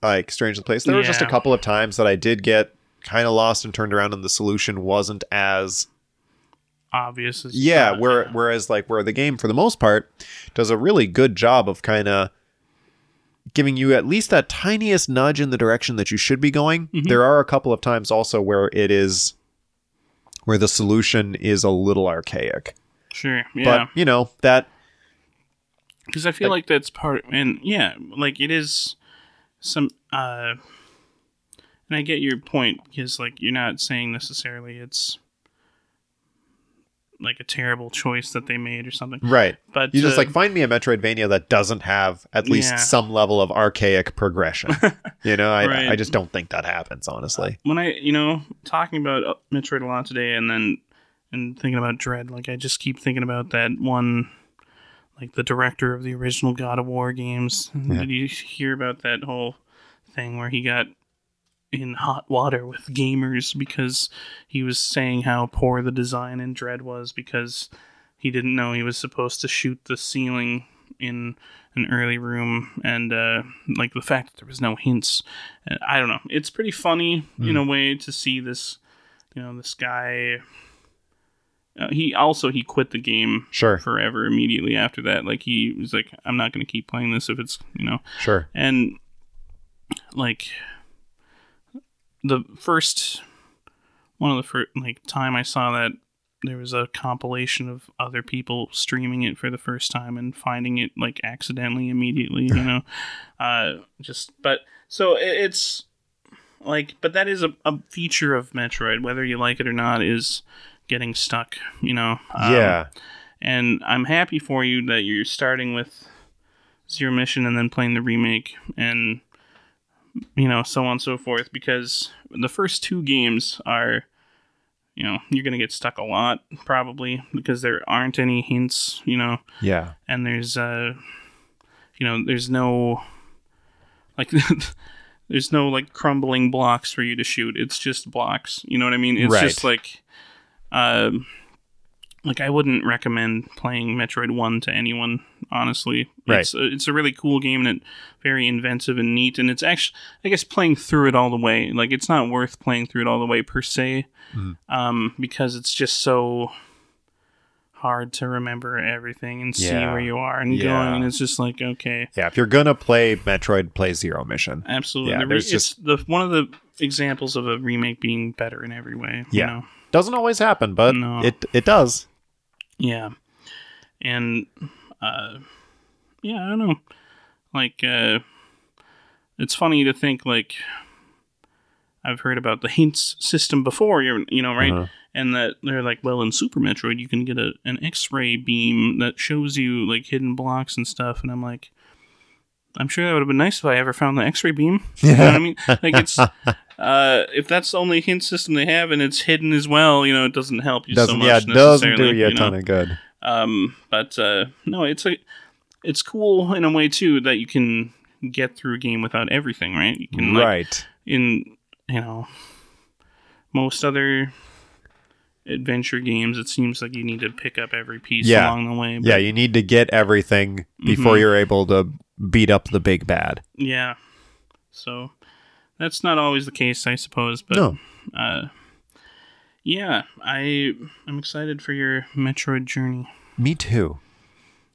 [SPEAKER 1] like strangely placed. There were just a couple of times that I did get kind of lost and turned around, and the solution wasn't as
[SPEAKER 2] obvious. As
[SPEAKER 1] Yeah, where whereas like where the game for the most part does a really good job of kind of giving you at least that tiniest nudge in the direction that you should be going.
[SPEAKER 2] Mhm.
[SPEAKER 1] There are a couple of times also where it is where the solution is a little archaic.
[SPEAKER 2] sure. Yeah.
[SPEAKER 1] But, you know, that
[SPEAKER 2] because I feel like, that's part, and yeah, like it is some. uh And I get your point because, like, you're not saying necessarily it's like a terrible choice that they made or something,
[SPEAKER 1] right.
[SPEAKER 2] but
[SPEAKER 1] You just
[SPEAKER 2] uh,
[SPEAKER 1] like find me a Metroidvania that doesn't have at least
[SPEAKER 2] Yeah.
[SPEAKER 1] some level of archaic progression. you know, I
[SPEAKER 2] Right.
[SPEAKER 1] I just don't think that happens, honestly.
[SPEAKER 2] when I, you know, talking about uh, Metroid a lot today, and then and thinking about Dread, like I just keep thinking about that one, like the director of the original God of War games.
[SPEAKER 1] Yeah.
[SPEAKER 2] Did you hear about that whole thing where he got in hot water with gamers because he was saying how poor the design in Dread was because he didn't know he was supposed to shoot the ceiling in an early room and uh, like the fact that there was no hints i don't know it's pretty funny in a way to see this you know this guy uh, he also he quit the game
[SPEAKER 1] Sure.
[SPEAKER 2] forever immediately after that like he was like i'm not going to keep playing this if it's you know
[SPEAKER 1] Sure.
[SPEAKER 2] and like the first one of the first like time I saw that there was a compilation of other people streaming it for the first time and finding it like accidentally immediately, you know. uh just but so it, it's like but that is a, a feature of Metroid whether you like it or not is getting stuck, you know. Um,
[SPEAKER 1] yeah.
[SPEAKER 2] and I'm happy for you that you're starting with Zero Mission and then playing the remake and you know so on and so forth because the first two games are you know you're gonna get stuck a lot probably because there aren't any hints you know?
[SPEAKER 1] Yeah.
[SPEAKER 2] and there's uh you know there's no like there's no like crumbling blocks for you to shoot. It's just blocks. You know what i mean? It's
[SPEAKER 1] Right.
[SPEAKER 2] just like um like i wouldn't recommend playing metroid 1 to anyone honestly
[SPEAKER 1] Right.
[SPEAKER 2] it's, a, it's a really cool game and it very inventive and neat and it's actually i guess playing through it all the way like it's not worth playing through it all the way per se
[SPEAKER 1] Mhm.
[SPEAKER 2] um because it's just so hard to remember everything and see where you are and
[SPEAKER 1] Yeah.
[SPEAKER 2] going. And it's just like, okay,
[SPEAKER 1] Yeah. If you're gonna play Metroid, play Zero Mission.
[SPEAKER 2] absolutely.
[SPEAKER 1] Yeah,
[SPEAKER 2] The re- it's the one of the examples of a remake being better in every way. you
[SPEAKER 1] Yeah.
[SPEAKER 2] know?
[SPEAKER 1] Doesn't always happen, but
[SPEAKER 2] No.
[SPEAKER 1] it it does.
[SPEAKER 2] Yeah. And uh yeah, I don't know. Like uh it's funny to think like I've heard about the hints system before, you you know, right?
[SPEAKER 1] Uh-huh.
[SPEAKER 2] And that they're like, well, in Super Metroid, you can get a an X-ray beam that shows you like hidden blocks and stuff. And I'm like, I'm sure that would have been nice if I ever found the X-ray beam. You know what I mean? Like it's uh, if that's the only hint system they have and it's hidden as well, you know, it doesn't help you
[SPEAKER 1] Doesn't
[SPEAKER 2] so much.
[SPEAKER 1] yeah, doesn't do
[SPEAKER 2] necessarily,
[SPEAKER 1] you a
[SPEAKER 2] know?
[SPEAKER 1] ton of good.
[SPEAKER 2] Um, but uh, no, it's a it's cool in a way too that you can get through a game without everything, right? You can like
[SPEAKER 1] Right.
[SPEAKER 2] in you know most other adventure games it seems like you need to pick up every piece
[SPEAKER 1] Yeah.
[SPEAKER 2] along the way but
[SPEAKER 1] Yeah, you need to get everything before
[SPEAKER 2] Mhm.
[SPEAKER 1] you're able to beat up the big bad.
[SPEAKER 2] yeah so that's not always the case i suppose but
[SPEAKER 1] no.
[SPEAKER 2] uh yeah i i'm excited for your metroid journey
[SPEAKER 1] Me too.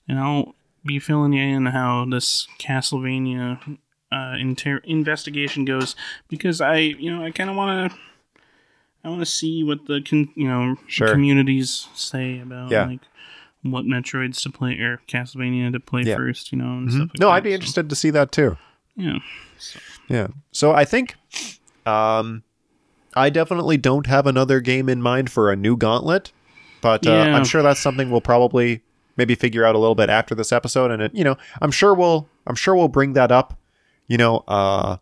[SPEAKER 2] and i'll be filling you in how this castlevania uh inter- investigation goes because i you know i kind of want to I want to see what the con- you know
[SPEAKER 1] Sure.
[SPEAKER 2] communities say about
[SPEAKER 1] Yeah.
[SPEAKER 2] like what Metroids to play or Castlevania to play
[SPEAKER 1] Yeah.
[SPEAKER 2] first, you know. And
[SPEAKER 1] Mhm.
[SPEAKER 2] stuff like
[SPEAKER 1] No,
[SPEAKER 2] that.
[SPEAKER 1] I'd be
[SPEAKER 2] So,
[SPEAKER 1] interested to see that too.
[SPEAKER 2] yeah,
[SPEAKER 1] Yeah. So I think um I definitely don't have another game in mind for a new gauntlet, but uh,
[SPEAKER 2] Yeah.
[SPEAKER 1] I'm sure that's something we'll probably maybe figure out a little bit after this episode and it, you know, I'm sure we'll I'm sure we'll bring that up, you know, uh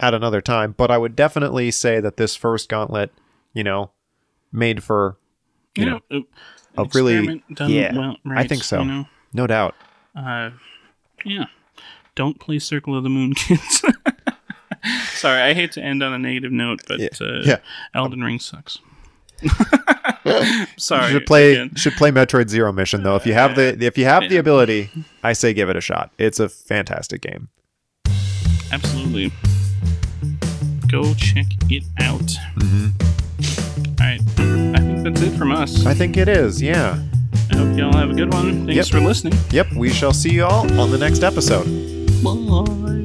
[SPEAKER 1] at another time, but I would definitely say that this first gauntlet, you know, made for you know,
[SPEAKER 2] a,
[SPEAKER 1] a really-
[SPEAKER 2] done
[SPEAKER 1] yeah,
[SPEAKER 2] well,
[SPEAKER 1] I think so.
[SPEAKER 2] You know,
[SPEAKER 1] no doubt.
[SPEAKER 2] uh, yeah. Don't play Circle of the Moon, kids. Sorry, I hate to end on a negative note, but
[SPEAKER 1] Yeah.
[SPEAKER 2] uh,
[SPEAKER 1] Yeah.
[SPEAKER 2] Elden Ring sucks. Sorry,
[SPEAKER 1] should play
[SPEAKER 2] again.
[SPEAKER 1] should play Metroid Zero Mission though. If you have the if you have the ability, I say give it a shot. It's a fantastic game.
[SPEAKER 2] Absolutely. Go check it out.
[SPEAKER 1] Mm-hmm.
[SPEAKER 2] All right. I think that's it from us.
[SPEAKER 1] I think it is, yeah.
[SPEAKER 2] I hope y'all have a good one. Thanks
[SPEAKER 1] Yep.
[SPEAKER 2] for listening.
[SPEAKER 1] Yep, we shall see you all on the next episode.
[SPEAKER 2] Bye.